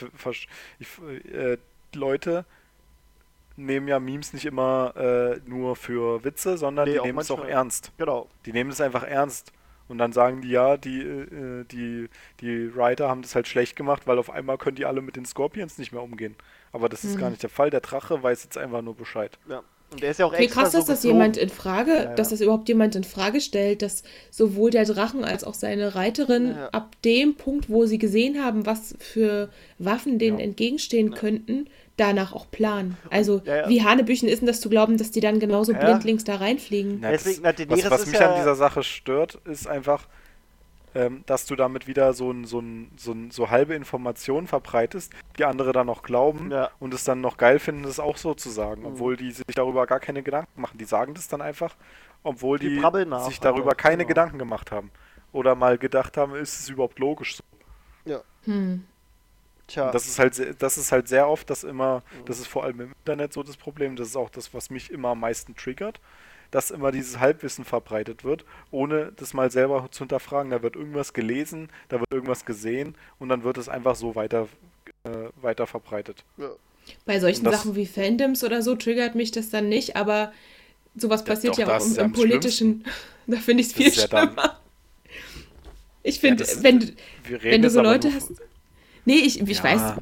ich äh, Leute nehmen ja Memes nicht immer äh, nur für Witze, sondern nee, die nehmen es auch ernst. Genau. Die nehmen es einfach ernst. Und dann sagen die, ja, die, äh, die, die Writer haben das halt schlecht gemacht, weil auf einmal können die alle mit den Scorpions nicht mehr umgehen. Aber das ist mhm. gar nicht der Fall. Der Drache weiß jetzt einfach nur Bescheid. Ja. Und der ist ja auch okay, krass, dass so das jemand in Frage, ja, ja. dass das überhaupt jemand in Frage stellt, dass sowohl der Drachen als auch seine Reiterin ja, ab dem Punkt, wo sie gesehen haben, was für Waffen denen entgegenstehen könnten, danach auch planen. Also wie Hanebüchen ist denn das zu glauben, dass die dann genauso blindlings da reinfliegen? Na, Deswegen, das, was, was mich an dieser Sache stört, ist einfach, ähm, dass du damit wieder so, ein, so, ein, so, ein, so halbe Informationen verbreitest, die andere dann noch glauben ja. und es dann noch geil finden, das auch so zu sagen, mhm. obwohl die sich darüber gar keine Gedanken machen. Die sagen das dann einfach, obwohl die, die nach, sich darüber also, keine genau. Gedanken gemacht haben. Oder mal gedacht haben, ist es überhaupt logisch so. Ja. Hm. Tja. das ist halt, das ist halt sehr oft, das immer, mhm. das ist vor allem im Internet so das Problem, das ist auch das, was mich immer am meisten triggert dass immer dieses Halbwissen verbreitet wird, ohne das mal selber zu hinterfragen. Da wird irgendwas gelesen, da wird irgendwas gesehen und dann wird es einfach so weiter, äh, weiter verbreitet. Ja. Bei solchen Sachen wie Fandoms oder so triggert mich das dann nicht, aber sowas passiert ja, ja auch im, im politischen. da finde ich es viel schlimmer. Ja ich finde, ja, wenn, wenn du so Leute hast. Nee, ich, ich ja. weiß,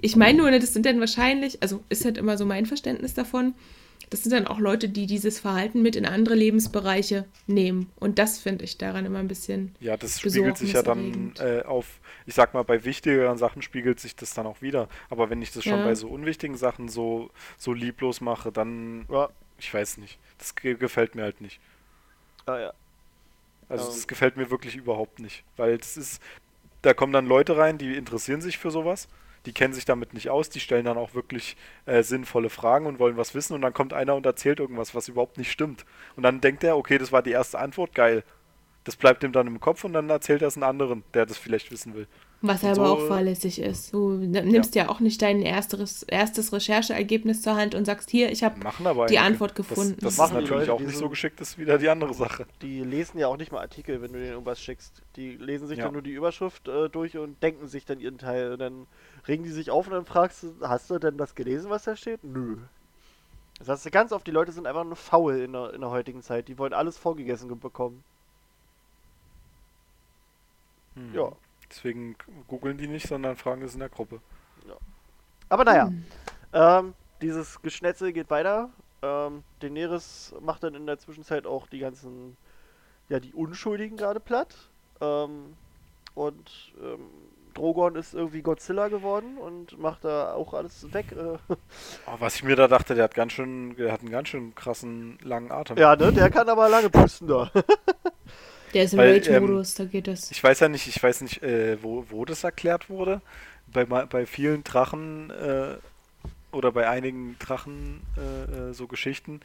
ich meine nur, das sind dann wahrscheinlich, also ist halt immer so mein Verständnis davon, das sind dann auch Leute, die dieses Verhalten mit in andere Lebensbereiche nehmen. Und das finde ich daran immer ein bisschen. Ja, das spiegelt sich ja dann äh, auf, ich sag mal, bei wichtigeren Sachen spiegelt sich das dann auch wieder. Aber wenn ich das schon ja. bei so unwichtigen Sachen so, so lieblos mache, dann, ja. ich weiß nicht. Das ge gefällt mir halt nicht. Ah ja. Also um. das gefällt mir wirklich überhaupt nicht. Weil das ist, da kommen dann Leute rein, die interessieren sich für sowas die kennen sich damit nicht aus, die stellen dann auch wirklich äh, sinnvolle Fragen und wollen was wissen und dann kommt einer und erzählt irgendwas, was überhaupt nicht stimmt. Und dann denkt er, okay, das war die erste Antwort, geil. Das bleibt ihm dann im Kopf und dann erzählt er es einem anderen, der das vielleicht wissen will. Was aber so, auch fahrlässig ist. Du nimmst ja, ja auch nicht dein erstes, erstes Rechercheergebnis zur Hand und sagst, hier, ich habe die Antwort gefunden. Das, das ist natürlich Leute, auch nicht so geschickt, das ist wieder die andere Sache. Die lesen ja auch nicht mal Artikel, wenn du denen irgendwas schickst. Die lesen sich ja. dann nur die Überschrift äh, durch und denken sich dann ihren Teil. Und dann regen die sich auf und dann fragst du, hast du denn das gelesen, was da steht? Nö. Das heißt, ganz oft, die Leute sind einfach nur faul in der, in der heutigen Zeit. Die wollen alles vorgegessen ge- bekommen. Hm. Ja. Deswegen googeln die nicht, sondern fragen es in der Gruppe. Aber naja, Hm. ähm, dieses Geschnetzel geht weiter. Ähm, Daenerys macht dann in der Zwischenzeit auch die ganzen, ja, die Unschuldigen gerade platt. Ähm, und ähm, Drogon ist irgendwie Godzilla geworden und macht da auch alles weg. Äh, Oh, was ich mir da dachte, der hat ganz schön, der hat einen ganz schön krassen langen Atem. ja, ne, der kann aber lange pusten da. Der ist im Rage-Modus, da geht das. Ich weiß ja nicht, ich weiß nicht, äh, wo, wo das erklärt wurde. Bei, bei vielen Drachen äh, oder bei einigen Drachen äh, äh, so Geschichten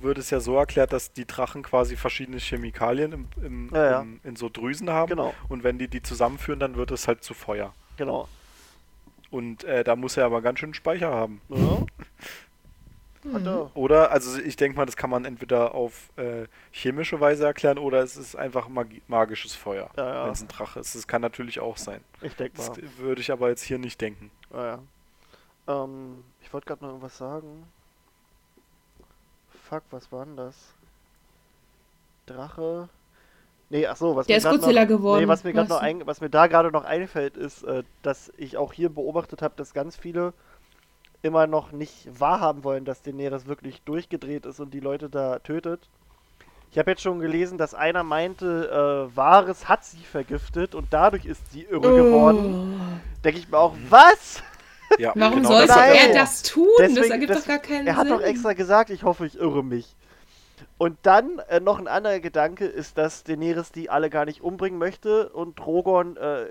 wird es ja so erklärt, dass die Drachen quasi verschiedene Chemikalien im, im, Ja, ja. Im, in so Drüsen haben. Genau. Und wenn die die zusammenführen, dann wird es halt zu Feuer. Genau. Und äh, da muss er aber ganz schön Speicher haben. Ja. Mhm. Hat er. Oder, also ich denke mal, das kann man entweder auf äh, chemische Weise erklären oder es ist einfach magi magisches Feuer, Ja, ja. wenn es ein Drache ist. Das kann natürlich auch sein. Ich denke Das mal. würde ich aber jetzt hier nicht denken. Ja, ja. Ähm, ich wollte gerade noch irgendwas sagen. Fuck, was war denn das? Drache. Nee, ach so, was Der mir ist Godzilla noch, geworden, Nee, was mir gerade noch ein, was mir da gerade noch einfällt, ist, äh, dass ich auch hier beobachtet habe, dass ganz viele immer noch nicht wahrhaben wollen, dass Daenerys wirklich durchgedreht ist und die Leute da tötet. Ich habe jetzt schon gelesen, dass einer meinte, äh, Wahres hat sie vergiftet und dadurch ist sie irre geworden. Oh. Denke ich mir auch, was? Ja, Warum genau sollte das er das tun? das Deswegen- ergibt das- doch gar keinen Er hat Sinn. doch extra gesagt, ich hoffe, ich irre mich. Und dann äh, noch ein anderer Gedanke ist, dass Daenerys die alle gar nicht umbringen möchte und Drogon äh,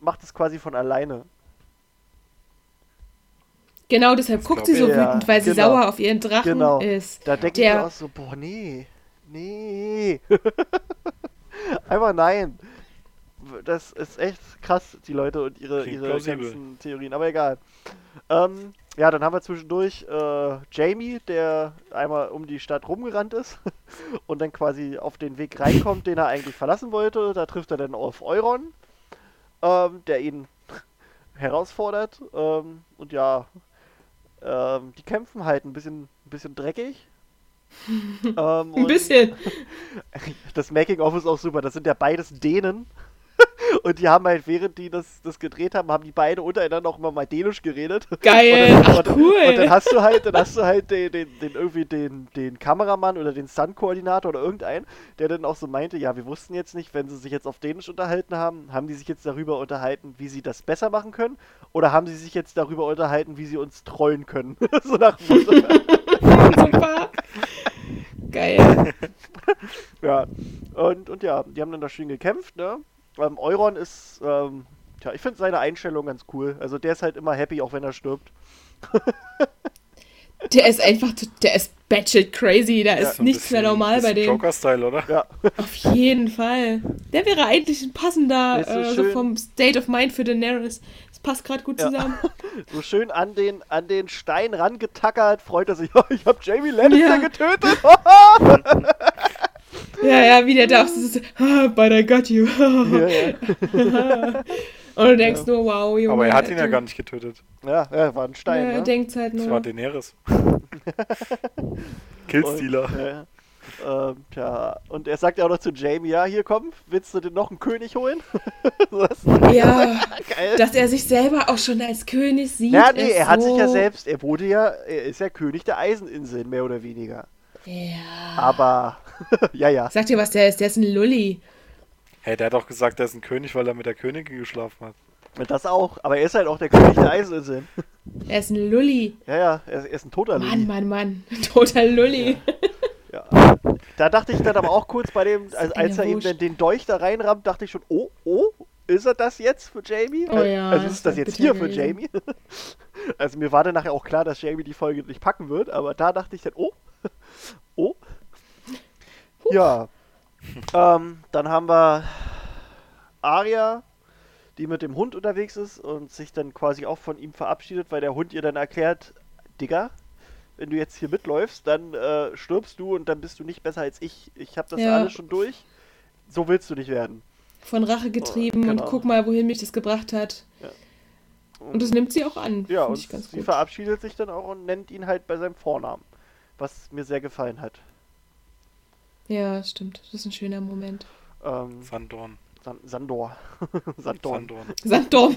macht es quasi von alleine. Genau, deshalb Das guckt sie so ich. Ja, wütend, weil sie genau. sauer auf ihren Drachen Genau. ist. Da denke ich Der- mir auch so, boah, nee, nee. Einfach nein. Das ist echt krass, die Leute und ihre, Klingt ihre plausibel. ganzen Theorien, aber egal. Ähm, ja, dann haben wir zwischendurch äh, Jamie, der einmal um die Stadt rumgerannt ist und dann quasi auf den Weg reinkommt, den er eigentlich verlassen wollte. Da trifft er dann auf Euron, ähm, der ihn herausfordert. Ähm, und ja, ähm, die kämpfen halt ein bisschen, ein bisschen dreckig. ähm, Ein bisschen. Das Making-of ist auch super. Das sind ja beides Dänen. Und die haben halt, während die das, das gedreht haben, haben die beide untereinander auch immer mal Dänisch geredet. Geil. Und dann, Ach, und, cool. Und dann hast du halt, dann hast du halt den, den, den irgendwie den, den Kameramann oder den Stunt-Koordinator oder irgendeinen, der dann auch so meinte, ja, wir wussten jetzt nicht, wenn sie sich jetzt auf Dänisch unterhalten haben, haben die sich jetzt darüber unterhalten, wie sie das besser machen können? Oder haben sie sich jetzt darüber unterhalten, wie sie uns trollen können? so nach. Super. Geil. Ja, und, und ja, die haben dann da schön gekämpft, ne? Ähm, Euron ist, ähm, tja, ich finde seine Einstellung ganz cool. Also der ist halt immer happy, auch wenn er stirbt. Der ist einfach, der ist batshit crazy. Da ist So ein nichts mehr bisschen- normal bei dem. Joker-Style, oder? Ja, Auf jeden Fall. Der wäre eigentlich ein passender, Ist so äh, so vom State of Mind für Daenerys. Das passt gerade gut Ja. zusammen. so schön an den, an den Stein rangetackert, freut er sich, oh, ich habe Jamie Lannister Ja. getötet. Ja, ja, wie der da auch so, so ah, but I got you. ja, ja. Und du denkst nur, wow, Junge. Aber er hat ihn ja gar nicht getötet. ja, ja, war ein Ja, Stein, er ne? denkt halt Das nur. war Daenerys. Killstealer. Und, ja, ähm, tja, und er sagt ja auch noch zu Jamie, ja, hier komm, willst du dir noch einen König holen? Ja, Geil. dass er sich selber auch schon als König sieht. Ja, nee, er hat so... sich ja selbst, er wurde ja, er ist ja König der Eiseninseln, mehr oder weniger. Ja. Aber, ja, ja. Sag dir, was der ist. Der ist ein Lulli. Hey, der hat doch gesagt, der ist ein König, weil er mit der Königin geschlafen hat. Das auch. Aber er ist halt auch der König der Eiseninseln. Er ist ein Lulli. Ja, ja, er, er ist ein toter Mann, Lulli. Mann, Mann. Total Lulli. Ja. Da dachte ich dann aber auch kurz bei dem, als, als er eben den, den Dolch da reinrammt, dachte ich schon, oh, oh, ist er das jetzt für Jamie? Oh ja, also das ist das wär jetzt hier für. Jamie? Also mir war dann nachher auch klar, dass Jamie die Folge nicht packen wird, aber da dachte ich dann, oh, oh. Ja. ähm, dann haben wir Arya, die mit dem Hund unterwegs ist und sich dann quasi auch von ihm verabschiedet, weil der Hund ihr dann erklärt, Digga, wenn du jetzt hier mitläufst, dann äh, stirbst du und dann bist du nicht besser als ich. Ich habe das Ja. alles schon durch. So willst du nicht werden. Von Rache getrieben Oh, und guck mal, wohin mich das gebracht hat. Und das nimmt sie auch an. Ja, und sie gut. verabschiedet sich dann auch und nennt ihn halt bei seinem Vornamen. Was mir sehr gefallen hat. Ja, stimmt. Das ist ein schöner Moment. Ähm, Sandorn. San Sandor. Sandorn. Sandorn. Sanddorn.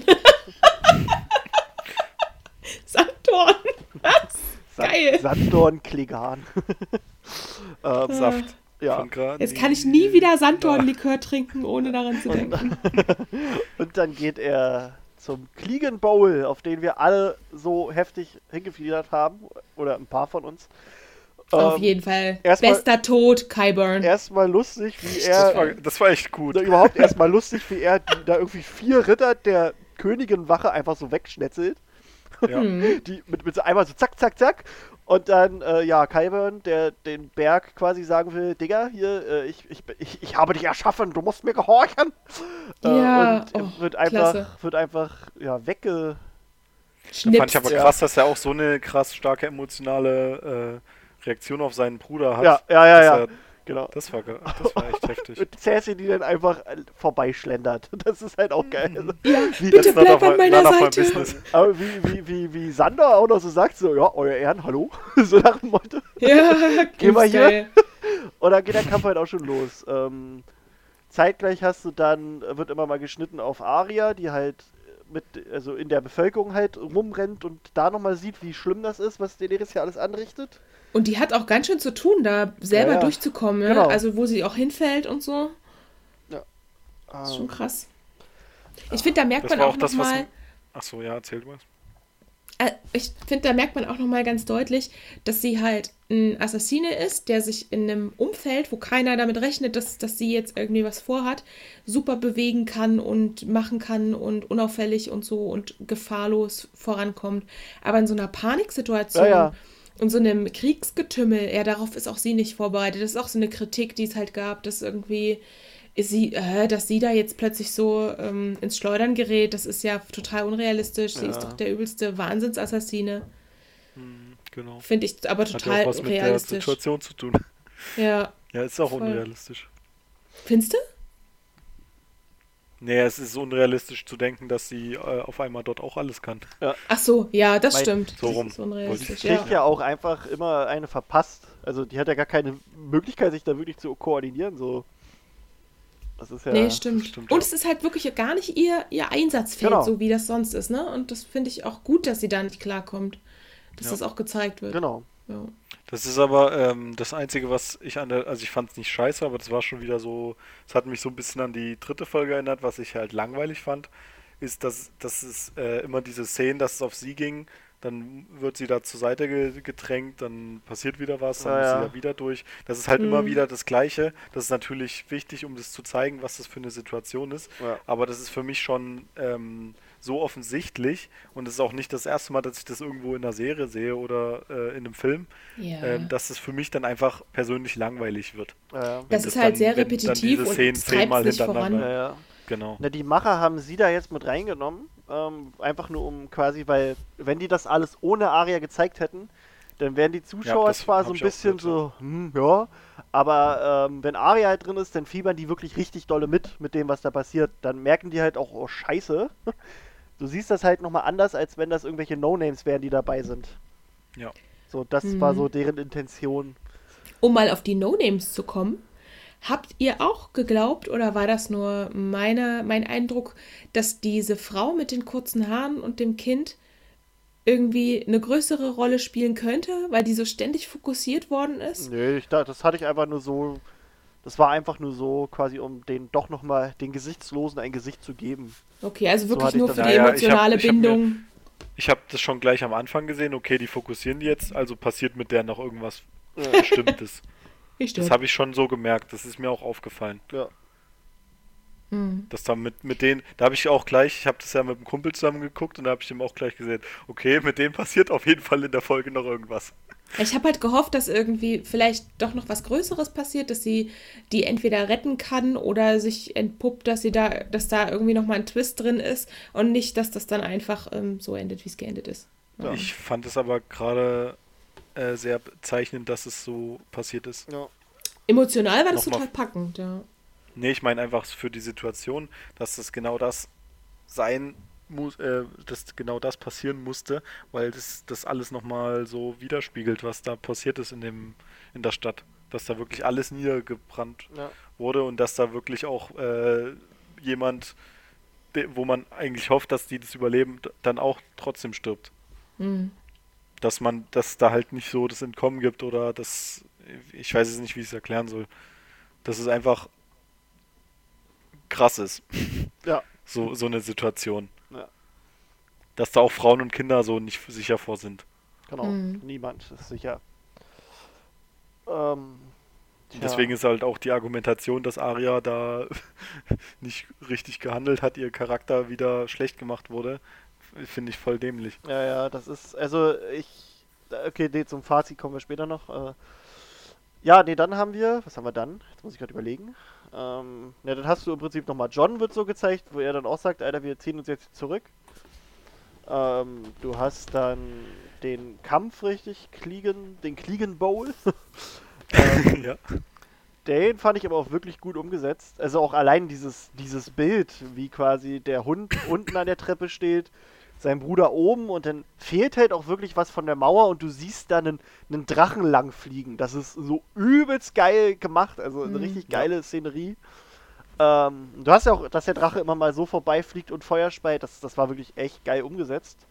Sanddorn. Was? Sa Geil. Sandorn Klegan. ähm, Saft. ja. Jetzt kann ich nie wieder Sanddornlikör trinken, ohne daran zu denken. Und dann geht er zum Kliegen Bowl, auf den wir alle so heftig hingefiedert haben. Oder ein paar von uns. Auf Ähm, jeden Fall. Bester Tod, Kyburn. Erstmal lustig, wie Das er. war, das war echt gut. Überhaupt erstmal lustig, wie er die, da irgendwie vier Ritter der Königinwache einfach so wegschnetzelt. Ja. Hm. Die mit, mit so einmal so zack, zack, zack. Und dann, äh, ja, Kyburn, der den Berg quasi sagen will, Digga, hier, äh, ich, ich, ich, ich habe dich erschaffen, du musst mir gehorchen. Ja, äh, und oh, wird einfach, klasse. wird einfach, ja, wegge... Da Schnipst. fand ich aber Ja. krass, dass er auch so eine krass starke emotionale äh, Reaktion auf seinen Bruder hat. Ja, ja, ja, ja. Er, Genau. das, war, das war echt heftig. Und Cersei, die dann einfach äh, vorbeischlendert. Das ist halt auch geil. ja, Wie- bitte bleib an meiner Seite. business. Aber wie, wie, wie, wie Sander auch noch so sagt, so, ja, euer Ehren, hallo? so nach dem Motto. Ja, Geh mal hier. Und dann geht der Kampf halt auch schon los. Ähm, zeitgleich hast du dann, wird immer mal geschnitten auf Aria, die halt mit, also in der Bevölkerung halt rumrennt und da nochmal sieht, wie schlimm das ist, was Daenerys hier alles anrichtet. Und die hat auch ganz schön zu tun, da selber Ja, ja. durchzukommen. Ne? Genau. Also wo sie auch hinfällt und so. Das ist schon Ähm, krass. Ich finde, da merkt Das man auch auch das, was. nochmal, Achso, ja, erzähl mal. äh, ich finde, da merkt man auch nochmal ganz deutlich, dass sie halt ein Assassine ist, der sich in einem Umfeld, wo keiner damit rechnet, dass, dass sie jetzt irgendwie was vorhat, super bewegen kann und machen kann und unauffällig und so und gefahrlos vorankommt. Aber in so einer Paniksituation Ja, ja. Und so einem Kriegsgetümmel, ja, darauf ist auch sie nicht vorbereitet. Das ist auch so eine Kritik, die es halt gab, dass irgendwie ist sie, äh, dass sie da jetzt plötzlich so ähm, ins Schleudern gerät, das ist ja total unrealistisch. Sie Ja. ist doch der übelste Wahnsinnsassassine. Hm, genau. Finde ich aber Hat ja total was mit der realistisch. Situation zu tun. Ja. Ja, ist auch Voll. unrealistisch. Findest du? Nee, es ist unrealistisch zu denken, dass sie äh, auf einmal dort auch alles kann. Ach so, ja, das Mein- stimmt. so das rum. ist Die unrealistisch. kriegt Ja. ja auch einfach immer eine verpasst. Also die hat ja gar keine Möglichkeit, sich da wirklich zu koordinieren. So. Das ist ja. Nee, stimmt. stimmt, Und ja. es ist halt wirklich gar nicht ihr, ihr Einsatzfeld, Genau. so wie das sonst ist, ne? Und das finde ich auch gut, dass sie da nicht klarkommt. Dass Ja. das auch gezeigt wird. Genau. Ja. Das ist aber ähm, das Einzige, was ich an der, also ich fand es nicht scheiße, aber das war schon wieder so, es hat mich so ein bisschen an die dritte Folge erinnert, was ich halt langweilig fand, ist, dass, dass es äh, immer diese Szenen, dass es auf sie ging, dann wird sie da zur Seite ge gedrängt, dann passiert wieder was, dann muss ja. sie da wieder durch. Das ist halt immer Mhm. wieder das Gleiche. Das ist natürlich wichtig, um das zu zeigen, was das für eine Situation ist. Ja. Aber das ist für mich schon ähm, so offensichtlich und es ist auch nicht das erste Mal, dass ich das irgendwo in einer Serie sehe oder äh, in einem Film, Ja. ähm, dass es für mich dann einfach persönlich langweilig wird. Ja, das wenn ist das halt dann- sehr repetitiv diese und Szenen zehnmal hintereinander- voran. ja, ja. Genau. Na, die Macher haben sie da jetzt mit reingenommen. Ähm, einfach nur um quasi, weil, wenn die das alles ohne Aria gezeigt hätten, dann wären die Zuschauer das zwar so ein bisschen gehört, so, hm, ja, aber ähm, wenn Aria halt drin ist, dann fiebern die wirklich richtig dolle mit, mit dem, was da passiert. Dann merken die halt auch, oh, scheiße. Du siehst das halt nochmal anders, als wenn das irgendwelche No-Names wären, die dabei sind. Ja. So, das Mhm. war so deren Intention. Um mal auf die No-Names zu kommen, habt ihr auch geglaubt oder war das nur meine, mein Eindruck, dass diese Frau mit den kurzen Haaren und dem Kind irgendwie eine größere Rolle spielen könnte, weil die so ständig fokussiert worden ist? Nee, ich dachte, das hatte ich einfach nur so. Das war einfach nur so, quasi, um den doch nochmal den Gesichtslosen ein Gesicht zu geben. Okay, also So wirklich ich nur für die ich hab- emotionale ich hab mir- Bindung. Ich habe das schon gleich am Anfang gesehen, okay, die fokussieren die jetzt, also passiert mit der noch irgendwas Bestimmtes. Ich Das habe ich schon so gemerkt, das ist mir auch aufgefallen. Ja. Hm. Dass da mit, mit denen, da habe ich auch gleich, ich habe das ja mit einem Kumpel zusammen geguckt und da habe ich dem auch gleich gesehen, okay, mit denen passiert auf jeden Fall in der Folge noch irgendwas. Ich habe halt gehofft, dass irgendwie vielleicht doch noch was Größeres passiert, dass sie die entweder retten kann oder sich entpuppt, dass sie da, dass da irgendwie noch mal ein Twist drin ist und nicht, dass das dann einfach ähm, so endet, wie es geendet ist. Ja. Ich fand es aber gerade äh, sehr bezeichnend, dass es so passiert ist. Ja. Emotional war das Nochmal- total packend, ja. Nee, ich meine einfach für die Situation, dass das genau das sein muss, äh, dass genau das passieren musste, weil das, das alles nochmal so widerspiegelt, was da passiert ist in dem, in der Stadt. Dass da wirklich alles niedergebrannt Ja. wurde und dass da wirklich auch äh, jemand, de, wo man eigentlich hofft, dass die das überleben, dann auch trotzdem stirbt. Hm. Dass man, dass da halt nicht so das Entkommen gibt oder das, ich weiß jetzt nicht, wie ich es erklären soll. Dass es einfach krass ist. Ja. So, so eine Situation. Ja. Dass da auch Frauen und Kinder so nicht sicher vor sind. Genau. Mhm. Niemand ist sicher. Ähm, deswegen ist halt auch die Argumentation, dass Arya da nicht richtig gehandelt hat, ihr Charakter wieder schlecht gemacht wurde, finde ich voll dämlich. Ja, ja, das ist, also ich, okay, nee, zum Fazit kommen wir später noch. Äh, ja, nee, dann haben wir, was haben wir dann? Jetzt muss ich gerade überlegen. Ähm, ja, dann hast du im Prinzip nochmal John wird so gezeigt, wo er dann auch sagt, Alter, wir ziehen uns jetzt zurück. Ähm, du hast dann den Kampf richtig, Kliegen, den Kliegen Bowl. ähm, ja. Den fand ich aber auch wirklich gut umgesetzt. Also auch allein dieses, dieses Bild, wie quasi der Hund unten an der Treppe steht, sein Bruder oben und dann fehlt halt auch wirklich was von der Mauer und du siehst da einen, einen Drachen langfliegen. Das ist so übelst geil gemacht, also eine Mhm. richtig geile Szenerie. Ähm, du hast ja auch, dass der Drache immer mal so vorbeifliegt und Feuer speit, das, das war wirklich echt geil umgesetzt.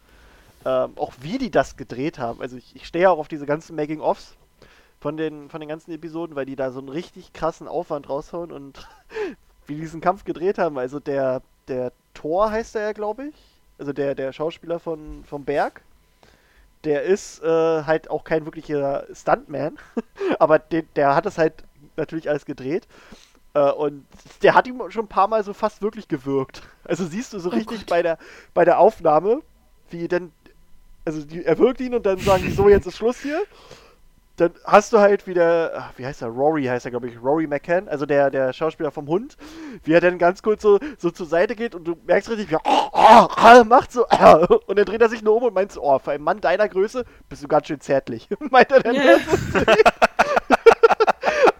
Ähm, auch wie die das gedreht haben. Also ich, ich stehe ja auch auf diese ganzen Making-ofs von den, von den ganzen Episoden, weil die da so einen richtig krassen Aufwand raushauen und wie die diesen Kampf gedreht haben. Also der, der Thor heißt er ja, glaube ich. Also der, der Schauspieler von, vom Berg. Der ist äh, halt auch kein wirklicher Stuntman, aber den, der hat es halt natürlich alles gedreht. Äh, und der hat ihm schon ein paar Mal so fast wirklich gewirkt. Also siehst du so Oh richtig Gott. bei der, bei der Aufnahme, wie denn, also die, er wirkt ihn und dann sagen die so, jetzt ist Schluss hier. Dann hast du halt wieder, ach, wie heißt er, Rory heißt er, glaube ich, Rory McCann, also der, der Schauspieler vom Hund, wie er dann ganz kurz so, so zur Seite geht und du merkst richtig, wie er oh, oh, oh, macht so, äh, und dann dreht er sich nur um und meint so, oh, für einen Mann deiner Größe bist du ganz schön zärtlich, meint er dann. So.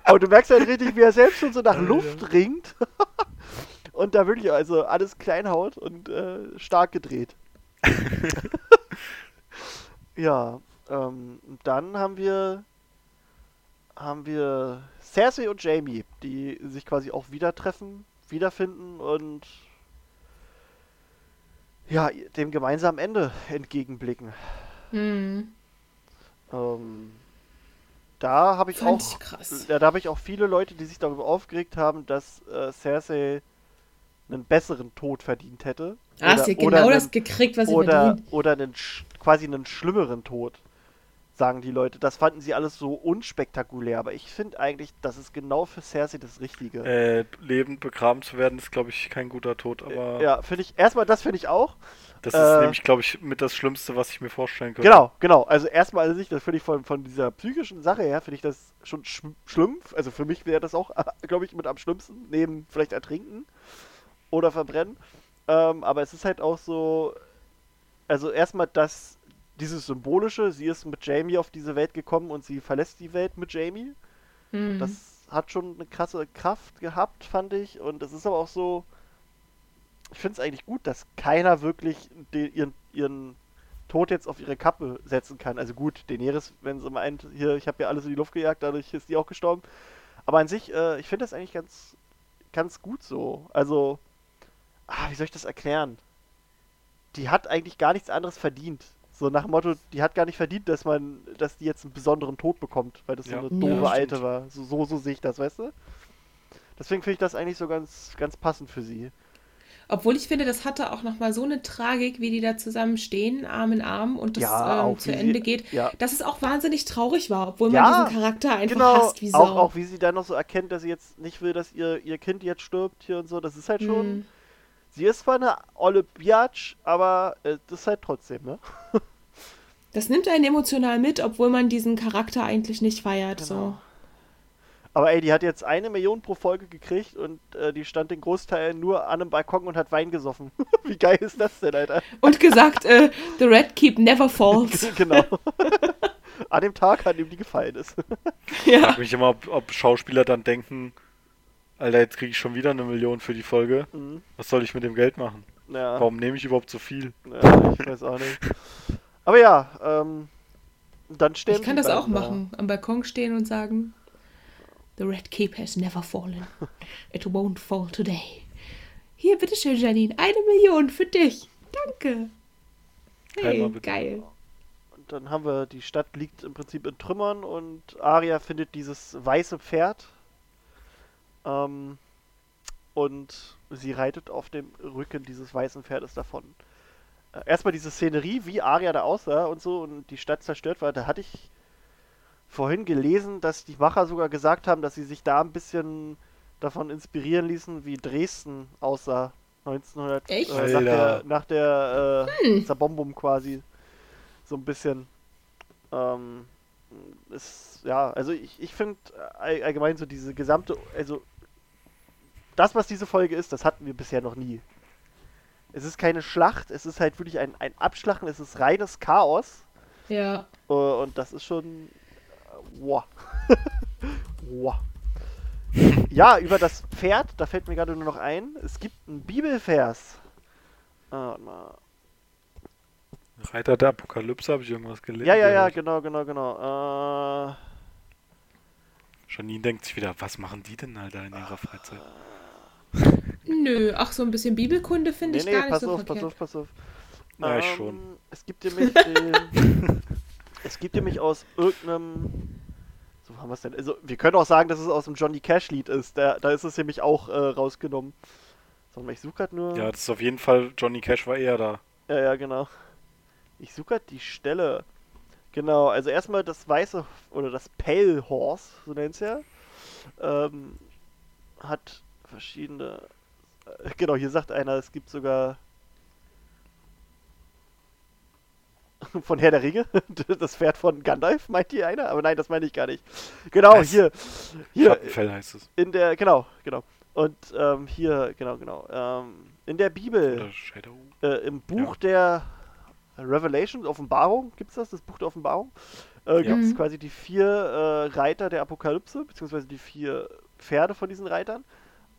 Aber du merkst halt richtig, wie er selbst schon so nach Luft ringt und da wirklich also alles klein haut und äh, stark gedreht. ja, ähm, dann haben wir haben wir Cersei und Jamie, die sich quasi auch wieder treffen, wiederfinden und ja, dem gemeinsamen Ende entgegenblicken. Hm. Ähm, da habe ich Fand auch ich krass. ja, da habe ich auch viele Leute, die sich darüber aufgeregt haben, dass äh, Cersei einen besseren Tod verdient hätte. Ah, hast ja genau einen- das gekriegt, was sie oder, verdient. oder einen, quasi einen schlimmeren Tod, sagen die Leute. Das fanden sie alles so unspektakulär, aber ich finde eigentlich, das ist genau für Cersei das Richtige. Äh, lebend begraben zu werden, ist, glaube ich, kein guter Tod, aber ja, finde ich, erstmal das finde ich auch. das äh, ist nämlich, glaube ich, mit das Schlimmste, was ich mir vorstellen könnte. Genau, genau. Also erstmal an sich, das finde ich von, von dieser psychischen Sache her, finde ich das schon schm- schlimm. Also für mich wäre das auch, glaube ich, mit am schlimmsten, neben vielleicht ertrinken oder verbrennen. Ähm, aber es ist halt auch so, also erstmal das, dieses Symbolische, sie ist mit Jamie auf diese Welt gekommen und sie verlässt die Welt mit Jamie. Hm. Das hat schon eine krasse Kraft gehabt, fand ich. Und es ist aber auch so, ich finde es eigentlich gut, dass keiner wirklich den, ihren, ihren Tod jetzt auf ihre Kappe setzen kann. Also gut, Daenerys, wenn sie meint, hier, ich habe ja alles in die Luft gejagt, dadurch ist die auch gestorben. Aber an sich, äh, ich finde das eigentlich ganz, ganz gut so. Also, ah, wie soll ich das erklären? Die hat eigentlich gar nichts anderes verdient. So nach dem Motto, die hat gar nicht verdient, dass man, dass die jetzt einen besonderen Tod bekommt, weil das Ja, so eine ja, doofe stimmt. Alte war. So, so, so sehe ich das, weißt du? Deswegen finde ich das eigentlich so ganz, ganz passend für sie. Obwohl ich finde, das hatte auch nochmal so eine Tragik, wie die da zusammen stehen, Arm in Arm und das Ja, auch ähm, zu wie sie- Ende geht, ja. dass es auch wahnsinnig traurig war, obwohl Ja, man diesen Charakter einfach genau, hasst wie Sau. auch, auch wie sie dann noch so erkennt, dass sie jetzt nicht will, dass ihr, ihr Kind jetzt stirbt hier und so. Das ist halt schon. Hm. Sie ist zwar eine olle Biatch, aber äh, das ist halt trotzdem, ne? Das nimmt einen emotional mit, obwohl man diesen Charakter eigentlich nicht feiert. So. Aber ey, die hat jetzt eine Million pro Folge gekriegt und äh, die stand den Großteil nur an einem Balkon und hat Wein gesoffen. Wie geil ist das denn, Alter? Und gesagt, äh, The Red Keep never falls. genau. an dem Tag, an dem die gefallen ist. ja. frage mich immer, ob, ob Schauspieler dann denken, Alter, jetzt kriege ich schon wieder eine Million für die Folge. Mhm. Was soll ich mit dem Geld machen? Ja, Warum nehme ich überhaupt so viel? ja, ich weiß auch nicht. Aber ja, ähm, dann stehen Ich kann die das auch da. machen. Am Balkon stehen und sagen: The Red Cape has never fallen. It won't fall today. Hier, bitteschön, Janine. Eine Million für dich. Danke. Hey, geil. Und dann haben wir, die Stadt liegt im Prinzip in Trümmern und Arya findet dieses weiße Pferd. Ähm, und sie reitet auf dem Rücken dieses weißen Pferdes davon. Äh, erstmal diese Szenerie, wie Arya da aussah und so und die Stadt zerstört war, da hatte ich vorhin gelesen, dass die Macher sogar gesagt haben, dass sie sich da ein bisschen davon inspirieren ließen, wie Dresden aussah. 1900 Echt? äh, nach der, nach der äh, Zabombum quasi. So ein bisschen. Ähm, ist, ja, also ich, ich finde all, allgemein so diese gesamte, also das, was diese Folge ist, das hatten wir bisher noch nie. Es ist keine Schlacht, es ist halt wirklich ein, ein Abschlachten, es ist reines Chaos. Ja. Äh, Und das ist schon. äh, Wow. wow. Ja, über das Pferd, da fällt mir gerade nur noch ein, es gibt einen Bibelvers. Äh, warte mal. Reiter der Apokalypse, habe ich irgendwas gelesen? ja, ja, ja, gehört? genau, genau, genau. Äh, Janine denkt sich wieder, was machen die denn Alter in ihrer Freizeit? Nö, ach, so ein bisschen Bibelkunde finde nee, ich nee, gar nicht pass so auf, verkehrt. pass auf, pass auf. Ja, ich Ähm, schon. Es gibt nämlich den, Es gibt nämlich aus irgendeinem. So haben wir es denn. Also, wir können auch sagen, dass es aus dem Johnny Cash-Lied ist. Da, da ist es nämlich auch äh, rausgenommen. Sag mal, ich suche gerade nur. Ja, das ist auf jeden Fall, Johnny Cash war eher da. Ja, ja, genau. Ich suche gerade die Stelle. Genau, also erstmal das weiße oder das Pale Horse, so nennt es ja. Ähm, hat verschiedene. Äh, genau, hier sagt einer, es gibt sogar. Von Herr der Ringe, das Pferd von Gandalf, meint hier einer? Aber nein, das meine ich gar nicht. Genau, Was? hier. Hier, Schattenfell heißt es. in der, genau, genau. Und ähm, hier, genau, genau. Ähm, in der Bibel äh, im Buch der Revelation, Offenbarung, gibt es das, das Buch der Offenbarung? Äh, gibt es Mhm. quasi die vier äh, Reiter der Apokalypse, beziehungsweise die vier Pferde von diesen Reitern.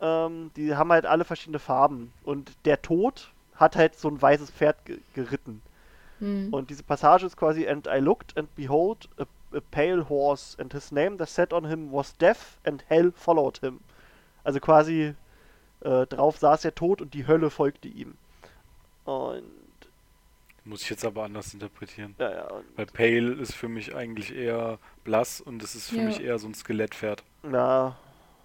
Ähm, die haben halt alle verschiedene Farben. Und der Tod hat halt so ein weißes Pferd ge geritten. Hm. Und diese Passage ist quasi, and I looked and behold a, a pale horse, and his name that sat on him was death, and hell followed him. Also quasi äh, drauf saß der Tod und die Hölle folgte ihm. Und Muss ich jetzt aber anders interpretieren. ja, ja, und, Weil Pale ist für mich eigentlich eher blass und es ist für Ja. mich eher so ein Skelettpferd. ja,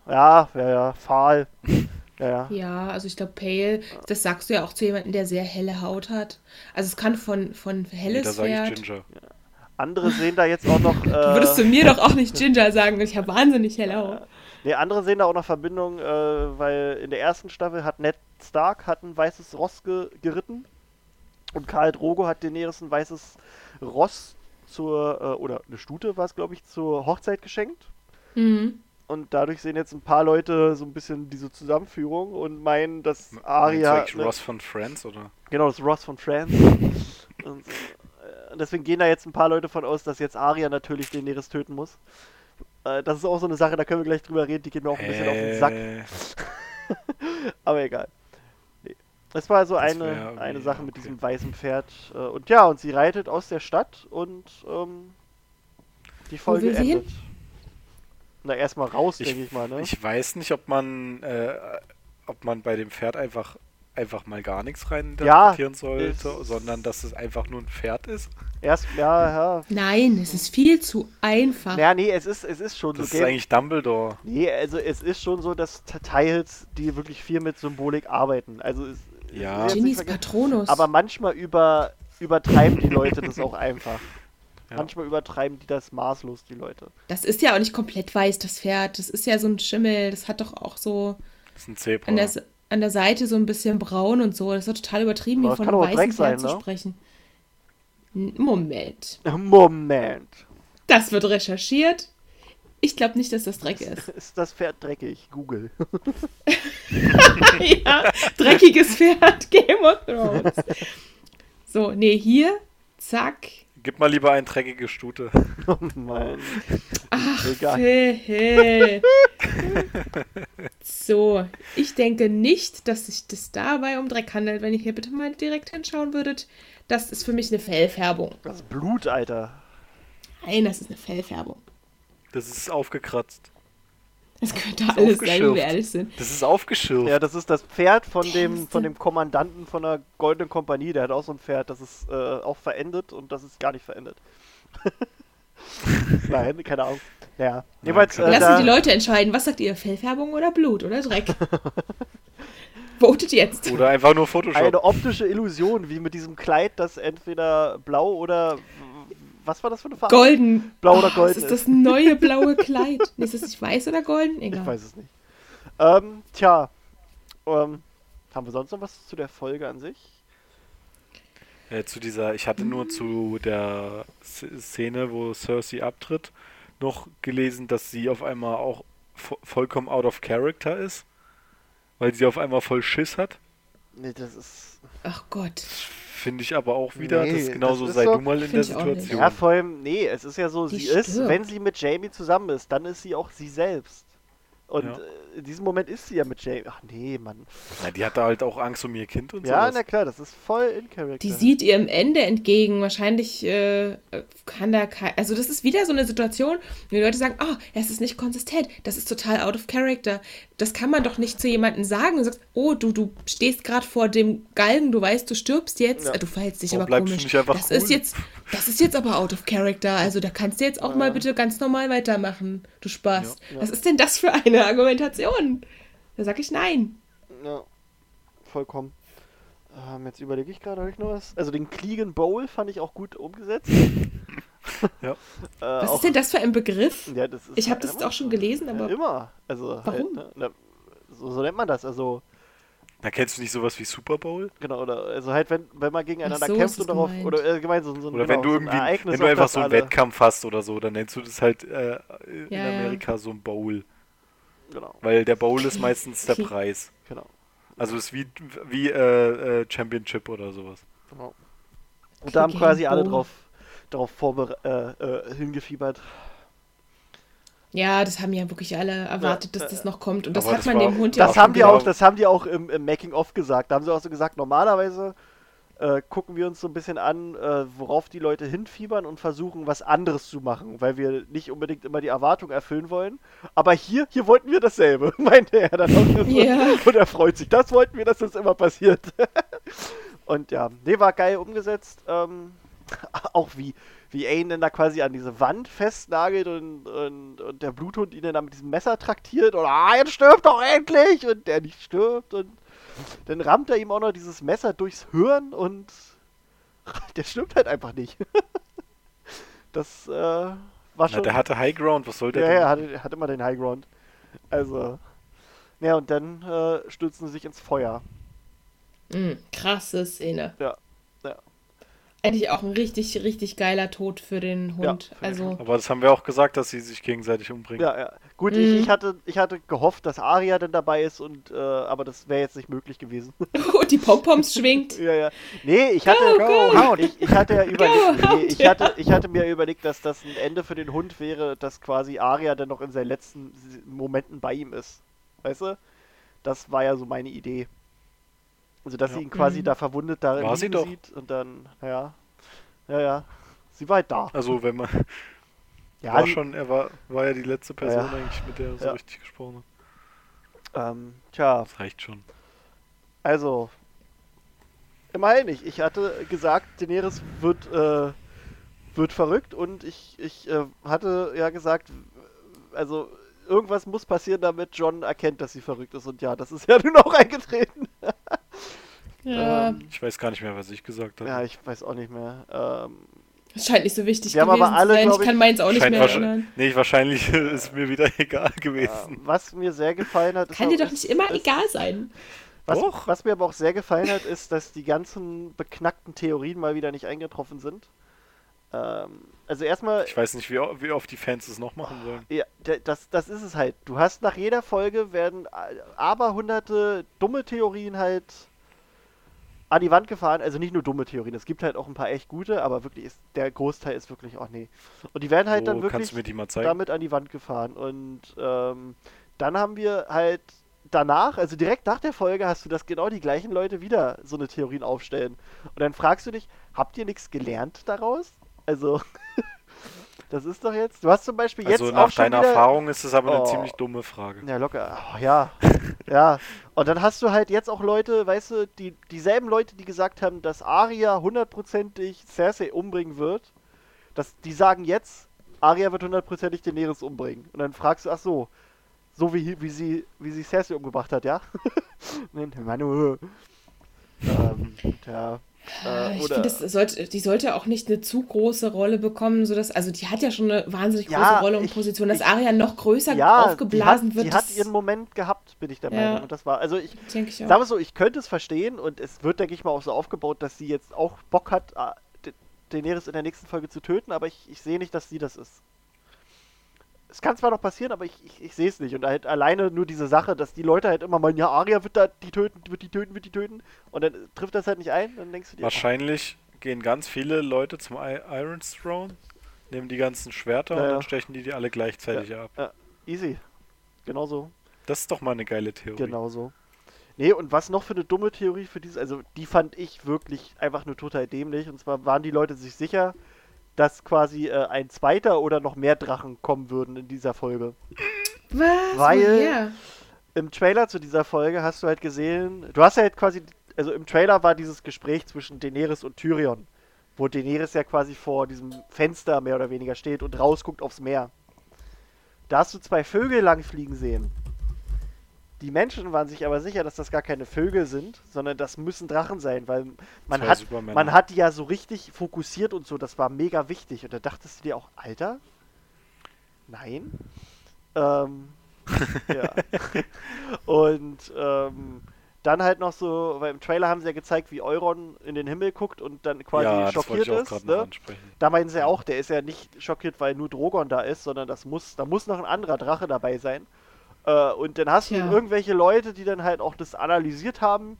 ja, ja, ja, fahl. Ja, ja. Ja, also ich glaube, Pale, das sagst du ja auch zu jemandem, der sehr helle Haut hat. Also es kann von, von Nee, da helles sage ich. Ginger. Andere sehen da jetzt auch noch. Äh, Du würdest zu mir doch auch nicht Ginger sagen, ich habe wahnsinnig helle Haut. nee, andere sehen da auch noch Verbindung, äh, weil in der ersten Staffel hat Ned Stark hat ein weißes Ross ge geritten und Karl Drogo hat Daenerys ein weißes Ross zur, äh, oder eine Stute war es, glaube ich, zur Hochzeit geschenkt. Mhm. Und dadurch sehen jetzt ein paar Leute so ein bisschen diese Zusammenführung und meinen, dass du Arya. eigentlich ne- Ross von Friends oder? Genau, das Ross von France. und so. Äh, deswegen gehen da jetzt ein paar Leute von aus, dass jetzt Arya natürlich Daenerys töten muss. Äh, das ist auch so eine Sache, da können wir gleich drüber reden, die geht mir auch ein bisschen auf den Sack. Aber egal. Das war so Das eine, eine Sache mit okay. diesem weißen Pferd. Äh, und ja, und sie reitet aus der Stadt und ähm, die Folge hin? endet. Na, erstmal raus, denke ich mal, ne? Ich weiß nicht, ob man, äh, ob man bei dem Pferd einfach, einfach mal gar nichts rein Ja, sollte, sondern dass es einfach nur ein Pferd ist. Erst, ja, ja. Nein, es ist viel zu einfach. Ja, nee, es ist, es ist schon Das so. ist eigentlich Dumbledore. Nee, also es ist schon so, dass Teils, die wirklich viel mit Symbolik arbeiten. Also es, es Ja. verkehrt, Patronus. aber manchmal über, übertreiben die Leute das auch einfach. Ja. Manchmal übertreiben die das maßlos, die Leute. das ist ja auch nicht komplett weiß, das Pferd. Das ist ja so ein Schimmel. Das hat doch auch so Das ist ein Zebra. an der, an der Seite so ein bisschen braun und so. Das ist doch total übertrieben, hier von kann einem weißen Dreck sein, Pferd zu ne? sprechen. N- Moment. Moment. Das wird recherchiert. Ich glaube nicht, dass das Dreck ist. Ist das Pferd dreckig? Google. ja, dreckiges Pferd, Game of Thrones. So, nee, hier, zack. Gib mal lieber eine dreckige Stute. Oh Mann. Ach, Egal. Phil. so, ich denke nicht, dass sich das dabei um Dreck handelt. Wenn ihr hier bitte mal direkt hinschauen würdet, das ist für mich eine Fellfärbung. Das ist Blut, Alter. Nein, das ist eine Fellfärbung. Das ist aufgekratzt. Das könnte ist alles sein, wenn wir ehrlich sind. Das ist aufgeschürft. Ja, das ist das Pferd von dem, von dem Kommandanten von der Goldenen Kompanie. Der hat auch so ein Pferd, das ist äh, auch verendet und das ist gar nicht verendet. Nein, keine Ahnung. Ja. Jedenfalls, äh, Lassen die Leute entscheiden, was sagt ihr, Fellfärbung oder Blut oder Dreck? Votet jetzt. Oder einfach nur Photoshop. eine optische Illusion, wie mit diesem Kleid, das entweder blau oder. Was war das für eine Farbe? Golden. Blau oder Oh, golden Ist das neue blaue Kleid? Ist das nicht weiß oder golden? Egal. Ich weiß es nicht. Ähm, tja. Ähm, haben wir sonst noch was zu der Folge an sich? Äh, zu dieser, ich hatte nur zu der S Szene, wo Cersei abtritt, noch gelesen, dass sie auf einmal auch vo vollkommen out of character ist. Weil sie auf einmal voll Schiss hat. Nee, das ist. Ach Gott. Finde ich aber auch wieder, Nee, das ist genauso, das ist sei so- du mal in der. Situation. Ja, vor allem, nee, es ist ja so, Die sie ist, stirbt. wenn sie mit Jamie zusammen ist, dann ist sie auch sie selbst. Und Ja. äh, in diesem Moment ist sie ja mit Jamie. Ach nee, Mann. Na, die hat da halt auch Angst um ihr Kind und Ja, sowas. na klar, das ist voll in Character. Die sieht ihrem Ende entgegen. Wahrscheinlich äh, kann da kein. Also, das ist wieder so eine Situation, wo die Leute sagen: Oh, es ist nicht konsistent. Das ist total out of character. Das kann man doch nicht zu jemandem sagen. Du sagst: Oh, du, du stehst gerade vor dem Galgen, du weißt, du stirbst jetzt. Ja. Du verhältst dich Warum aber komisch. nicht einfach das cool? ist jetzt. Das ist jetzt aber out of character. Also, da kannst du jetzt auch mal bitte ganz normal weitermachen. Du Spaß. Ja. Was ist denn das für eine Argumentation? Da sag ich nein. Ja, vollkommen. Ähm, jetzt überlege ich gerade, habe ich noch was? Also den Clegan Bowl fand ich auch gut umgesetzt. Ja. Äh, Was auch, ist denn das für ein Begriff? Ja, das ist Ich habe das auch schon gelesen, Ja, aber immer. Also, Warum? Halt, ne, ne, so, so nennt man das. Also, Na, kennst du nicht sowas wie Super Bowl? genau, oder, also halt, wenn, wenn man gegeneinander so, kämpft und darauf, gemeint. oder äh, gemeint, so, so, Oder genau, wenn du so ein irgendwie, Ereignis, wenn du einfach so einen alle- Wettkampf hast oder so, dann nennst du das halt äh, in Ja, ja. Amerika so ein Bowl. Genau, Weil der Bowl ist meistens der. Preis. genau, Also ist wie, wie äh, äh, Championship oder sowas. genau. Und da haben quasi alle drauf, darauf vorbere äh, äh, hingefiebert. ja, das haben ja wirklich alle erwartet, dass das noch kommt. Und das hat das man dem Hund ja Das auch haben die auch, das haben die auch im, im Making of gesagt. Da haben sie auch so gesagt, normalerweise äh, gucken wir uns so ein bisschen an, äh, worauf die Leute hinfiebern und versuchen, was anderes zu machen, weil wir nicht unbedingt immer die Erwartung erfüllen wollen. Aber hier, hier wollten wir dasselbe, meinte er dann auch. Ja. Und er freut sich. Das wollten wir, dass das immer passiert. und ja, nee, war geil umgesetzt. Ähm, auch wie, wie Aiden da quasi an diese Wand festnagelt und, und, und der Bluthund ihn dann da mit diesem Messer traktiert und ah, jetzt stirbt doch endlich! Und der nicht stirbt und dann rammt er ihm auch noch dieses Messer durchs Hirn und der stirbt halt einfach nicht. das äh, war Na, schon. der hatte High Ground, was soll der ja, denn? ja, hatte, hatte immer den High Ground. Also. Ja, und dann äh, stürzen sie sich ins Feuer. Mm, krasse Szene. Ja. Eigentlich auch ein richtig, richtig geiler Tod für den Ja, Hund. den also, Aber das haben wir auch gesagt, dass sie sich gegenseitig umbringen. Ja, ja. Gut, Mhm. ich, ich, hatte, ich hatte gehofft, dass Aria dann dabei ist, und, äh, aber das wäre jetzt nicht möglich gewesen. und die Pompoms schwingt. ja, ja. Nee, ich hatte, go. Ich, ich hatte ja überlegt, Go, nee, ich, ja. hatte, ich hatte mir überlegt, dass das ein Ende für den Hund wäre, dass quasi Aria dann noch in seinen letzten Momenten bei ihm ist. Weißt du? Das war ja so meine Idee. Also, dass Ja. sie ihn quasi Mhm. da verwundet da War sie doch. sieht und dann, ja. Ja, ja. Sie war halt da. Also wenn man Ja, war sie- schon, er war, war ja die letzte Person Ja. eigentlich, mit der er so Ja. richtig gesprochen hat. ähm, tja, Das reicht schon. Also, immerhin nicht. Ich hatte gesagt, Daenerys wird, äh, wird verrückt und ich, ich äh, hatte ja gesagt, also irgendwas muss passieren, damit John erkennt, dass sie verrückt ist. Und ja, das ist ja nun auch eingetreten. Ja, Ähm, Ich weiß gar nicht mehr, was ich gesagt habe. ja, ich weiß auch nicht mehr. Ähm, es scheint nicht so wichtig wir haben gewesen aber alle, zu sein. glaub Ich kann ich- meins auch nicht mehr wahrscheinlich- erinnern. Nee, wahrscheinlich ist mir wieder egal gewesen. was mir sehr gefallen hat, ist Kann auch- dir doch nicht immer ist, egal sein. Was, Doch. was mir aber auch sehr gefallen hat, ist, dass die ganzen beknackten Theorien mal wieder nicht eingetroffen sind. Ähm, also erstmal, Ich weiß nicht, wie, wie oft die Fans es noch machen wollen. Ja, das, das ist es halt. Du hast nach jeder Folge werden aber hunderte dumme Theorien halt an die Wand gefahren. Also nicht nur dumme Theorien. Es gibt halt auch ein paar echt gute, aber wirklich ist der Großteil ist wirklich, oh nee. Und die werden halt Wo dann wirklich damit an die Wand gefahren. Und ähm, dann haben wir halt danach, also direkt nach der Folge, hast du das genau die gleichen Leute wieder so eine Theorien aufstellen. Und dann fragst du dich, habt ihr nichts gelernt daraus? Also, das ist doch jetzt. Du hast zum Beispiel jetzt Also auch nach schon deiner wieder, Erfahrung ist es aber eine Oh. ziemlich dumme Frage. Ja, locker. Oh, ja. ja. Und dann hast du halt jetzt auch Leute, weißt du, die, dieselben Leute, die gesagt haben, dass Arya hundertprozentig Cersei umbringen wird, dass, die sagen jetzt, Arya wird hundertprozentig Daenerys umbringen. Und dann fragst du, ach so, so wie, wie, sie, wie sie Cersei umgebracht hat, ja? Nein, Manu. ähm, ja. Äh, ich oder, finde, sollte, die sollte auch nicht eine zu große Rolle bekommen, sodass, also die hat ja schon eine wahnsinnig große Ja, Rolle und ich- Position, dass ich- Aria noch größer ja, aufgeblasen die hat, wird. Die hat ihren Moment gehabt, bin ich der Ja. Meinung. Und das war, also ich, ich. Sagen wir so, ich könnte es verstehen und es wird, denke ich mal, auch so aufgebaut, dass sie jetzt auch Bock hat, äh, Da- Daenerys in der nächsten Folge zu töten, aber ich, ich sehe nicht, dass sie das ist. Es kann zwar noch passieren, aber ich, ich, ich sehe es nicht. Und halt alleine nur diese Sache, dass die Leute halt immer meinen, ja, Arya wird da die töten, wird die töten, wird die töten. Und dann trifft das halt nicht ein, dann denkst du dir. Wahrscheinlich gehen ganz viele Leute zum I Iron Throne, nehmen die ganzen Schwerter Ja, und ja. dann stechen die die alle gleichzeitig ab. oh, easy. Genauso. Das ist doch mal eine geile Theorie. Genau so. Nee, und was noch für eine dumme Theorie für dieses, also die fand ich wirklich einfach nur total dämlich. Und zwar waren die Leute sich sicher, dass quasi äh, ein zweiter oder noch mehr Drachen kommen würden in dieser Folge. Was? Weil- Woher? Im Trailer zu dieser Folge hast du halt gesehen, du hast ja halt quasi, also im Trailer war dieses Gespräch zwischen Daenerys und Tyrion, wo Daenerys ja quasi vor diesem Fenster mehr oder weniger steht und rausguckt aufs Meer. Da hast du zwei Vögel langfliegen sehen. Die Menschen waren sich aber sicher, dass das gar keine Vögel sind, sondern das müssen Drachen sein, weil man Zwei hat, Supermänner. man hat die ja so richtig fokussiert und so, das war mega wichtig. Und da dachtest du dir auch, Alter? Nein? Ähm, ja. und ähm, dann halt noch so, weil im Trailer haben sie ja gezeigt, wie Euron in den Himmel guckt und dann quasi ja, schockiert ich auch ist. Ne? Da meinen sie ja auch, der ist ja nicht schockiert, weil nur Drogon da ist, sondern das muss, da muss noch ein anderer Drache dabei sein. Äh, und dann hast Tja. du irgendwelche Leute, die dann halt auch das analysiert haben,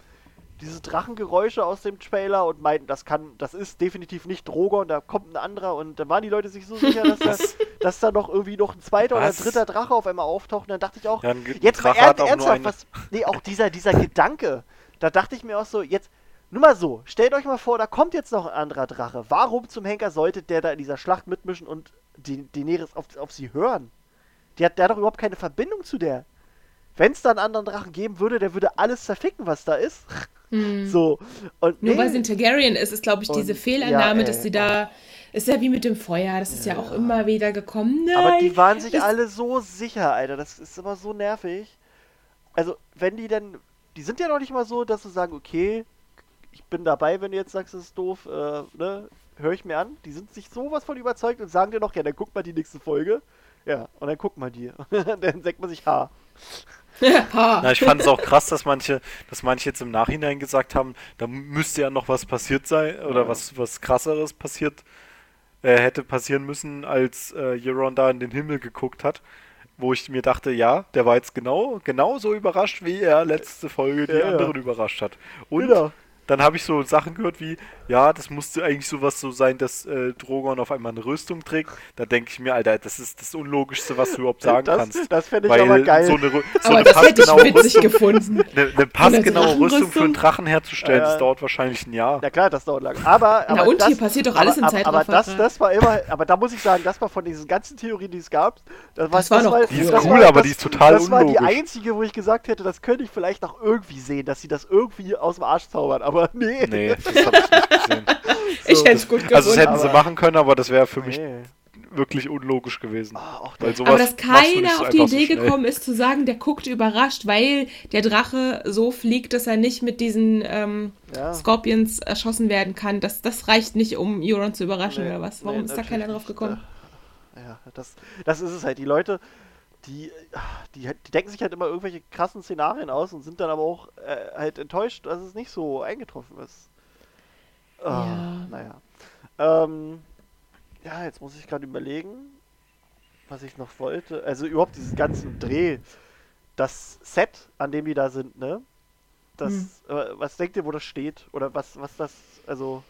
diese Drachengeräusche aus dem Trailer und meinten, das kann, das ist definitiv nicht Drogon, da kommt ein anderer und dann waren die Leute sich so sicher, dass da, dass da noch irgendwie noch ein zweiter oder Was? ein dritter Drache auf einmal auftaucht. Und dann dachte ich auch, Ja, jetzt mal nur ernsthaft, was, nee, auch dieser, dieser Gedanke, da dachte ich mir auch so, jetzt, nur mal so, stellt euch mal vor, da kommt jetzt noch ein anderer Drache. Warum zum Henker sollte der da in dieser Schlacht mitmischen und die Daenerys auf, auf sie hören? Die hat, der hat doch überhaupt keine Verbindung zu der. Wenn es da einen anderen Drachen geben würde, der würde alles zerficken, was da ist. Hm. So. Und Nur nee, weil sie ein Targaryen ist, ist, glaube ich, diese Und- Fehlannahme, ja, dass sie da. Ist ja wie mit dem Feuer, das ist ja, auch immer wieder gekommen. Nein, Aber die waren sich alle so sicher, Alter. Das ist immer so nervig. Also, wenn die dann. Die sind ja noch nicht mal so, dass sie sagen, okay, ich bin dabei, wenn du jetzt sagst, das ist doof, äh, ne? Hör ich mir an. Die sind sich sowas von überzeugt und sagen dir noch, ja, dann guck mal die nächste Folge. Ja, und dann guck mal die. dann denkt man sich, ha. ha. Na, ich fand es auch krass, dass manche, dass manche jetzt im Nachhinein gesagt haben, da müsste ja noch was passiert sein oder Ja. was, was krasseres passiert, äh, hätte passieren müssen, als äh, Euron da in den Himmel geguckt hat. Wo ich mir dachte, ja, der war jetzt genau, genauso überrascht, wie er letzte Folge die Ja, ja. anderen überrascht hat. Und Genau. Dann habe ich so Sachen gehört wie, ja, das musste eigentlich sowas so sein, dass äh, Drogon auf einmal eine Rüstung trägt. Da denke ich mir, Alter, das ist das Unlogischste, was du überhaupt sagen das, kannst. Das fände ich Weil aber geil. so eine, so Aber eine das hätte ich passgenaue witzig Rüstung, gefunden. eine, eine passgenaue Rüstung für einen Drachen herzustellen, Ja. das dauert wahrscheinlich ein Jahr. Ja klar, das dauert lang. Aber, aber Na und, das, hier passiert doch alles aber, im aber, aber das, das war immer, aber da muss ich sagen, das war von diesen ganzen Theorien, die es gab, das war, Das war noch Die ist das cool, war, aber das, die ist total Das war die unlogisch. einzige, wo ich gesagt hätte, das könnte ich vielleicht noch irgendwie sehen, dass sie das irgendwie aus dem Arsch zaubern, aber nee. Nee, das habe ich nicht gesehen. Ich So, hätte es gut gefunden. Also, das hätten sie aber- machen können, aber das wäre für mich Nee. wirklich unlogisch gewesen. Auch Weil sowas aber dass keiner so auf die so Idee schnell. gekommen ist, zu sagen, der guckt überrascht, weil der Drache so fliegt, dass er nicht mit diesen ähm, ja. Scorpions erschossen werden kann. Das, das reicht nicht, um Euron zu überraschen Nee, oder was? Warum nee, ist da keiner drauf gekommen? Ja, das, das ist es halt. Die Leute, die, die, die denken sich halt immer irgendwelche krassen Szenarien aus und sind dann aber auch äh, halt enttäuscht, dass es nicht so eingetroffen ist. Ah, Ja. Naja. Ähm, ja, jetzt muss ich gerade überlegen, was ich noch wollte. Also überhaupt diesen ganzen Dreh. Das Set, an dem die da sind, ne? das, Hm. äh, was denkt ihr, wo das steht? Oder was, was das, also,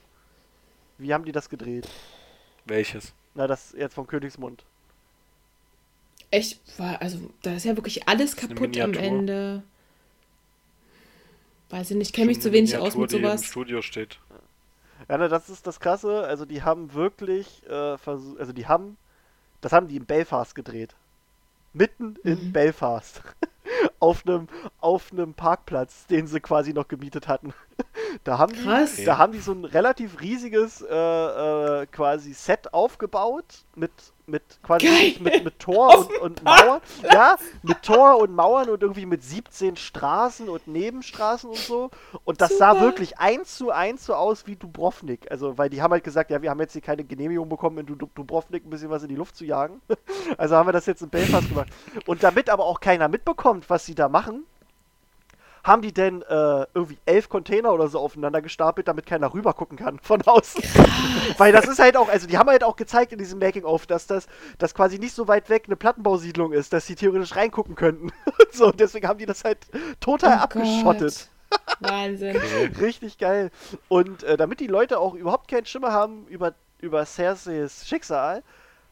wie haben die das gedreht? Welches? Na, das jetzt vom Königsmund. Ich war, also da ist ja wirklich alles kaputt am. Ende. Weiß ich nicht, kenne mich zu wenig aus Miniatur, mit die im sowas. Studio steht. Ja, na, das ist das Krasse. Also, die haben wirklich, äh, versucht, also, die haben, das haben die in Belfast gedreht. Mitten in Mhm. Belfast. auf einem auf einem Parkplatz, den sie quasi noch gemietet hatten. Da haben die, da haben die so ein relativ riesiges äh, äh, quasi Set aufgebaut mit mit quasi Geil. mit, mit Tor und, und Mauern. Ja, mit Tor und Mauern und irgendwie mit 17 Straßen und Nebenstraßen und so. Und das sah Super. wirklich eins zu eins so aus wie Dubrovnik. Also, weil die haben halt gesagt, ja, wir haben jetzt hier keine Genehmigung bekommen, in Dub- Dubrovnik ein bisschen was in die Luft zu jagen. Also haben wir das jetzt in Belfast gemacht. Und damit aber auch keiner mitbekommt, was sie da machen, haben die denn äh, irgendwie elf Container oder so aufeinander gestapelt, damit keiner rüber gucken kann von außen. Weil das ist halt auch, also die haben halt auch gezeigt in diesem Making-of, dass das dass quasi nicht so weit weg eine Plattenbausiedlung ist, dass sie theoretisch reingucken könnten. so, und deswegen haben die das halt total Oh abgeschottet. Gott. Wahnsinn. Richtig geil. Und äh, damit die Leute auch überhaupt keinen Schimmer haben über, über Cerseis Schicksal,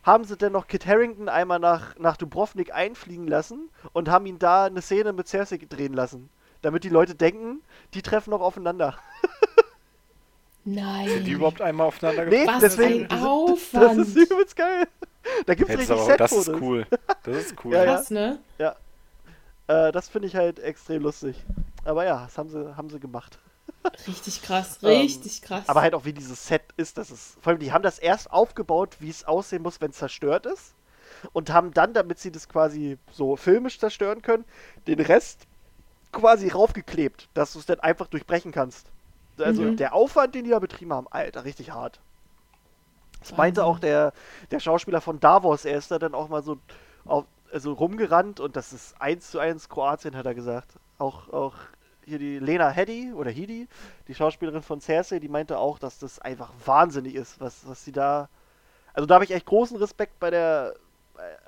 haben sie dann noch Kit Harrington einmal nach, nach Dubrovnik einfliegen lassen und haben ihn da eine Szene mit Cersei drehen lassen. Damit die Leute denken, die treffen noch aufeinander. Nein. Sind die überhaupt einmal aufeinander Nee, getroffen? Was deswegen. ein das, Aufwand. das ist übelst geil. Da gibt's Jetzt richtig aber, das ist cool. Das ist cool. Ja, ja. Krass, ne? Äh, das finde ich halt extrem lustig. Aber ja, das haben sie, haben sie gemacht. Richtig krass. Ähm, Richtig krass. Aber halt auch wie dieses Set ist, das ist. Vor allem, die haben das erst aufgebaut, wie es aussehen muss, wenn es zerstört ist. Und haben dann, damit sie das quasi so filmisch zerstören können, den Rest quasi raufgeklebt, dass du es dann einfach durchbrechen kannst. Also Mhm. der Aufwand, den die da betrieben haben, Alter, richtig hart. Das meinte auch der, der Schauspieler von Davos, er ist da dann auch mal so auf, also rumgerannt und das ist eins zu eins Kroatien, hat er gesagt. Auch, auch hier die Lena Headey oder Hedi, die Schauspielerin von Cersei, die meinte auch, dass das einfach wahnsinnig ist, was, was sie da. Also da habe ich echt großen Respekt bei der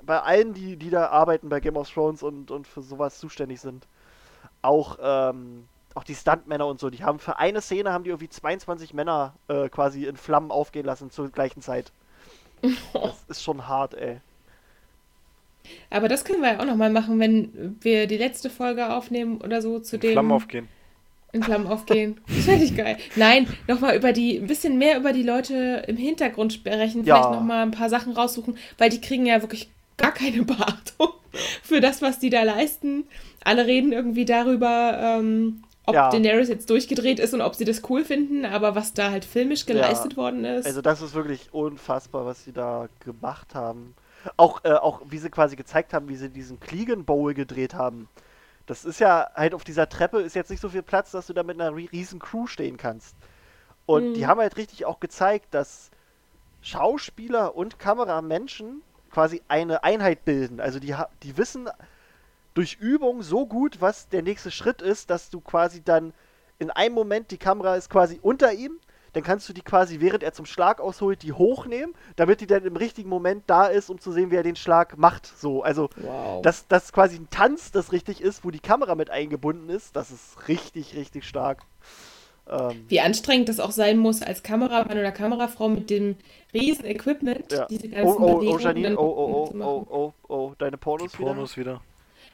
bei allen, die, die da arbeiten bei Game of Thrones und, und für sowas zuständig sind. Auch, ähm, auch die Stuntmänner und so, die haben für eine Szene haben die irgendwie 22 Männer äh, quasi in Flammen aufgehen lassen zur gleichen Zeit. Das ist schon hart, ey. Aber das können wir ja auch nochmal machen, wenn wir die letzte Folge aufnehmen oder so zu dem. Flammen aufgehen. In Flammen aufgehen. Das fände ich geil. Nein, nochmal über die, ein bisschen mehr über die Leute im Hintergrund sprechen, Ja. vielleicht nochmal ein paar Sachen raussuchen, weil die kriegen ja wirklich gar keine Beachtung für das, was die da leisten. Alle reden irgendwie darüber, ähm, ob Ja. Daenerys jetzt durchgedreht ist und ob sie das cool finden, aber was da halt filmisch geleistet worden ist. Also das ist wirklich unfassbar, was sie da gemacht haben. Auch, äh, auch wie sie quasi gezeigt haben, wie sie diesen Clegan Bowl gedreht haben. Das ist ja halt auf dieser Treppe ist jetzt nicht so viel Platz, dass du da mit einer ri- riesen Crew stehen kannst. Und Mhm. die haben halt richtig auch gezeigt, dass Schauspieler und Kameramenschen quasi eine Einheit bilden. Also die, die wissen durch Übung so gut, was der nächste Schritt ist, dass du quasi dann in einem Moment, die Kamera ist quasi unter ihm, dann kannst du die quasi, während er zum Schlag ausholt, die hochnehmen, damit die dann im richtigen Moment da ist, um zu sehen, wie er den Schlag macht. So, also wow. dass das quasi ein Tanz, das richtig ist, wo die Kamera mit eingebunden ist, das ist richtig, richtig stark. Ähm, Wie anstrengend das auch sein muss als Kameramann oder Kamerafrau mit dem riesen Equipment, ja. diese Oh, ganzen oh, oh, Bewegungen Janine, dann oh, oh, oh, oh, oh, oh, deine Die Pornos, wieder? Pornos wieder.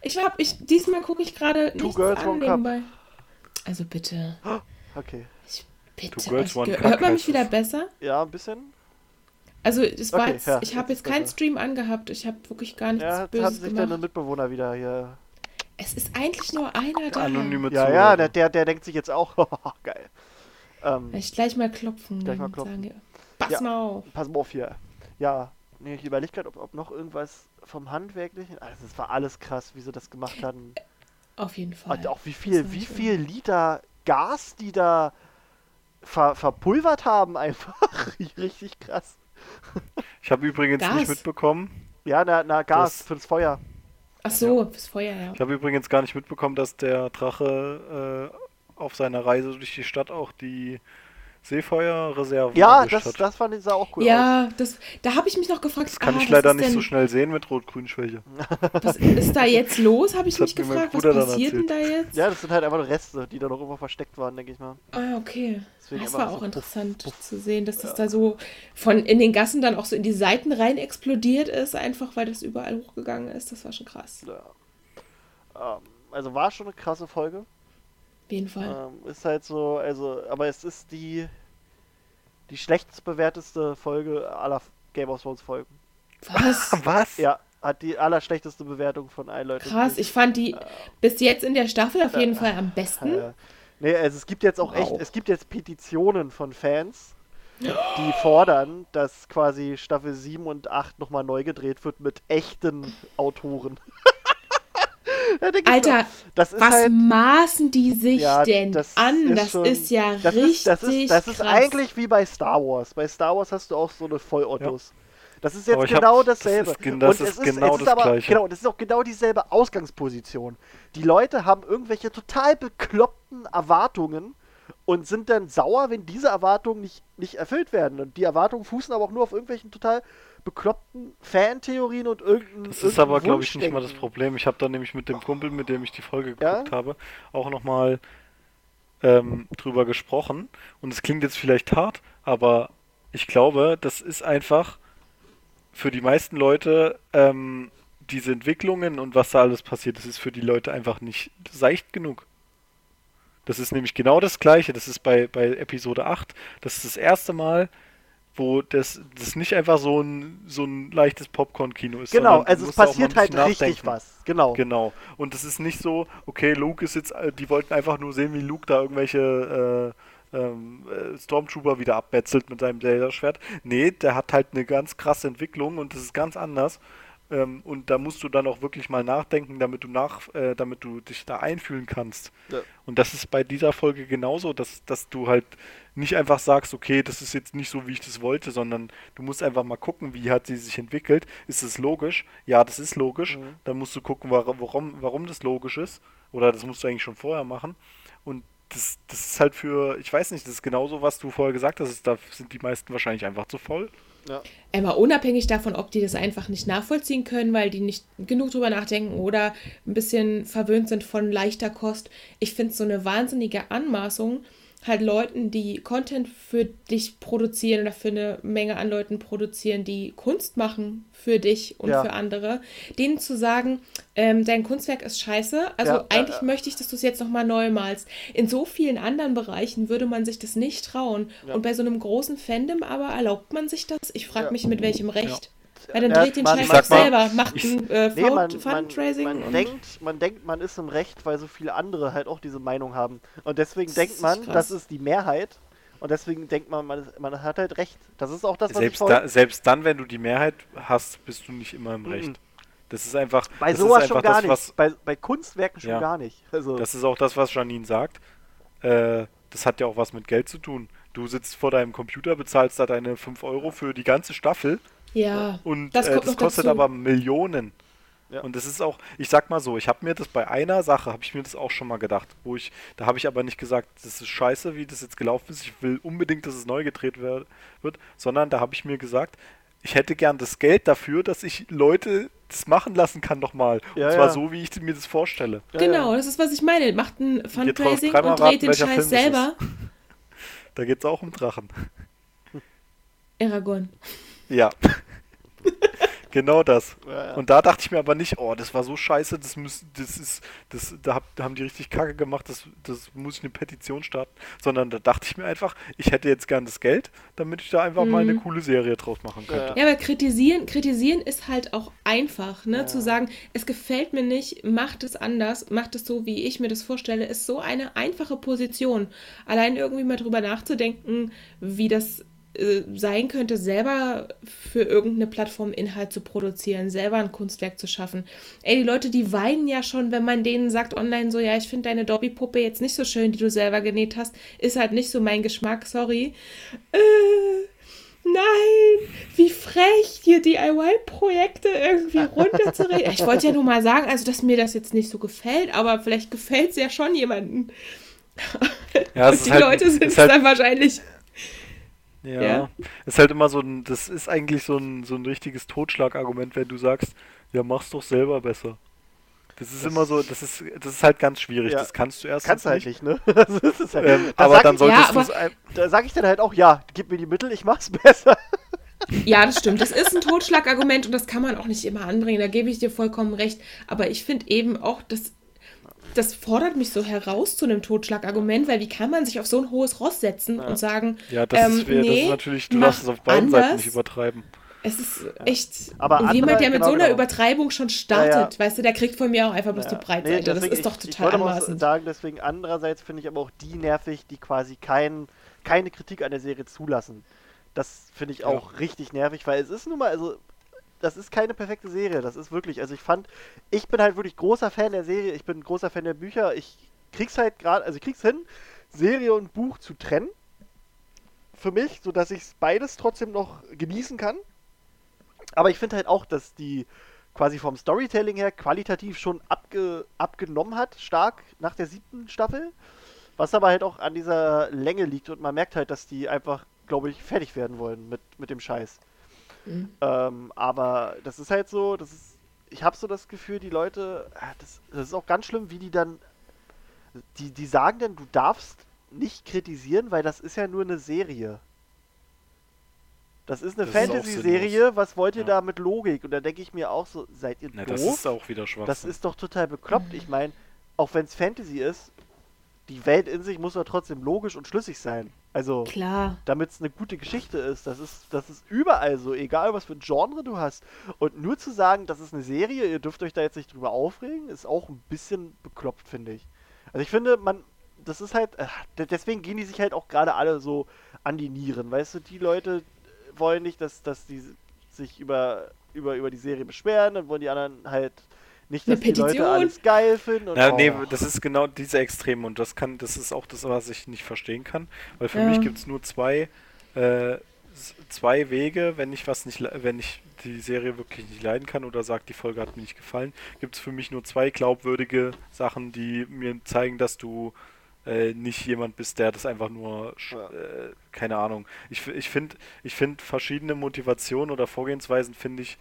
Ich glaube, ich, diesmal gucke ich gerade nichts Girls, an nebenbei. Also bitte, Okay. bitte. Two Girls, One Hört Cup man mich wieder es. besser? Ja, ein bisschen. Also es war Okay, jetzt, ja, ich jetzt habe ist jetzt keinen besser. Stream angehabt. Ich habe wirklich gar nichts Ja, Böses hat sich deine gemacht. Mitbewohner wieder hier. Es ist eigentlich nur einer da. Anonyme Ja, Zuhörer. ja, der, der, der denkt sich jetzt auch, geil. Ähm, ich gleich mal klopfen Gleich mal klopfen. sagen, pass Ja. mal auf. pass mal auf hier. Ja, nee, ich überlege gerade, ob, ob noch irgendwas vom Handwerklichen. Also, das war alles krass, wie sie das gemacht hatten. Auf jeden Fall. Und auch wie viel, wie schön. viel Liter Gas die da ver, verpulvert haben, einfach. Richtig krass. Ich habe übrigens Gas. nicht mitbekommen. Ja, na, na Gas Das- fürs Feuer. Ach so, fürs Feuer, ja. Ich habe übrigens gar nicht mitbekommen, dass der Drache äh, auf seiner Reise durch die Stadt auch die Seefeuerreserven Ja, das, hat. das fand ich sah auch cool aus. Ja, das, da habe ich mich noch gefragt, Das kann ah, ich leider nicht denn, so schnell sehen mit Rot-Grün-Schwäche. Was ist da jetzt los? Habe ich Das mich gefragt, was passiert denn da jetzt? Ja, das sind halt einfach nur Reste, die da noch immer versteckt waren, denke ich mal. Ah, okay. Deswegen das war so auch puff, interessant puff. zu sehen, dass das da so von in den Gassen dann auch so in die Seiten rein explodiert ist, einfach weil das überall hochgegangen ist. Das war schon krass. Ja. Ähm, also war schon eine krasse Folge. Jeden Fall. Ähm, ist halt so, also, aber es ist die die schlechtest bewerteste Folge aller Game of Thrones Folgen. Was? Was? Ja, hat die allerschlechteste Bewertung von allen Leuten. Krass, ich fand die bis jetzt in der Staffel auf jeden Fall am besten. Äh, nee, also es gibt jetzt auch echt, Wow. es gibt jetzt Petitionen von Fans, die fordern, dass quasi Staffel 7 und 8 nochmal neu gedreht wird mit echten Autoren. Alter, das ist was halt, maßen die sich Ja, denn das an? ist das schon- ist ja das richtig ist, das ist, das ist eigentlich wie bei Star Wars. Bei Star Wars hast du auch so eine Vollottos. Das ist jetzt hab- genau das dasselbe. ist das und ist es genau es ist das aber, Gleiche. Genau, das ist auch genau dieselbe Ausgangsposition. Die Leute haben irgendwelche total bekloppten Erwartungen und sind dann sauer, wenn diese Erwartungen nicht, nicht erfüllt werden. Und die Erwartungen fußen aber auch nur auf irgendwelchen total bekloppten Fantheorien und irgendein Das ist aber, glaube ich, nicht mal das. Problem. Ich habe da nämlich mit dem Kumpel, mit dem ich die Folge Ja? geguckt habe, auch nochmal ähm, drüber gesprochen. Und es klingt jetzt vielleicht hart, aber ich glaube, das ist einfach für die meisten Leute ähm, diese Entwicklungen und was da alles passiert, das ist für die Leute einfach nicht seicht genug. Das ist nämlich genau das Gleiche. Das ist bei, bei Episode 8. Das ist das erste Mal, wo das, das nicht einfach so ein, so ein leichtes Popcorn-Kino ist. Genau, also es passiert halt bisschen richtig nachdenken. was. Genau. Genau. Und es ist nicht so, okay, Luke ist jetzt, äh, die wollten einfach nur sehen, wie Luke da irgendwelche äh, ähm, äh, Stormtrooper wieder abmetzelt mit seinem Laserschwert. Nee, der hat halt eine ganz krasse Entwicklung und das ist ganz anders. Ähm, und da musst du dann auch wirklich mal nachdenken, damit du nach, äh, damit du dich da einfühlen kannst. Ja. Und das ist bei dieser Folge genauso, dass, dass du halt nicht einfach sagst, okay, das ist jetzt nicht so, wie ich das wollte, sondern du musst einfach mal gucken, wie hat sie sich entwickelt. Ist es logisch? Ja, das ist logisch. Mhm. Dann musst du gucken, warum, warum, das logisch ist. Oder das musst du eigentlich schon vorher machen. Und das, das ist halt für, ich weiß nicht, das ist genauso, was du vorher gesagt hast, da sind die meisten wahrscheinlich einfach zu voll. Ja. Einmal unabhängig davon, ob die das einfach nicht nachvollziehen können, weil die nicht genug drüber nachdenken oder ein bisschen verwöhnt sind von leichter Kost. Ich finde es so eine wahnsinnige Anmaßung, halt Leuten, die Content für dich produzieren oder für eine Menge an Leuten produzieren, die Kunst machen für dich und Ja. für andere, denen zu sagen, ähm, dein Kunstwerk ist scheiße. Also Ja, ja, eigentlich ja. möchte ich, dass du es jetzt nochmal neu malst. In so vielen anderen Bereichen würde man sich das nicht trauen. Ja. Und bei so einem großen Fandom aber erlaubt man sich das? Ich frage Ja. mich, mit welchem Recht. Weil dann dreht den man- Scheiß ich mal, selber, macht ich- ein äh, Nee, man, Fund- man, Fundraising man, und denkt, man denkt, man ist im Recht, weil so viele andere halt auch diese Meinung haben. Und deswegen Das denkt man, krass. das ist die Mehrheit. Und deswegen denkt man, man, ist, man hat halt Recht. Das ist auch das, was ich Selbst, vorhin- da, selbst dann, wenn du die Mehrheit hast, bist du nicht immer im Recht. Mhm. Das ist einfach. Bei das sowas ist schon einfach gar das, nicht. Was, bei, bei Kunstwerken schon Ja. gar nicht. Also, Das ist auch das, was Janine sagt. Äh, das hat ja auch was mit Geld zu tun. Du sitzt vor deinem Computer, bezahlst da deine 5 Euro für die ganze Staffel ja, und das äh, das kostet dazu. aber Millionen. Ja. Und das ist auch, ich sag mal so, ich habe mir das bei einer Sache, habe ich mir das auch schon mal gedacht, wo ich, da habe ich aber nicht gesagt, das ist scheiße, wie das jetzt gelaufen ist, ich will unbedingt, dass es neu gedreht wird, sondern da habe ich mir gesagt, ich hätte gern das Geld dafür, dass ich Leute das machen lassen kann nochmal. Ja, und zwar ja. so, wie ich mir das vorstelle. genau, ja. das ist, was ich meine. Macht ein Fundraising und dreht raten, den Scheiß Film selber. Da geht es auch um Drachen. Aragon. Ja. genau das. Ja, ja. Und da dachte ich mir aber nicht, oh, das war so scheiße, das muss, das ist, das, da, hab, da haben die richtig Kacke gemacht, das, das muss ich eine Petition starten. Sondern da dachte ich mir einfach, ich hätte jetzt gern das Geld, damit ich da einfach mal eine Mhm. coole Serie draus machen könnte. Ja, aber kritisieren, kritisieren ist halt auch einfach, ne? Ja. Zu sagen, es gefällt mir nicht, macht es anders, macht es so, wie ich mir das vorstelle, ist so eine einfache Position. Allein irgendwie mal drüber nachzudenken, wie das äh, sein könnte, selber für irgendeine Plattform Inhalt zu produzieren, selber ein Kunstwerk zu schaffen. Ey, die Leute, die weinen ja schon, wenn man denen sagt online so, ja, ich finde deine Dobby-Puppe jetzt nicht so schön, die du selber genäht hast, ist halt nicht so mein Geschmack, sorry. Äh, Nein, wie frech, hier DIY-Projekte irgendwie runterzureden. Ich wollte ja nur mal sagen, also dass mir das jetzt nicht so gefällt, aber vielleicht gefällt es ja schon jemandem. Ja, die halt- Leute sind es halt- dann wahrscheinlich Ja, Ja. ist halt immer so ein, das ist eigentlich so ein, so ein richtiges Totschlagargument, wenn du sagst, ja, mach's doch selber besser. Das ist Das- immer so, das ist, das ist halt ganz schwierig. Ja. Das kannst du erst Kannst du halt nicht, ne? Das ist halt, Ähm, da aber sag dann ich, solltest Ja, du es Da sage ich dann halt auch, ja, gib mir die Mittel, ich mach's besser. Ja, das stimmt. Das ist ein Totschlagargument und das kann man auch nicht immer anbringen. Da gebe ich dir vollkommen recht. Aber ich finde eben auch, dass das fordert mich so heraus zu einem Totschlagargument, weil wie kann man sich auf so ein hohes Ross setzen und sagen, Ja, das, ähm, ist, wär- das nee, ist natürlich, du darfst es auf beiden Seiten anders. nicht übertreiben. Es ist echt. Aber andere- jemand, der mit genau, so einer genau. Übertreibung schon startet, Ja, ja. weißt du, der kriegt von mir auch einfach bloß Ja. die Breitseite. Nee, das deswegen, ist doch ich, ich total wollte mal anmaßend. sagen, deswegen andererseits finde ich aber auch die nervig, die quasi kein, keine Kritik an der Serie zulassen. Das finde ich Ja. auch richtig nervig, weil es ist nun mal, also das ist keine perfekte Serie, das ist wirklich, also ich fand, ich bin halt wirklich großer Fan der Serie, ich bin großer Fan der Bücher, ich krieg's halt gerade, also ich krieg's hin, Serie und Buch zu trennen. Für mich, sodass ich beides trotzdem noch genießen kann. Aber ich finde halt auch, dass die quasi vom Storytelling her qualitativ schon abge abgenommen hat, stark nach der siebten Staffel. Was aber halt auch an dieser Länge liegt und man merkt halt, dass die einfach, glaube ich, fertig werden wollen mit, mit dem Scheiß. Mhm. Ähm, aber das ist halt so, das ist, ich habe so das Gefühl, die Leute, ah, das, das ist auch ganz schlimm, wie die dann, die, die sagen dann, du darfst nicht kritisieren, weil das ist ja nur eine Serie. Das ist eine Fantasy-Serie, was wollt ihr Ja. da mit Logik? Und da denke ich mir auch so, seid ihr Na, doof? das ist auch wieder schwach. Das ist doch total bekloppt. Ich meine, auch wenn es Fantasy ist, die Welt in sich muss doch trotzdem logisch und schlüssig sein. Also, damit es eine gute Geschichte ist. Das ist, das ist überall so, egal was für ein Genre du hast. Und nur zu sagen, das ist eine Serie, ihr dürft euch da jetzt nicht drüber aufregen, ist auch ein bisschen bekloppt, finde ich. Also ich finde, man, das ist halt, äh, de- deswegen gehen die sich halt auch gerade alle so an die Nieren. Weißt du, die Leute wollen nicht, dass, dass die sich über, über, über die Serie beschweren, dann wollen die anderen halt nicht, Eine dass die Leute Petition. alles geil finden. Und, nee, oh. das ist genau diese Extreme und das kann, das ist auch das, was ich nicht verstehen kann, weil für Ja. mich gibt es nur zwei, äh, zwei Wege, wenn ich was nicht, le- wenn ich die Serie wirklich nicht leiden kann oder sagt, die Folge hat mir nicht gefallen, gibt es für mich nur zwei glaubwürdige Sachen, die mir zeigen, dass du äh, nicht jemand bist, der das einfach nur, Ja. äh, keine Ahnung. Ich, ich finde, ich finde verschiedene Motivationen oder Vorgehensweisen finde ich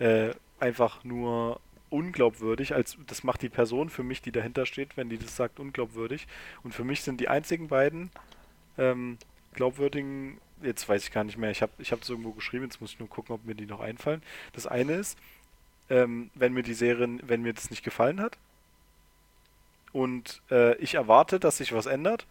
äh, einfach nur unglaubwürdig, als das macht die Person für mich, die dahinter steht, wenn die das sagt, unglaubwürdig. Und für mich sind die einzigen beiden ähm, glaubwürdigen, jetzt weiß ich gar nicht mehr, ich habe ich es irgendwo geschrieben, jetzt muss ich nur gucken, ob mir die noch einfallen. Das eine ist, ähm, wenn mir die Serie, wenn mir das nicht gefallen hat und äh, ich erwarte, dass sich was ändert,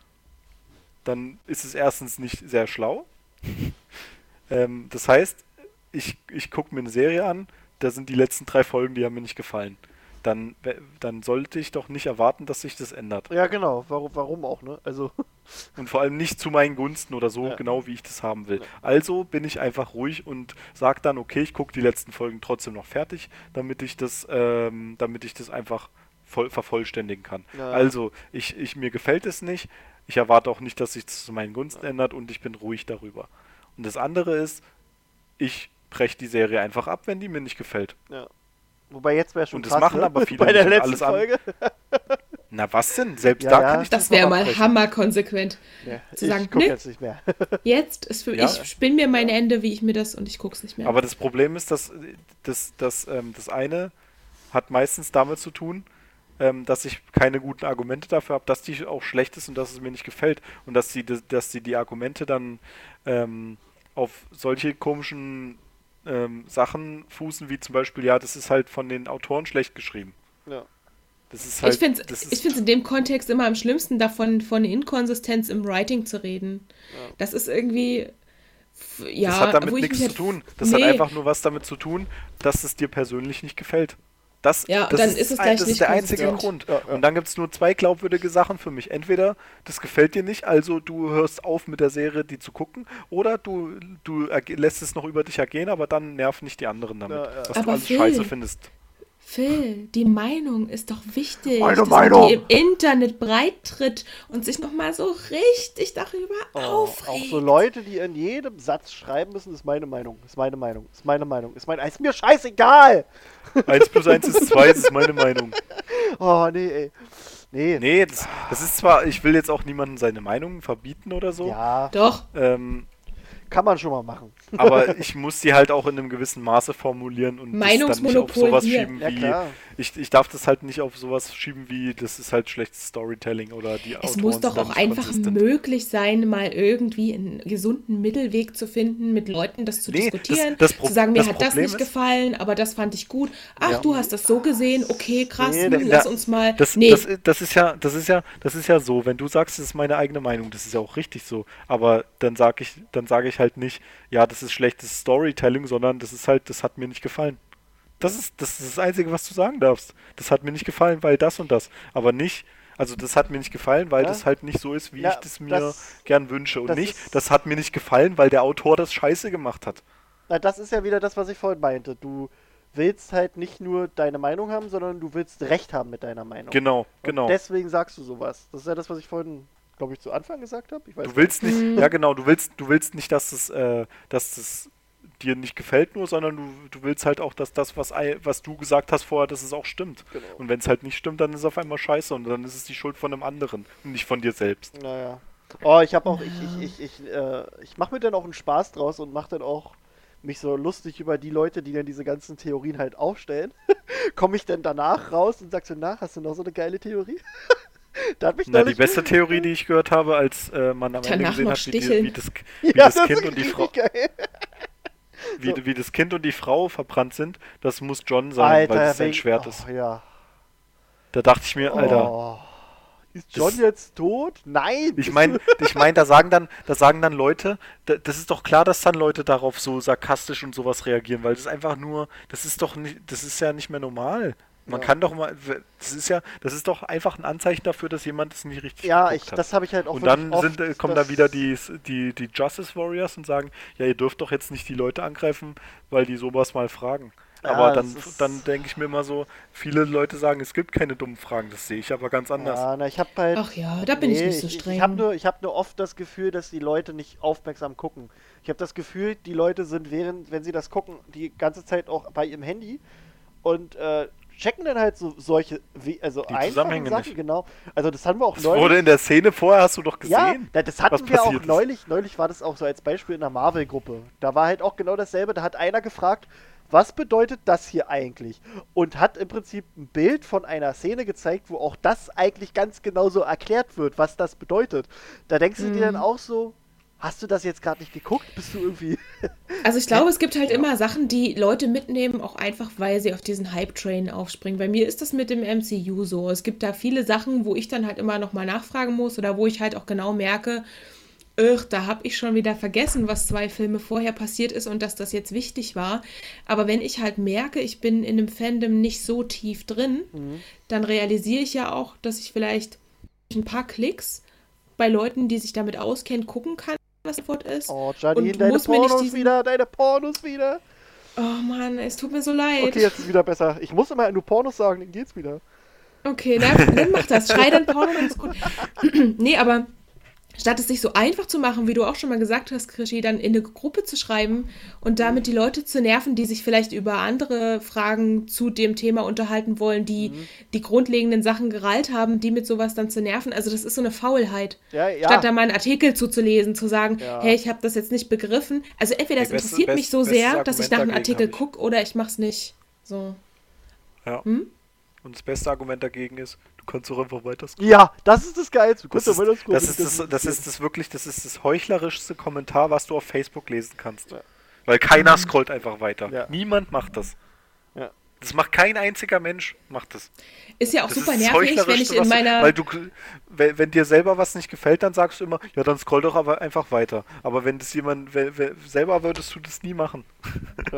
dann ist es erstens nicht sehr schlau. ähm, das heißt, ich, ich gucke mir eine Serie an, da sind die letzten drei Folgen, die haben mir nicht gefallen. Dann, dann sollte ich doch nicht erwarten, dass sich das ändert. Ja, genau. Warum, warum auch, ne? Also, Und vor allem nicht zu meinen Gunsten oder so, Ja. genau wie ich das haben will. Also bin ich einfach ruhig und sage dann, okay, ich gucke die letzten Folgen trotzdem noch fertig, damit ich das, ähm, damit ich das einfach voll, vervollständigen kann. Ja. Also, ich, ich, mir gefällt es nicht, ich erwarte auch nicht, dass sich das zu meinen Gunsten ändert und ich bin ruhig darüber. Und das andere ist, ich breche die Serie einfach ab, wenn die mir nicht gefällt. ja. Wobei jetzt wäre schon Und das krass, machen ne? aber viele Bei der letzten Folge. Na was denn? Selbst Ja, da ja. kann ich das, Das wäre mal abbrechen. hammerkonsequent. Ja, Zu ich sagen, guck ne? jetzt nicht mehr. Jetzt ist für Ja. ich spinne mir mein Ende, wie ich mir das und ich guck's nicht mehr. Aber das Problem ist, dass das, das, ähm, das eine hat meistens damit zu tun, ähm, dass ich keine guten Argumente dafür habe, dass die auch schlecht ist und dass es mir nicht gefällt und dass sie dass, dass sie die Argumente dann ähm, auf solche komischen ähm, Sachen fußen, wie zum Beispiel, ja, das ist halt von den Autoren schlecht geschrieben. Ja. Das ist halt, ich finde es in dem Kontext immer am schlimmsten, davon von Inkonsistenz im Writing zu reden. Ja. Das ist irgendwie. Ja, das hat damit wo ich nichts zu halt- tun. Das nee, hat einfach nur was damit zu tun, dass es dir persönlich nicht gefällt. Das, Ja, das dann ist es ein- gleich das nicht ist der einzige. Grund. Ja, ja. Und dann gibt es nur zwei glaubwürdige Sachen für mich. Entweder das gefällt dir nicht, also du hörst auf mit der Serie, die zu gucken, oder du, du erge- lässt es noch über dich ergehen, aber dann nerven nicht die anderen damit, Ja, ja. was Aber du alles Phil, scheiße findest. Phil, die Meinung ist doch wichtig. Meine dass Meinung. man die im Internet breit tritt und sich nochmal so richtig darüber Oh, aufregt. auch so Leute, die in jedem Satz schreiben müssen, ist meine Meinung, ist meine Meinung, ist meine Meinung, ist mein, ist mir scheißegal. 1 plus 1 ist 2, das ist meine Meinung. Oh, nee, ey. Nee. Nee, das, das ist zwar, ich will jetzt auch niemandem seine Meinung verbieten oder so. Ja, Doch, Ähm, kann man schon mal machen. Aber ich muss die halt auch in einem gewissen Maße formulieren und das dann nicht auf Meinungsmonopol sowas hier. schieben Ja, wie. klar. Ich, ich darf das halt nicht auf sowas schieben wie, das ist halt schlechtes Storytelling oder die Es Autoren muss doch auch einfach consistent. möglich sein, mal irgendwie einen gesunden Mittelweg zu finden, mit Leuten das zu Nee, das- diskutieren, das Pro- zu sagen, mir das hat das Problem nicht ist- gefallen, aber das fand ich gut. Ach, Ja. du hast das so gesehen, okay, krass, Nee, hm, da- lass uns mal. Das, nee, das, das ist ja, das ist ja, das ist ja so, wenn du sagst, das ist meine eigene Meinung, das ist ja auch richtig so. Aber dann sage ich, dann sage ich halt nicht, ja, das ist schlechtes Storytelling, sondern das ist halt, das hat mir nicht gefallen. Das ist, das ist das Einzige, was du sagen darfst. Das hat mir nicht gefallen, weil das und das. Aber nicht, also das hat mir nicht gefallen, weil Ja. das halt nicht so ist, wie Ja, ich das mir das- gern wünsche. Und das nicht, ist- das hat mir nicht gefallen, weil der Autor das scheiße gemacht hat. Na, das ist ja wieder das, was ich vorhin meinte. Du willst halt nicht nur deine Meinung haben, sondern du willst Recht haben mit deiner Meinung. Genau, Und genau. Deswegen sagst du sowas. Das ist ja das, was ich vorhin, glaube ich, zu Anfang gesagt habe. Ich weiß Du willst nicht, ja genau, du willst, du willst nicht, dass es, äh, dass es dir nicht gefällt nur, sondern du, du willst halt auch, dass das, was, was du gesagt hast vorher, dass es auch stimmt. Genau. Und wenn es halt nicht stimmt, dann ist es auf einmal scheiße und dann ist es die Schuld von einem anderen und nicht von dir selbst. Naja. Oh, ich habe auch, ich, ich, ich, ich, äh, ich mache mir dann auch einen Spaß draus und mache dann auch mich so lustig über die Leute, die dann diese ganzen Theorien halt aufstellen. Komme ich dann danach raus und sag so, na, hast du noch so eine geile Theorie? da hat mich Na, die beste Theorie, die ich gehört habe, als äh, man am Ende Danach gesehen noch hat, wie, die, wie das, wie Ja, das das Kind ist und die richtig Frau, geil. Wie, So. wie das Kind und die Frau verbrannt sind, das muss John sein, Alter, weil das sein Schwert oh, ist. Ja. Da dachte ich mir, Alter, Oh. Ist John Das- jetzt tot? Nein! Ich meine, ich mein, da sagen dann, da sagen dann Leute, da, das ist doch klar, dass dann Leute darauf so sarkastisch und sowas reagieren, weil das ist einfach nur, das ist doch nicht, das ist ja nicht mehr normal. Man Ja. kann doch mal, das ist ja, das ist doch einfach ein Anzeichen dafür, dass jemand es nicht richtig ja, geguckt ich, hat. das habe ich halt auch und dann sind, oft, äh, kommen da wieder die, die, die Justice Warriors und sagen, ja, ihr dürft doch jetzt nicht die Leute angreifen, weil die sowas mal fragen. Ja, aber das dann, dann denke ich mir immer so, viele Leute sagen, es gibt keine dummen Fragen, das sehe ich aber ganz anders. Ja, na, ich habe halt. Ach ja, da bin ich Nee, nicht so Ich, streng. ich habe nur, ich hab nur oft das Gefühl, dass die Leute nicht aufmerksam gucken. Ich habe das Gefühl, die Leute sind während, wenn sie das gucken, die ganze Zeit auch bei ihrem Handy und äh, checken dann halt so solche, wie, also Die Zusammenhänge Sachen, nicht. genau. Also das haben wir auch Das neulich. wurde in der Szene vorher, hast du doch Ja, gesehen. da- das hatten was wir auch passiert ist. neulich. Neulich war das auch so als Beispiel in der Marvel-Gruppe. Da war halt auch genau dasselbe. Da hat einer gefragt, was bedeutet das hier eigentlich? Und hat im Prinzip ein Bild von einer Szene gezeigt, wo auch das eigentlich ganz genau so erklärt wird, was das bedeutet. Da denkst du dir dann Mhm. auch so, hast du das jetzt gerade nicht geguckt? Bist du irgendwie. Also ich glaube, es gibt halt immer Sachen, die Leute mitnehmen, auch einfach, weil sie auf diesen Hype-Train aufspringen. Bei mir ist das mit dem MCU so. Es gibt da viele Sachen, wo ich dann halt immer nochmal nachfragen muss oder wo ich halt auch genau merke, Ugh, da habe ich schon wieder vergessen, was zwei Filme vorher passiert ist und dass das jetzt wichtig war. Aber wenn ich halt merke, ich bin in dem Fandom nicht so tief drin, dann realisiere ich ja auch, dass ich vielleicht durch ein paar Klicks bei Leuten, die sich damit auskennen, gucken kann, was das Wort ist. Oh, Janine, deine Pornos diesen- wieder, deine Pornos wieder. Oh Mann, es tut mir so leid. Okay, jetzt ist wieder besser. Ich muss immer nur Pornos sagen, dann geht's wieder. Okay, na, dann mach das. Schrei dann Porno, dann ist gut. nee, aber statt es sich so einfach zu machen, wie du auch schon mal gesagt hast, Krischi, dann in eine Gruppe zu schreiben und damit die Leute zu nerven, die sich vielleicht über andere Fragen zu dem Thema unterhalten wollen, die Mhm. die grundlegenden Sachen gereilt haben, die mit sowas dann zu nerven. Also das ist so eine Faulheit. Ja, ja. Statt da mal einen Artikel zuzulesen, zu sagen, Ja. hey, ich habe das jetzt nicht begriffen. Also entweder es beste- interessiert mich best- so bestes sehr, dass ich nach einem Artikel gucke oder ich mach's nicht. So. Ja. Hm? Und das beste Argument dagegen ist, du kannst doch einfach weiter Ja, das ist das Geilste. Du Das kannst ist, doch weiter das, scrollen. ist das, das ist das wirklich, das ist das heuchlerischste Kommentar, was du auf Facebook lesen kannst. Ja. Weil keiner scrollt einfach weiter. Ja. Niemand macht das. Ja. Das macht kein einziger Mensch, macht das. Ist ja auch Das super das nervig, wenn ich in meiner. Weil du, wenn, wenn dir selber was nicht gefällt, dann sagst du immer, ja, dann scroll doch aber einfach weiter. Aber wenn das jemand, we- we- selber würdest du das nie machen.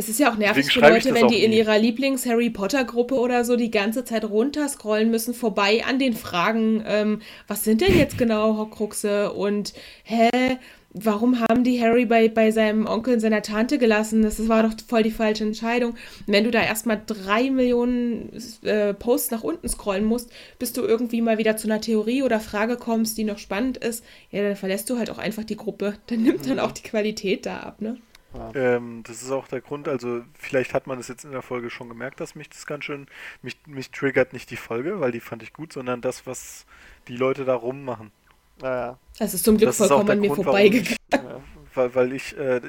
Es ist ja auch nervig für Leute, wenn die in ihrer Lieblings-Harry Potter-Gruppe oder so die ganze Zeit runterscrollen müssen, vorbei an den Fragen, ähm, was sind denn jetzt genau Horcruxe und hä, warum haben die Harry bei, bei seinem Onkel und seiner Tante gelassen? Das war doch voll die falsche Entscheidung. Und wenn du da erstmal drei Millionen äh, Posts nach unten scrollen musst, bis du irgendwie mal wieder zu einer Theorie oder Frage kommst, die noch spannend ist, ja, dann verlässt du halt auch einfach die Gruppe. Dann nimmt dann auch die Qualität da ab, ne? Ähm, das ist auch der Grund, also vielleicht hat man es jetzt in der Folge schon gemerkt, dass mich das ganz schön, mich, mich triggert nicht die Folge, weil die fand ich gut, sondern das, was die Leute da rummachen. Naja. Es ist zum Glück Das vollkommen an mir Grund, vorbeigegangen. Ja. Weil, weil ich, äh,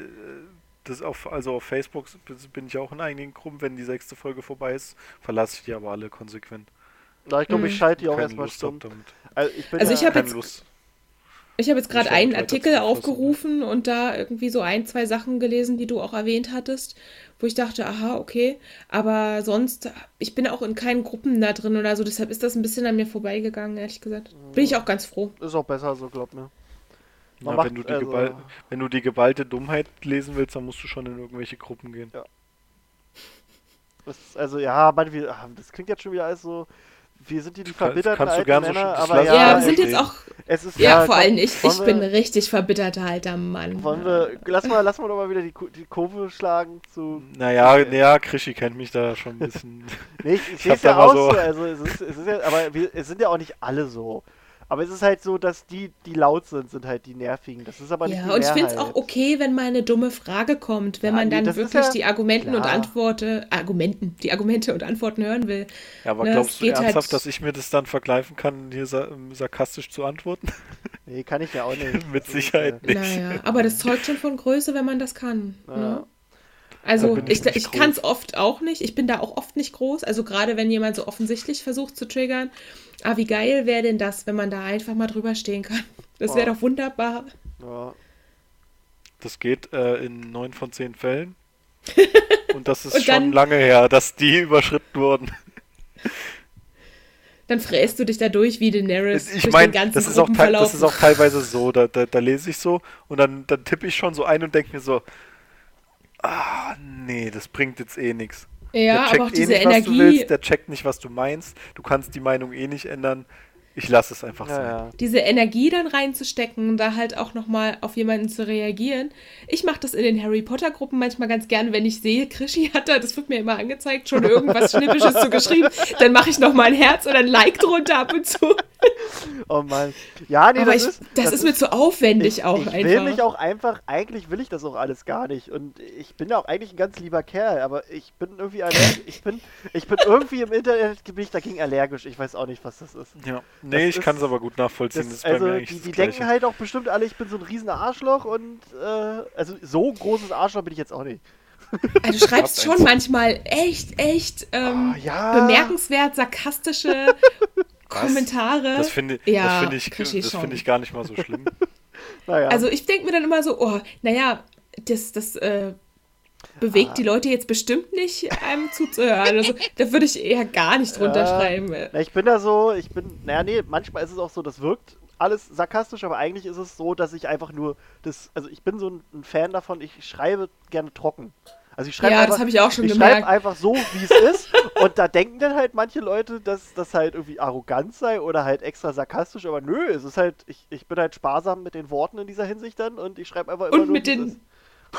das auf, also auf Facebook bin ich auch in einigen Gruppen, wenn die sechste Folge vorbei ist, verlasse ich die aber alle konsequent. Na, ich glaube, ich Mhm. schalte die auch Keine erstmal stumm. Also ich, bin Also ja, ich hab Keine jetzt- Lust. Ich habe jetzt gerade einen Artikel aufgerufen und da irgendwie so ein, zwei Sachen gelesen, die du auch erwähnt hattest, wo ich dachte, aha, okay. Aber sonst, ich bin auch in keinen Gruppen da drin oder so, deshalb ist das ein bisschen an mir vorbeigegangen, ehrlich gesagt. Bin ich auch ganz froh. ist auch besser so, glaub mir. Na, macht wenn, du die also- gebal- wenn du die geballte Dummheit lesen willst, dann musst du schon in irgendwelche Gruppen gehen. Das, also ja, man, wir, ah, das klingt jetzt schon wieder alles so. Wir sind hier die verbitterten kannst du alten so Männer, das aber ja, Ja, wir sind jetzt auch, es ist ja, ja, vor allem ich. Ich bin wir- ein richtig verbitterter alter Mann. Wollen wir, lass mal, lass mal doch mal wieder die, die Kurve schlagen zu. Naja, Okay. naja, Krischi kennt mich da schon ein bisschen. Nee, ich, ich Ich sehe es ja auch so- so. Also es ist, es ist ja, aber wir, es sind ja auch nicht alle so. Aber es ist halt so, dass die, die laut sind, sind halt die nervigen. Das ist aber nicht die Ja, und ich finde es auch okay, wenn mal eine dumme Frage kommt, wenn Ja, man nee, dann wirklich ja die Argumenten und klar. Antworten, Argumenten, die Argumente und Antworten hören will. Ja, aber Ne, glaubst du geht ernsthaft, halt- dass ich mir das dann vergleichen kann, hier sa ähm, sarkastisch zu antworten? Nee, kann ich ja auch nicht. Mit Sicherheit äh, nicht. Naja, aber das zeugt schon von Größe, wenn man das kann. Ja. Ne? Also ich, ich ich kann es oft auch nicht. Ich bin da auch oft nicht groß. Also gerade wenn jemand so offensichtlich versucht zu triggern. Ah, wie geil wäre denn das, wenn man da einfach mal drüber stehen kann? Das wäre Oh. doch wunderbar. Ja. Das geht äh, in neun von zehn Fällen. Und das ist Und schon dann- lange her, dass die überschritten wurden. Dann fräst du dich da durch wie Daenerys Ich durch meine, den ganzen das, ist auch das ist auch teilweise so, da, da, da lese ich so und dann, dann tippe ich schon so ein und denke mir so, ah, nee, das bringt jetzt eh nichts. ja, der checkt aber auch eh diese nicht, was du Energie, willst, der checkt nicht, was du meinst, du kannst die Meinung eh nicht ändern. Ich lasse es einfach Ja, sein. ja. diese Energie dann reinzustecken und da halt auch nochmal auf jemanden zu reagieren. Ich mache das in den Harry Potter Gruppen manchmal ganz gern, wenn ich sehe, Krischi hat da, das wird mir immer angezeigt, schon irgendwas Schnippisches zu geschrieben, dann mache ich nochmal ein Herz oder ein Like drunter ab und zu. Oh Mann. Ja, nee, Aber das ich, ist. das, ist mir zu aufwendig ich, auch ich einfach. will mich auch einfach, eigentlich will ich das auch alles gar nicht. Und ich bin ja auch eigentlich ein ganz lieber Kerl, aber ich bin irgendwie allergisch. Ich bin, ich bin irgendwie im Internet bin ich dagegen allergisch. Ich weiß auch nicht, was das ist. Ja. Nee, Das ich kann es aber gut nachvollziehen. Das, Das, also, die, die denken halt auch bestimmt alle, ich bin so ein riesen Arschloch und äh, also so ein großes Arschloch bin ich jetzt auch nicht. Also du schreibst schon manchmal echt, echt ähm, Ah, ja. bemerkenswert sarkastische Kommentare. Das finde Ja, das finde ich, das finde ich gar nicht mal so schlimm. Naja. Also ich denke mir dann immer so, oh, naja, das, das äh, bewegt Ah. die Leute jetzt bestimmt nicht, einem zuzuhören. Also, da würde ich eher gar nicht drunter schreiben. Na, ich bin da so, ich bin, naja, nee, manchmal ist es auch so, das wirkt alles sarkastisch, aber eigentlich ist es so, dass ich einfach nur das, also ich bin so ein, ein Fan davon, ich schreibe gerne trocken. Also ich schreibe Ja, einfach, das habe ich auch schon ich schreibe gemerkt. einfach so, wie es ist und da denken dann halt manche Leute, dass das halt irgendwie arrogant sei oder halt extra sarkastisch, aber nö, es ist halt, ich, ich bin halt sparsam mit den Worten in dieser Hinsicht dann und ich schreibe einfach immer Und nur, mit wie es den.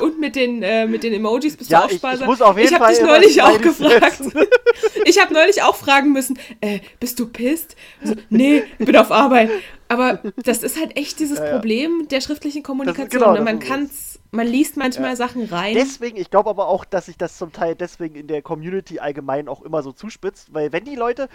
Und mit den, äh, mit den Emojis bist Ja, du auch ich, ich sparsam. muss auf jeden ich habe dich neulich auch gefragt. Ich habe neulich auch fragen müssen, äh, bist du pisst? So, nee, ich bin auf Arbeit. Aber das ist halt echt dieses Ja, ja. Problem der schriftlichen Kommunikation. genau, ne? man kann's, man liest manchmal. Sachen rein. Deswegen, ich glaube aber auch, dass sich das zum Teil deswegen in der Community allgemein auch immer so zuspitzt, weil wenn die Leute,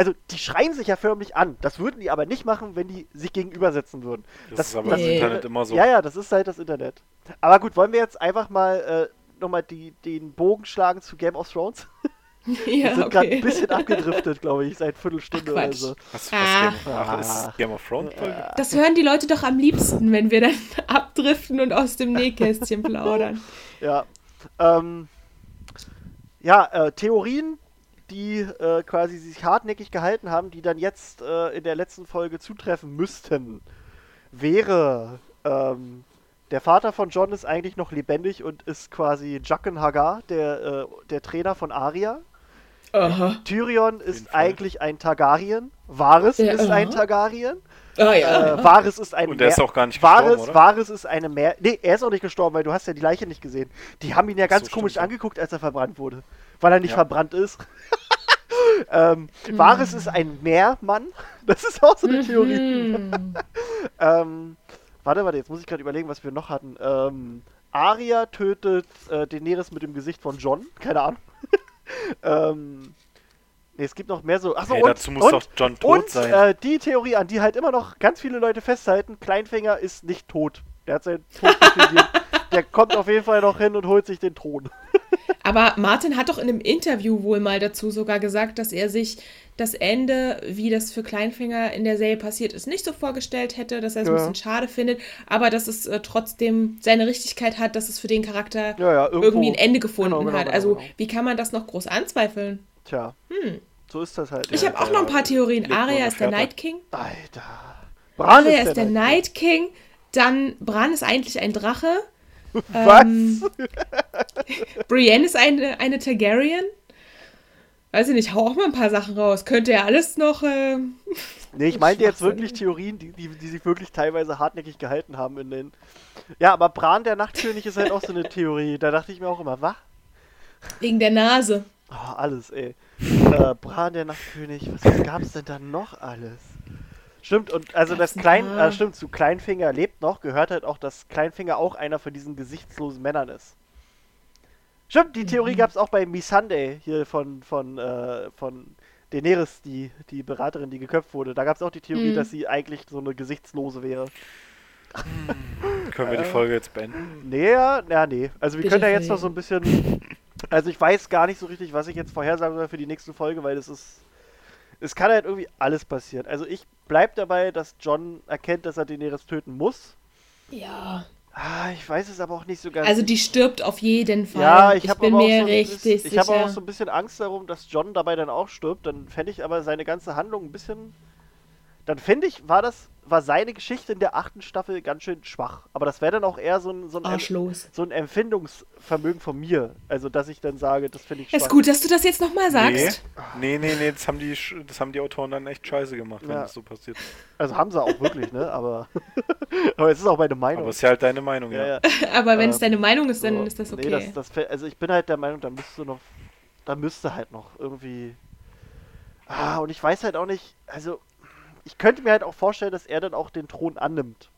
also die schreien sich ja förmlich an, das würden die aber nicht machen, wenn die sich gegenübersetzen würden. Das, ist aber Nee. im Internet immer so. Ja, ja, das ist halt das Internet. Aber gut, wollen wir jetzt einfach mal äh, nochmal die, den Bogen schlagen zu Game of Thrones? Wir ja, sind gerade ein okay. bisschen abgedriftet, glaube ich, seit Viertelstunde Ach, so. Was, was Ah. Game, ach, ist Game of Thrones Folge? Das hören die Leute doch am liebsten, wenn wir dann abdriften und aus dem Nähkästchen plaudern. Ja. Ähm, ja, äh, Theorien, die äh, quasi sich hartnäckig gehalten haben, die dann jetzt äh, in der letzten Folge zutreffen müssten, wäre, ähm, der Vater von John ist eigentlich noch lebendig und ist quasi Jaqen Hagar, der, äh, der Trainer von Arya. Aha. Tyrion ist eigentlich ein Targaryen. Varys Ja, ist ein aha. Targaryen. Ah Äh, ja. Varys ist ein Und der ist auch gar nicht Varys, gestorben, oder? Varys ist eine Meer. Nee, er ist auch nicht gestorben, weil du hast ja die Leiche nicht gesehen. Die haben ihn ja ganz so, komisch stimmt, angeguckt, als er verbrannt wurde. Weil er nicht Ja. verbrannt ist. ähm, Varys ist ein Meermann. Das ist auch so eine Theorie. Mhm. Ähm, warte, warte, jetzt muss ich gerade überlegen, was wir noch hatten. Ähm, Arya tötet äh, Daenerys mit dem Gesicht von John. Keine Ahnung. ähm, Nee, es gibt noch mehr so. Achso, Hey, und, dazu muss und, doch John tot und sein. Äh, die Theorie, an die halt immer noch ganz viele Leute festhalten: Kleinfinger ist nicht tot. Der hat seinen Tod. Der kommt auf jeden Fall noch hin und holt sich den Thron. Aber Martin hat doch in einem Interview wohl mal dazu sogar gesagt, dass er sich das Ende, wie das für Kleinfinger in der Serie passiert ist, nicht so vorgestellt hätte, dass er es ein Ja. bisschen schade findet, aber dass es äh, trotzdem seine Richtigkeit hat, dass es für den Charakter Ja, ja, irgendwo. irgendwie ein Ende gefunden Genau, genau, hat. genau, also genau. wie kann man das noch groß anzweifeln? Tja, so ist das halt. Ich habe auch der noch ein paar Theorien. Arya ist der. Night King. Alter. Bran Arya ist der Night Night King. Dann Bran ist eigentlich ein Drache. King. Was? Ähm, Brienne ist eine, eine Targaryen. Weiß ich nicht, hau auch mal ein paar Sachen raus. Könnte ja alles noch. Äh, Nee, ich meinte jetzt wirklich Theorien, die, die, die sich wirklich teilweise hartnäckig gehalten haben in den. Ja, aber Bran der Nachtkönig ist halt auch so eine Theorie. Da dachte ich mir auch immer, was? wegen der Nase. Oh, alles, ey. Äh, Bran der Nachtkönig, was, was gab's denn da noch alles? Stimmt, und also das Klein, äh, stimmt, zu Kleinfinger lebt noch, gehört halt auch, dass Kleinfinger auch einer von diesen gesichtslosen Männern ist. Stimmt, die Mhm. Theorie gab's auch bei Missandei hier von, von, äh, von Daenerys, die, die Beraterin, die geköpft wurde. Da gab's auch die Theorie, Mhm. dass sie eigentlich so eine Gesichtslose wäre. Können wir die Folge jetzt beenden? Nee, ja, ja, nee. Also wir Bitte können ja jetzt noch so ein bisschen. Also ich weiß gar nicht so richtig, was ich jetzt vorhersagen soll für die nächste Folge, weil das ist. Es kann halt irgendwie alles passieren. Also ich bleib dabei, dass John erkennt, dass er Daenerys töten muss. Ja. Ah, ich weiß es aber auch nicht so ganz. Also die stirbt auf jeden Fall. ja, ich, habe bin mir so richtig bisschen, ich habe sicher. auch so ein bisschen Angst darum, dass John dabei dann auch stirbt. Dann fände ich aber seine ganze Handlung ein bisschen. Dann finde ich, war das, war seine Geschichte in der achten Staffel ganz schön schwach. Aber das wäre dann auch eher so ein, so ein so ein Empfindungsvermögen von mir. Also, dass ich dann sage, das finde ich Ist schwach. gut, dass du das jetzt nochmal sagst. Nee, nee, nee, das haben, die, das haben die Autoren dann echt scheiße gemacht, wenn Ja. das so passiert. Also haben sie auch wirklich, ne? Aber, aber es ist auch meine Meinung. Aber ist ja halt deine Meinung, ja. ja. Aber wenn es Ähm, deine Meinung ist, dann So. ist das okay. Nee, das, das, also ich bin halt der Meinung, da müsste noch, da müsste halt noch irgendwie. Ah, und ich weiß halt auch nicht, also ich könnte mir halt auch vorstellen, dass er dann auch den Thron annimmt.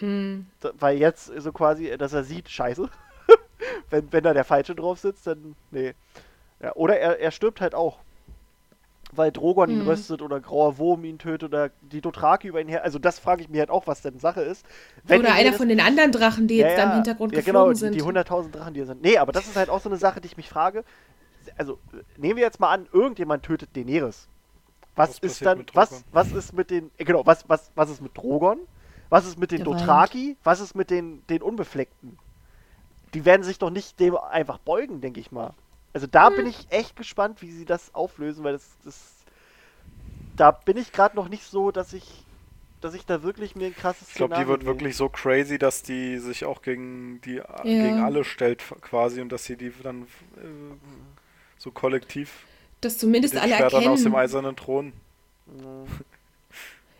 Mm. Da- Weil jetzt so quasi, dass er sieht, scheiße. wenn, wenn da der Falsche drauf sitzt, dann. Nee. Ja, oder er, er stirbt halt auch. Weil Drogon ihn Mhm. röstet oder Grauer Wurm ihn tötet oder die Dothraki über ihn her. Also das frage ich mir halt auch, was denn Sache ist. Wenn Oder einer von den anderen Drachen, die jetzt da im Hintergrund ja, geflogen genau, sind. Die, die 100.000 Drachen, die hier sind. Nee, aber das ist halt auch so eine Sache, die ich mich frage. Also, äh, nehmen wir jetzt mal an, irgendjemand tötet Daenerys. Was, Was ist dann, mit was, was ist mit den, äh, genau, was, was, was ist mit Drogon? Was ist mit den weint. Dothraki? Was ist mit den, den Unbefleckten? Die werden sich doch nicht dem einfach beugen, denke ich mal. Also da Hm. bin ich echt gespannt, wie sie das auflösen, weil das, das da bin ich gerade noch nicht so, dass ich, dass ich da wirklich mir ein krasses Ich glaube, die wird sehe. wirklich so crazy, dass die sich auch gegen die gegen alle stellt quasi und dass sie die dann äh, so kollektiv dass zumindest alle Schwertern aus dem erkennen. eisernen Thron.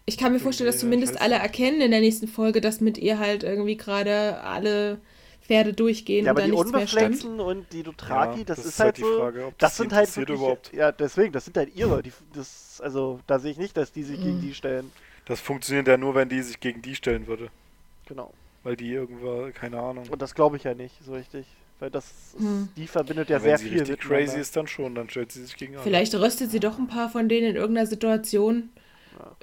Ich kann mir vorstellen, dass zumindest alle das. erkennen in der nächsten Folge, dass mit ihr halt irgendwie gerade alle Pferde durchgehen Ja, und aber da die nichts mehr stimmt. Unbefleckten und die Dothraki, Ja, das, das ist halt halt die so. Frage, ob das das sind halt wirklich, überhaupt. Ja, deswegen, das sind halt ihre. Die, das, also, da sehe ich nicht, dass die sich gegen Mhm. die stellen. Das funktioniert ja nur, wenn die sich gegen die stellen würde. Genau. Weil die irgendwo, keine Ahnung. Und das glaube ich ja nicht so richtig. Weil das, Hm. die verbindet ja wenn sehr sie viel richtig miteinander. crazy ist, dann schon, dann stellt sie sich gegen. Vielleicht röstet sie doch ein paar von denen in irgendeiner Situation.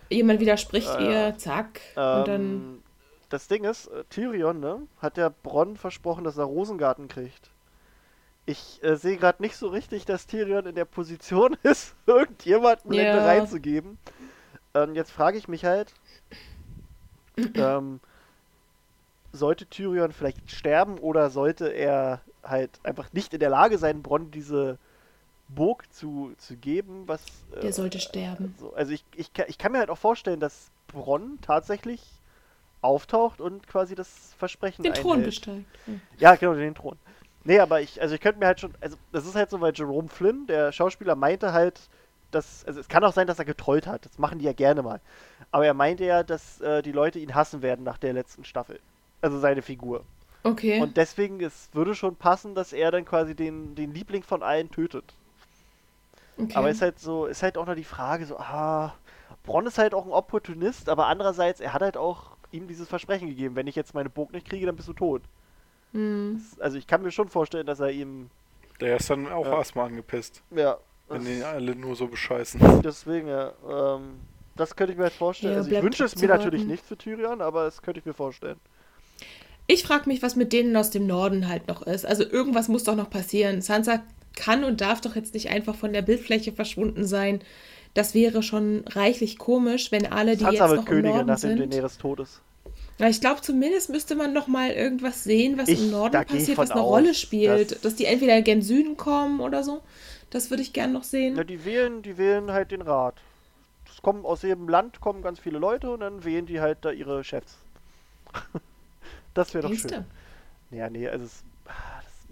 Jemand widerspricht Ja, ja. ihr, zack. und dann. Ähm, das Ding ist, äh, Tyrion, ne, hat der Bronn versprochen, dass er Rosengarten kriegt. Ich äh, sehe gerade nicht so richtig, dass Tyrion in der Position ist, irgendjemandem Ja. Ländereien zu geben. Ähm, jetzt frage ich mich halt, ähm, sollte Tyrion vielleicht sterben oder sollte er halt einfach nicht in der Lage sein, Bronn diese Burg zu, zu geben, was... äh, Der sollte sterben. so, also ich, ich, kann- ich kann mir halt auch vorstellen, dass Bronn tatsächlich auftaucht und quasi das Versprechen Den Thron einhält. besteigt. Hm. Ja, genau, den Thron. Nee, aber ich, also ich könnte mir halt schon, also das ist halt so, weil Jerome Flynn, der Schauspieler, meinte halt, dass, also es kann auch sein, dass er getrollt hat, das machen die ja gerne mal. Aber er meinte ja, dass äh, die Leute ihn hassen werden nach der letzten Staffel. Also seine Figur. Okay. Und deswegen, es würde schon passen, dass er dann quasi den, den Liebling von allen tötet. okay. Aber ist halt so, ist halt auch noch die Frage, so, ah, Bronn ist halt auch ein Opportunist, aber andererseits, er hat halt auch ihm dieses Versprechen gegeben, wenn ich jetzt meine Burg nicht kriege, dann bist du tot. Hm. Also ich kann mir schon vorstellen, dass er ihm, Der ist dann auch Ja. erstmal angepisst. ja, Wenn die alle nur so bescheißen. Deswegen, ja. Ähm, das könnte ich mir halt vorstellen. Ja, also ich wünsche es mir natürlich nicht für Tyrion, aber das könnte ich mir vorstellen. Ich frage mich, was mit denen aus dem Norden halt noch ist. Also irgendwas muss doch noch passieren. Sansa kann und darf doch jetzt nicht einfach von der Bildfläche verschwunden sein. Das wäre schon reichlich komisch, wenn alle, die Sansa jetzt wird noch im Königin, Norden nachdem sind. Daenerys tot ist. Ja, ich glaube, zumindest müsste man noch mal irgendwas sehen, was Ich- im Norden passiert, was eine aus, Rolle spielt. dass- Dass, die entweder gen Süden kommen oder so. Das würde ich gern noch sehen. Ja, die wählen, die wählen halt den Rat. Es kommen aus jedem Land kommen ganz viele Leute und dann wählen die halt da ihre Chefs. das wäre doch Denkst schön. Ja, nee, also es, ah,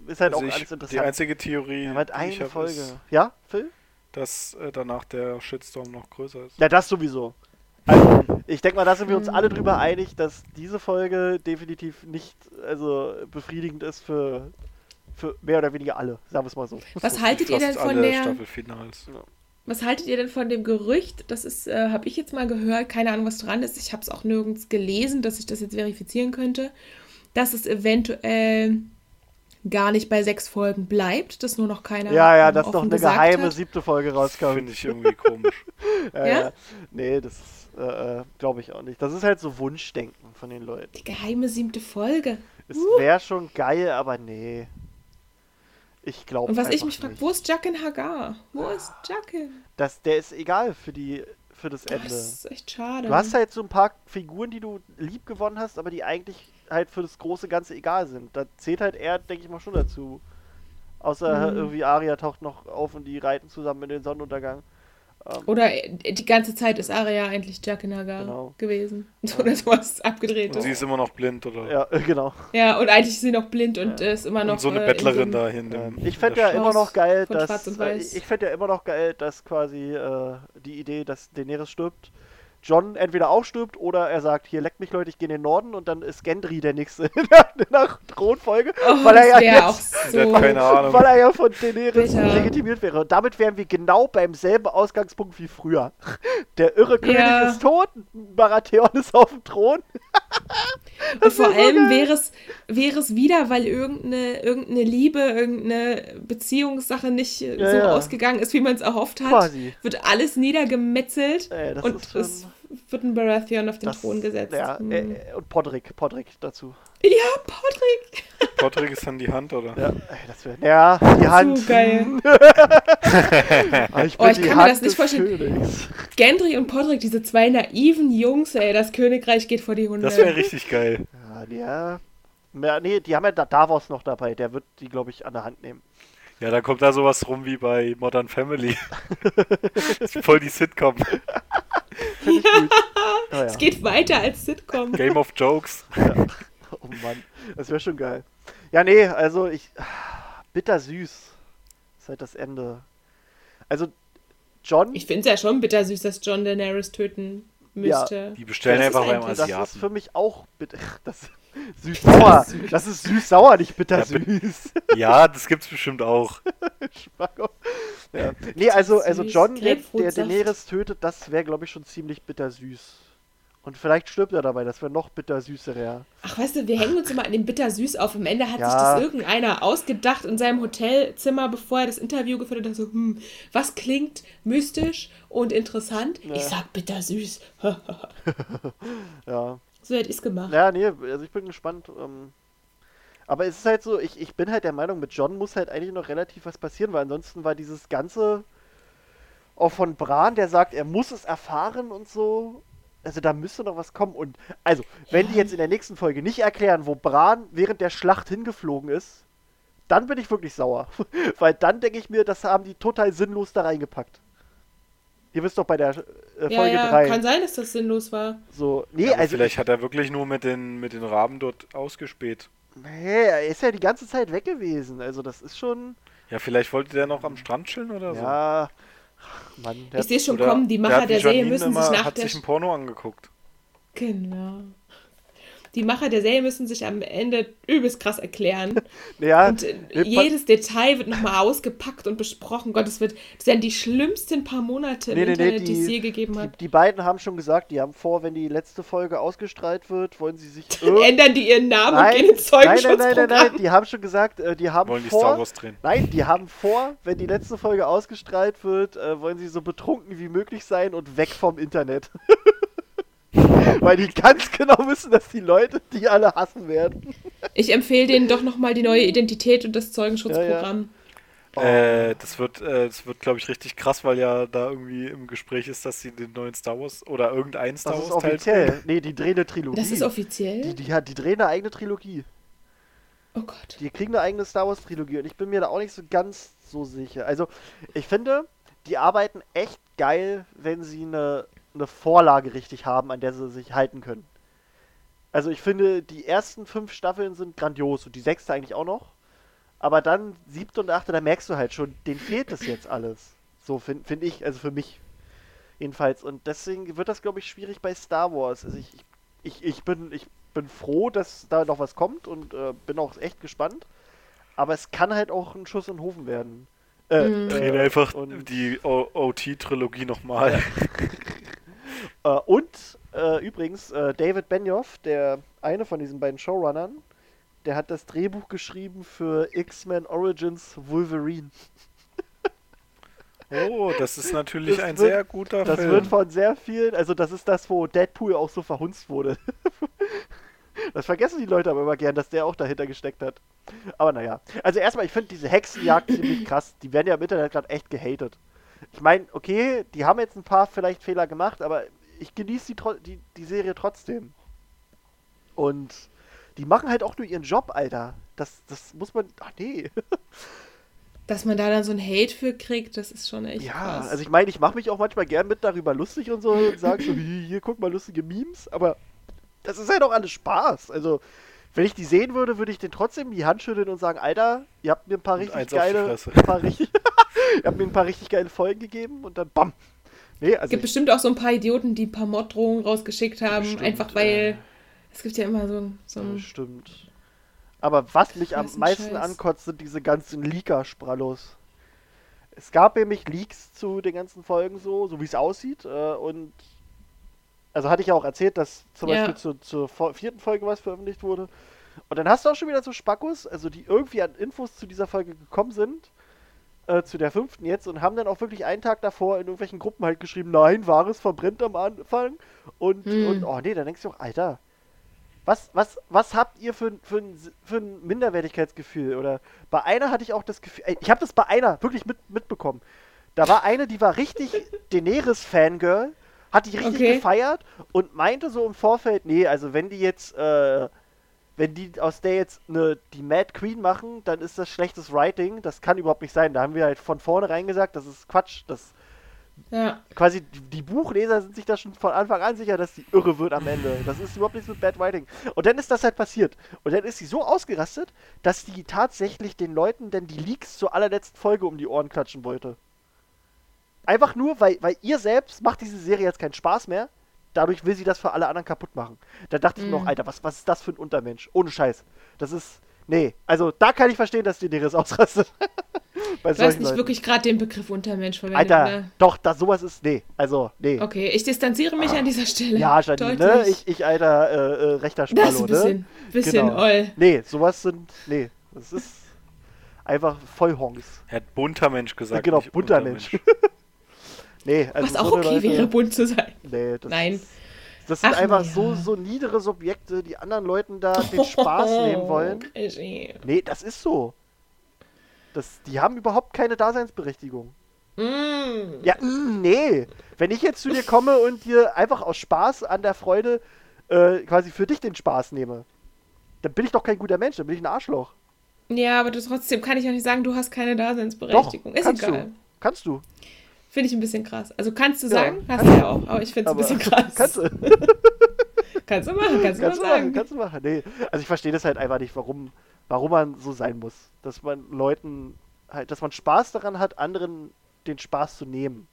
das ist halt Also auch ich, alles die interessant. einzige Theorie, ja, halt die ich eine Folge. ist, Ja, Phil? dass äh, danach der Shitstorm noch größer ist. Ja, das sowieso. Also, ich denke mal, da sind wir uns alle drüber einig, dass diese Folge definitiv nicht also befriedigend ist für, für mehr oder weniger alle, sagen wir es mal so. Was haltet ihr denn von der Staffelfinals. Was haltet ihr denn von dem Gerücht? Das ist, äh, habe ich jetzt mal gehört, keine Ahnung, was dran ist. Ich habe es auch nirgends gelesen, dass ich das jetzt verifizieren könnte, dass es eventuell gar nicht bei sechs Folgen bleibt, dass nur noch keiner Ja, ja, ähm, dass noch offen eine geheime hat. siebte Folge rauskommt. Finde ich irgendwie komisch. Ja, Ja? ja. Nee, das äh, glaube ich auch nicht. Das ist halt so Wunschdenken von den Leuten. Die geheime siebte Folge. Es wäre schon geil, aber nee. Ich glaube Und was ich mich frage, wo ist Jaqen Hagar? Wo ist Jaqen? das, Der ist egal für, die, für das Das Ende. ist echt schade. Du hast halt so ein paar Figuren, die du lieb gewonnen hast, aber die eigentlich halt für das große Ganze egal sind. Da zählt halt er, denke ich mal, schon dazu. Außer Mhm. irgendwie Arya taucht noch auf und die reiten zusammen in den Sonnenuntergang. Ähm, Oder äh, die ganze Zeit ist Arya eigentlich Jaqen Hagar Genau. gewesen. Oder sowas abgedreht. Und sie ist immer noch blind, oder? ja, äh, genau. Ja, und eigentlich ist sie noch blind und äh, ist immer noch. Und so eine äh, in Bettlerin dem- da hin. Ähm, ich fände ja immer noch geil, dass äh, ich fände ja immer noch geil, dass quasi äh, die Idee, dass Daenerys stirbt, John entweder auch stirbt oder er sagt, hier leckt mich Leute, ich gehe in den Norden und dann ist Gendry der nächste in der, in der Thronfolge, Oh, weil er ja jetzt, so. hat keine Ahnung. weil er ja von Daenerys Bitter. legitimiert wäre. Und damit wären wir genau beim selben Ausgangspunkt wie früher. Der irre König Ja. ist tot, Baratheon ist auf dem Thron. Und vor allem wäre es, wäre es wieder, weil irgendeine, irgendeine Liebe, irgendeine Beziehungssache nicht Ja, so ja. ausgegangen ist, wie man es erhofft hat. Quasi. Wird alles niedergemetzelt Ey, das und ist schon, es wird ein Baratheon auf den das- Thron gesetzt. Ja, Hm. äh, äh, und Podrick, Podrick dazu. ja Patrick! Patrick ist dann die Hand, oder? Ja, ey, das wär, ja die Hand. geil. Ah, ich Oh, bin ich kann mir Hand das nicht vorstellen. Königs. Gendry und Podrick, diese zwei naiven Jungs, ey, das Königreich geht vor die Hunde. Das wäre richtig geil. Ja, ja. Ja, nee, die haben ja da Davos noch dabei. Der wird die, glaube ich, an der Hand nehmen. Ja, da kommt da sowas rum wie bei Modern Family. Das ist Voll die Sitcom. Gut. Oh, ja. Es geht weiter als Sitcom. Game of Jokes. Oh Mann, das wäre schon geil. Ja, nee, also ich. Bittersüß. Halt das Ende. Also, John. Ich finde es ja schon bittersüß, dass John Daenerys töten müsste. Die bestellen Das einfach beim eigentlich- das ist Asiaten. für mich auch bitter. Das süß-sauer. Das ist süß-sauer, nicht bittersüß. Ja, das gibt's bestimmt auch. Ja. Nee, also, also. John, der, der. Daenerys tötet, das wäre, glaube ich, schon ziemlich bittersüß. Und vielleicht stirbt er dabei, das wäre noch bittersüßer, ja. Ach, weißt du, wir hängen uns immer an dem Bittersüß auf. Am Ende hat Ja. sich das irgendeiner ausgedacht in seinem Hotelzimmer, bevor er das Interview geführt hat. So, hm, was klingt mystisch und interessant? Ja. Ich sag Bittersüß. Ja. So hätte ich's gemacht. Ja, nee, also ich bin gespannt. Ähm, aber es ist halt so, ich, ich bin halt der Meinung, mit John muss halt eigentlich noch relativ was passieren, weil ansonsten war dieses ganze auch von Bran, der sagt, er muss es erfahren und so. Also da müsste noch was kommen. Und also, wenn Ja. die jetzt in der nächsten Folge nicht erklären, wo Bran während der Schlacht hingeflogen ist, dann bin ich wirklich sauer. weil dann denke ich mir, das haben die total sinnlos da reingepackt. Ihr wisst doch bei der äh, ja, Folge ja, 3. kann sein, dass das sinnlos war. so, nee, Ja, also vielleicht hat er wirklich nur mit den, mit den Raben dort ausgespäht. Nee, er ist ja die ganze Zeit weg gewesen. Also das ist schon. Ja, vielleicht wollte der noch am Strand chillen oder so. Ja. Ach, Mann, der Ich sehe schon kommen, die der Macher der wie Serie müssen sich nach hat der... sich ein Porno angeguckt. Genau. Die Macher der Serie müssen sich am Ende übelst krass erklären. Ja, Und äh, jedes Detail wird nochmal ausgepackt und besprochen. Gott, das, wird, das werden die schlimmsten paar Monate im Nee, nee, nee, Internet, die, es je die, gegeben die, hat. die beiden haben schon gesagt, die haben vor, wenn die letzte Folge ausgestrahlt wird, wollen sie sich irgend- Ändern die ihren Namen und Nein, gehen ins nein, nein, nein, nein, Zeugenschutzprogramm. nein, die haben schon gesagt, äh, die haben Wollen die vor, Star Wars drehen. nein, die haben vor, wenn die letzte Folge ausgestrahlt wird, äh, wollen sie so betrunken wie möglich sein und weg vom Internet. Weil die ganz genau wissen, dass die Leute die alle hassen werden. Ich empfehle denen doch nochmal die neue Identität und das Zeugenschutzprogramm. Oh. Äh, das wird, äh, das wird, glaube ich, richtig krass, weil ja da irgendwie im Gespräch ist, dass sie den neuen Star Wars oder irgendeinen Star Das ist Wars Teil offiziell. Nee, die drehen eine Trilogie. Das ist offiziell? die, die, hat- die drehen eine eigene Trilogie. oh Gott. Die kriegen eine eigene Star Wars Trilogie und ich bin mir da auch nicht so ganz so sicher. Also, ich finde, die arbeiten echt geil, wenn sie eine, eine Vorlage richtig haben, an der sie sich halten können. Also, ich finde, die ersten fünf Staffeln sind grandios und die sechste eigentlich auch noch. Aber dann siebte und achte, da merkst du halt schon, denen fehlt das jetzt alles. So finde find ich, also für mich jedenfalls. Und deswegen wird das, glaube ich, schwierig bei Star Wars. Also ich, ich, ich, bin, ich bin froh, dass da noch was kommt und äh, bin auch echt gespannt. Aber es kann halt auch ein Schuss in den Hofen werden. Äh, Mhm. Drehen äh, einfach und, die OT-Trilogie nochmal. äh, und äh, übrigens, äh, David Benioff, der eine von diesen beiden Showrunnern, der hat das Drehbuch geschrieben für X-Men Origins Wolverine. Oh, das ist natürlich Das ein wird- sehr guter Das Film. wird von sehr vielen, also das ist das, wo Deadpool auch so verhunzt wurde. das vergessen die Leute aber immer gern, dass der auch dahinter gesteckt hat. Aber naja. Also erstmal, ich finde diese Hexenjagd ziemlich krass. Die werden ja im Internet gerade echt gehatet. Ich meine, okay, die haben jetzt ein paar vielleicht Fehler gemacht, aber ich genieße die, die, die Serie trotzdem. Und die machen halt auch nur ihren Job, Alter. Das, das muss man. Ach nee. Dass man da dann so ein Hate für kriegt, das ist schon echt Ja, krass. also ich meine, ich mache mich auch manchmal gern mit darüber lustig und so und sage so, hier, hier, guck mal, lustige Memes, aber das ist halt auch alles Spaß. Also, wenn ich die sehen würde, würde ich den trotzdem die Hand schütteln und sagen, Alter, ihr habt mir ein paar Und richtig geile, paar richtig, ihr habt mir ein paar richtig geile Folgen gegeben und dann bam. Nee, also es gibt bestimmt auch so ein paar Idioten, die ein paar Morddrohungen rausgeschickt haben, Bestimmt, einfach äh. weil es gibt ja immer so, so ein... stimmt. Aber was mich am meisten Scheiß. ankotzt, sind diese ganzen Leaker-Sprallos. Es gab nämlich Leaks zu den ganzen Folgen so, so wie es aussieht. Äh, und also hatte ich ja auch erzählt, dass zum Ja. Beispiel zu, zur vierten Folge was veröffentlicht wurde. Und dann hast du auch schon wieder so Spackos, also die irgendwie an Infos zu dieser Folge gekommen sind, äh, zu der fünften jetzt, und haben dann auch wirklich einen Tag davor in irgendwelchen Gruppen halt geschrieben, nein, Wahres verbrennt am Anfang. Und, Hm. und oh nee, dann denkst du auch, Alter, was, was, was habt ihr für, ein- für, für ein Minderwertigkeitsgefühl? Oder bei einer hatte ich auch das Gefühl, ich habe das bei einer wirklich mit, mitbekommen. Da war eine, die war richtig Daenerys-Fangirl, hat die richtig Okay. gefeiert und meinte so im Vorfeld, nee, also wenn die jetzt, äh, wenn die aus der jetzt eine, die Mad Queen machen, dann ist das schlechtes Writing. Das kann überhaupt nicht sein. Da haben wir halt von vornherein gesagt, das ist Quatsch. Das Ja, quasi die, Buchleser sind sich da schon von Anfang an sicher, dass sie irre wird am Ende. Das ist überhaupt nichts mit Bad Writing. Und dann ist das halt passiert. Und dann ist sie so ausgerastet, dass die tatsächlich den Leuten dann die Leaks zur allerletzten Folge um die Ohren klatschen wollte. Einfach nur, weil, weil ihr selbst macht diese Serie jetzt keinen Spaß mehr. Dadurch will sie das für alle anderen kaputt machen. Da dachte ich mir noch, Mhm. Alter, was, was ist das für ein Untermensch? Ohne Scheiß. Das ist. Nee, also da kann ich verstehen, dass die Daenerys ausrastet. Bei du hast nicht Leuten. wirklich gerade den Begriff Untermensch verwendet, Alter, ne? doch, da sowas ist. Nee, also, nee. Okay, ich distanziere mich an dieser Stelle. Ja, Janine, ne? Ich, ich alter, äh, äh, rechter Das ist Spallo, ein bisschen, ne? bisschen Genau. oll. Nee, sowas sind. Nee, das ist einfach Vollhongs. Er hat bunter Mensch gesagt. genau, nicht bunter. Mensch. nee, also Was auch okay Leute, wäre, bunt zu sein. Nee, das Nein. Ist, das sind Ach, einfach ja. so, so niedere Subjekte, die anderen Leuten da den Spaß nehmen wollen. Krischi. Nee, das ist so. Das, die haben überhaupt keine Daseinsberechtigung. Mm. Ja, mm, nee. Wenn ich jetzt zu dir komme und dir einfach aus Spaß an der Freude äh, quasi für dich den Spaß nehme, dann bin ich doch kein guter Mensch, dann bin ich ein Arschloch. Ja, aber du, trotzdem kann ich auch nicht sagen, du hast keine Doch, Daseinsberechtigung. Ist kannst egal. du. Kannst du. Finde ich ein bisschen krass. Also kannst du Ja, sagen, hast kannst du ja auch, aber ich finde es ein bisschen krass. Kannst du. Kannst du machen, kannst du mal Kannst du sagen. machen, kannst du machen. Nee. Also ich verstehe das halt einfach nicht, warum, warum man so sein muss. Dass man Leuten halt, dass man Spaß daran hat, anderen den Spaß zu nehmen.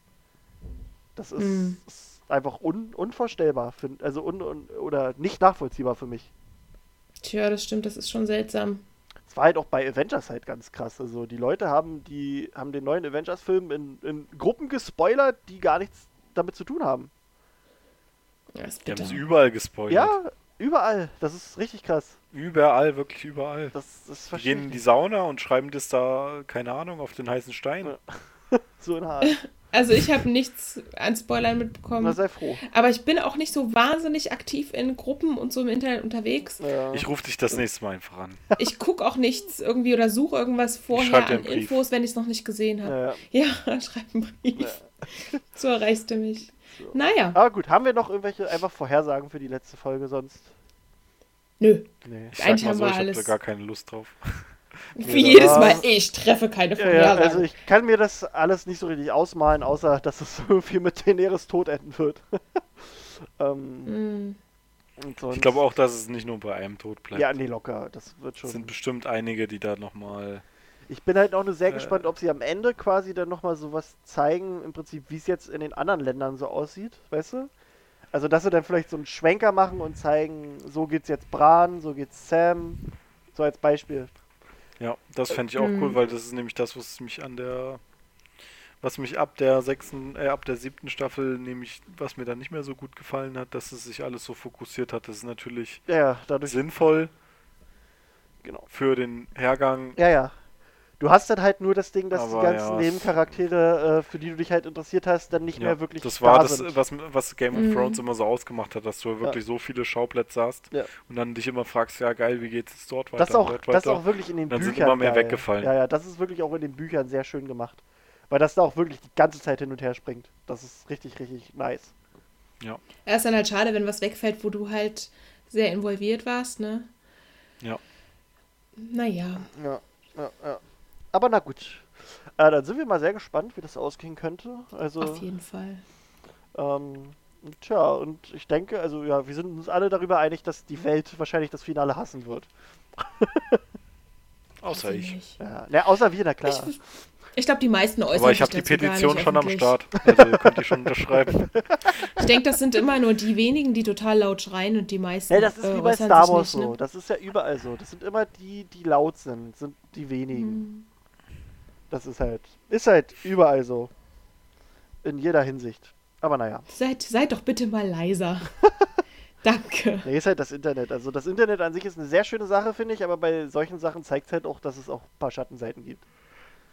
Das ist, Hm. ist einfach un, unvorstellbar, find, also un, un, oder nicht nachvollziehbar für mich. Tja, das stimmt, das ist schon seltsam. War halt auch bei Avengers halt ganz krass. Also die Leute haben die haben den neuen Avengers-Film in, in Gruppen gespoilert, die gar nichts damit zu tun haben. Ja, Die haben es überall gespoilert. Ja, überall. Das ist richtig krass. Überall, wirklich überall. Das, das Die gehen in die. Sauna und schreiben das da, keine Ahnung, auf den heißen Stein. Ja. So in Art. Also ich habe nichts an Spoilern mitbekommen. Na, sei froh. Aber ich bin auch nicht so wahnsinnig aktiv in Gruppen und so im Internet unterwegs. Ja. Ich rufe dich das nächste Mal einfach an. Ich gucke auch nichts irgendwie oder suche irgendwas schreib vorher an. Infos, wenn ich es noch nicht gesehen habe. ja, ja. Ja, schreib einen Brief. So erreichst du mich. Naja, Aber gut, haben wir noch irgendwelche einfach Vorhersagen für die letzte Folge sonst? nö. Nee. Ich sag Eigentlich mal haben so, wir ich habe alles. da gar keine Lust drauf. Wie da jedes Mal, ich treffe keine Ja, ja, also ich kann mir das alles nicht so richtig ausmalen, außer dass es irgendwie mit Daenerys Tod enden wird. ähm, Hm. und sonst, Ich glaube auch, dass es nicht nur bei einem Tod bleibt. Ja, nee, locker. Das wird Es schon. sind bestimmt einige, die da nochmal. Ich bin halt auch nur sehr Äh. gespannt, ob sie am Ende quasi dann nochmal sowas zeigen, im Prinzip, wie es jetzt in den anderen Ländern so aussieht, weißt du? Also, dass sie dann vielleicht so einen Schwenker machen und zeigen, so geht's jetzt Bran, so geht's Sam, so als Beispiel. Ja, das fände ich auch Mhm. cool, weil das ist nämlich das, was mich an der. Was mich ab der sechsten, äh, ab der siebten Staffel, nämlich, was mir dann nicht mehr so gut gefallen hat, dass es sich alles so fokussiert hat. Das ist natürlich Ja, ja, dadurch. sinnvoll Genau. für den Hergang. Ja, ja. Du hast dann halt nur das Ding, dass Aber die ganzen ja, es- Mehr, für die du dich halt interessiert hast, dann nicht Ja, mehr wirklich das war da das, sind. was, was Game of Mhm. Thrones immer so ausgemacht hat, dass du wirklich so viele Schauplätze hast Ja. und dann dich immer fragst, ja geil, wie geht's jetzt dort weiter? Das ist auch, dort das ist weiter? auch wirklich in den Dann sind Büchern immer mehr geil. weggefallen. Ja, ja, das ist wirklich auch in den Büchern sehr schön gemacht. Weil das da auch wirklich die ganze Zeit hin und her springt. Das ist richtig, richtig nice. ja, Ja, ist dann halt schade, wenn was wegfällt, wo du halt sehr involviert warst, ne? ja. Naja. Ja, ja, ja. Aber na gut. Äh, dann sind wir mal sehr gespannt, wie das ausgehen könnte. Also, Auf jeden Fall. ähm, tja, und ich denke, also ja, wir sind uns alle darüber einig, dass die Welt wahrscheinlich das Finale hassen wird. Außer ich. Ja, na, außer wir, na klar. Ich, ich glaube, die meisten äußern Aber ich habe die Petition schon am. Start. Also könnt ihr schon unterschreiben. Ich denke, das sind immer nur die wenigen, die total laut schreien und die meisten. Ja, das ist äh, wie bei Star Wars nicht, so. ne? Das ist ja überall so. Das sind immer die, die laut sind, sind die wenigen. Hm. Das ist halt, ist halt überall so. In jeder Hinsicht. Aber naja. Seid, seid doch bitte mal leiser. Danke. Nee, ist halt das Internet. Also das Internet an sich ist eine sehr schöne Sache, finde ich, aber bei solchen Sachen zeigt es halt auch, dass es auch ein paar Schattenseiten gibt.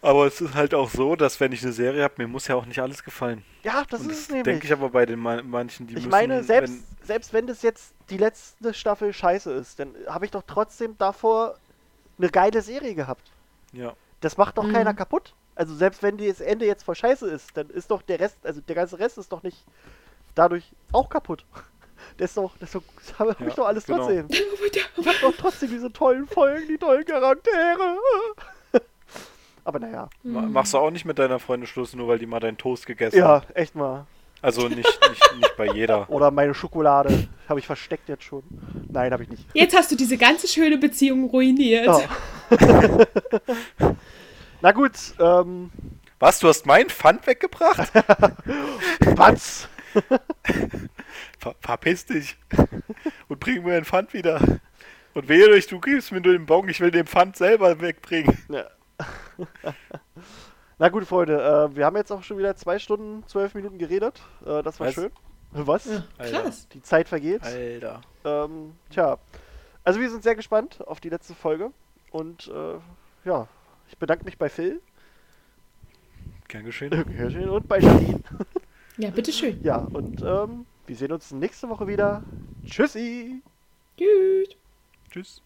Aber es ist halt auch so, dass wenn ich eine Serie habe, mir muss ja auch nicht alles gefallen. Ja, das Und ist das es nämlich. denke ich aber bei den ma- manchen, die ich müssen, meine, selbst wenn, selbst wenn das jetzt die letzte Staffel scheiße ist, dann habe ich doch trotzdem davor eine geile Serie gehabt. ja, Das macht doch Mhm. keiner kaputt. Also selbst wenn das Ende jetzt voll scheiße ist, dann ist doch der Rest, also der ganze Rest ist doch nicht dadurch auch kaputt. Der ist doch, das, ist doch, das habe Ja, ich doch alles genau. trotzdem. Ich hab doch trotzdem diese tollen Folgen, die tollen Charaktere. Aber naja. ma- Hm. machst du auch nicht mit deiner Freundin Schluss, nur weil die mal deinen Toast gegessen Ja, hat. echt mal. Also nicht, nicht, nicht bei jeder. Oder meine Schokolade. Habe ich versteckt jetzt schon. Nein, habe ich nicht. Jetzt hast du diese ganze schöne Beziehung ruiniert. Ja. Na gut, ähm, Was, du hast mein Pfand weggebracht? was? Ver verpiss dich. Und bring mir den Pfand wieder. Und wehe dich, du gibst mir nur den Bon, ich will den Pfand selber wegbringen. Ja. Na gut, Freunde, äh, wir haben jetzt auch schon wieder zwei Stunden, zwölf Minuten geredet. Äh, das war Was? schön. Was? Ja, Alter. krass. Die Zeit vergeht. Alter. Ähm, tja. Also wir sind sehr gespannt auf die letzte Folge. Und äh, ja, ich bedanke mich bei Phil Gern geschehen. und bei Janine. Ja, bitteschön. Ja, und ähm, wir sehen uns nächste Woche wieder. Tschüssi! Tschüss. Tschüss.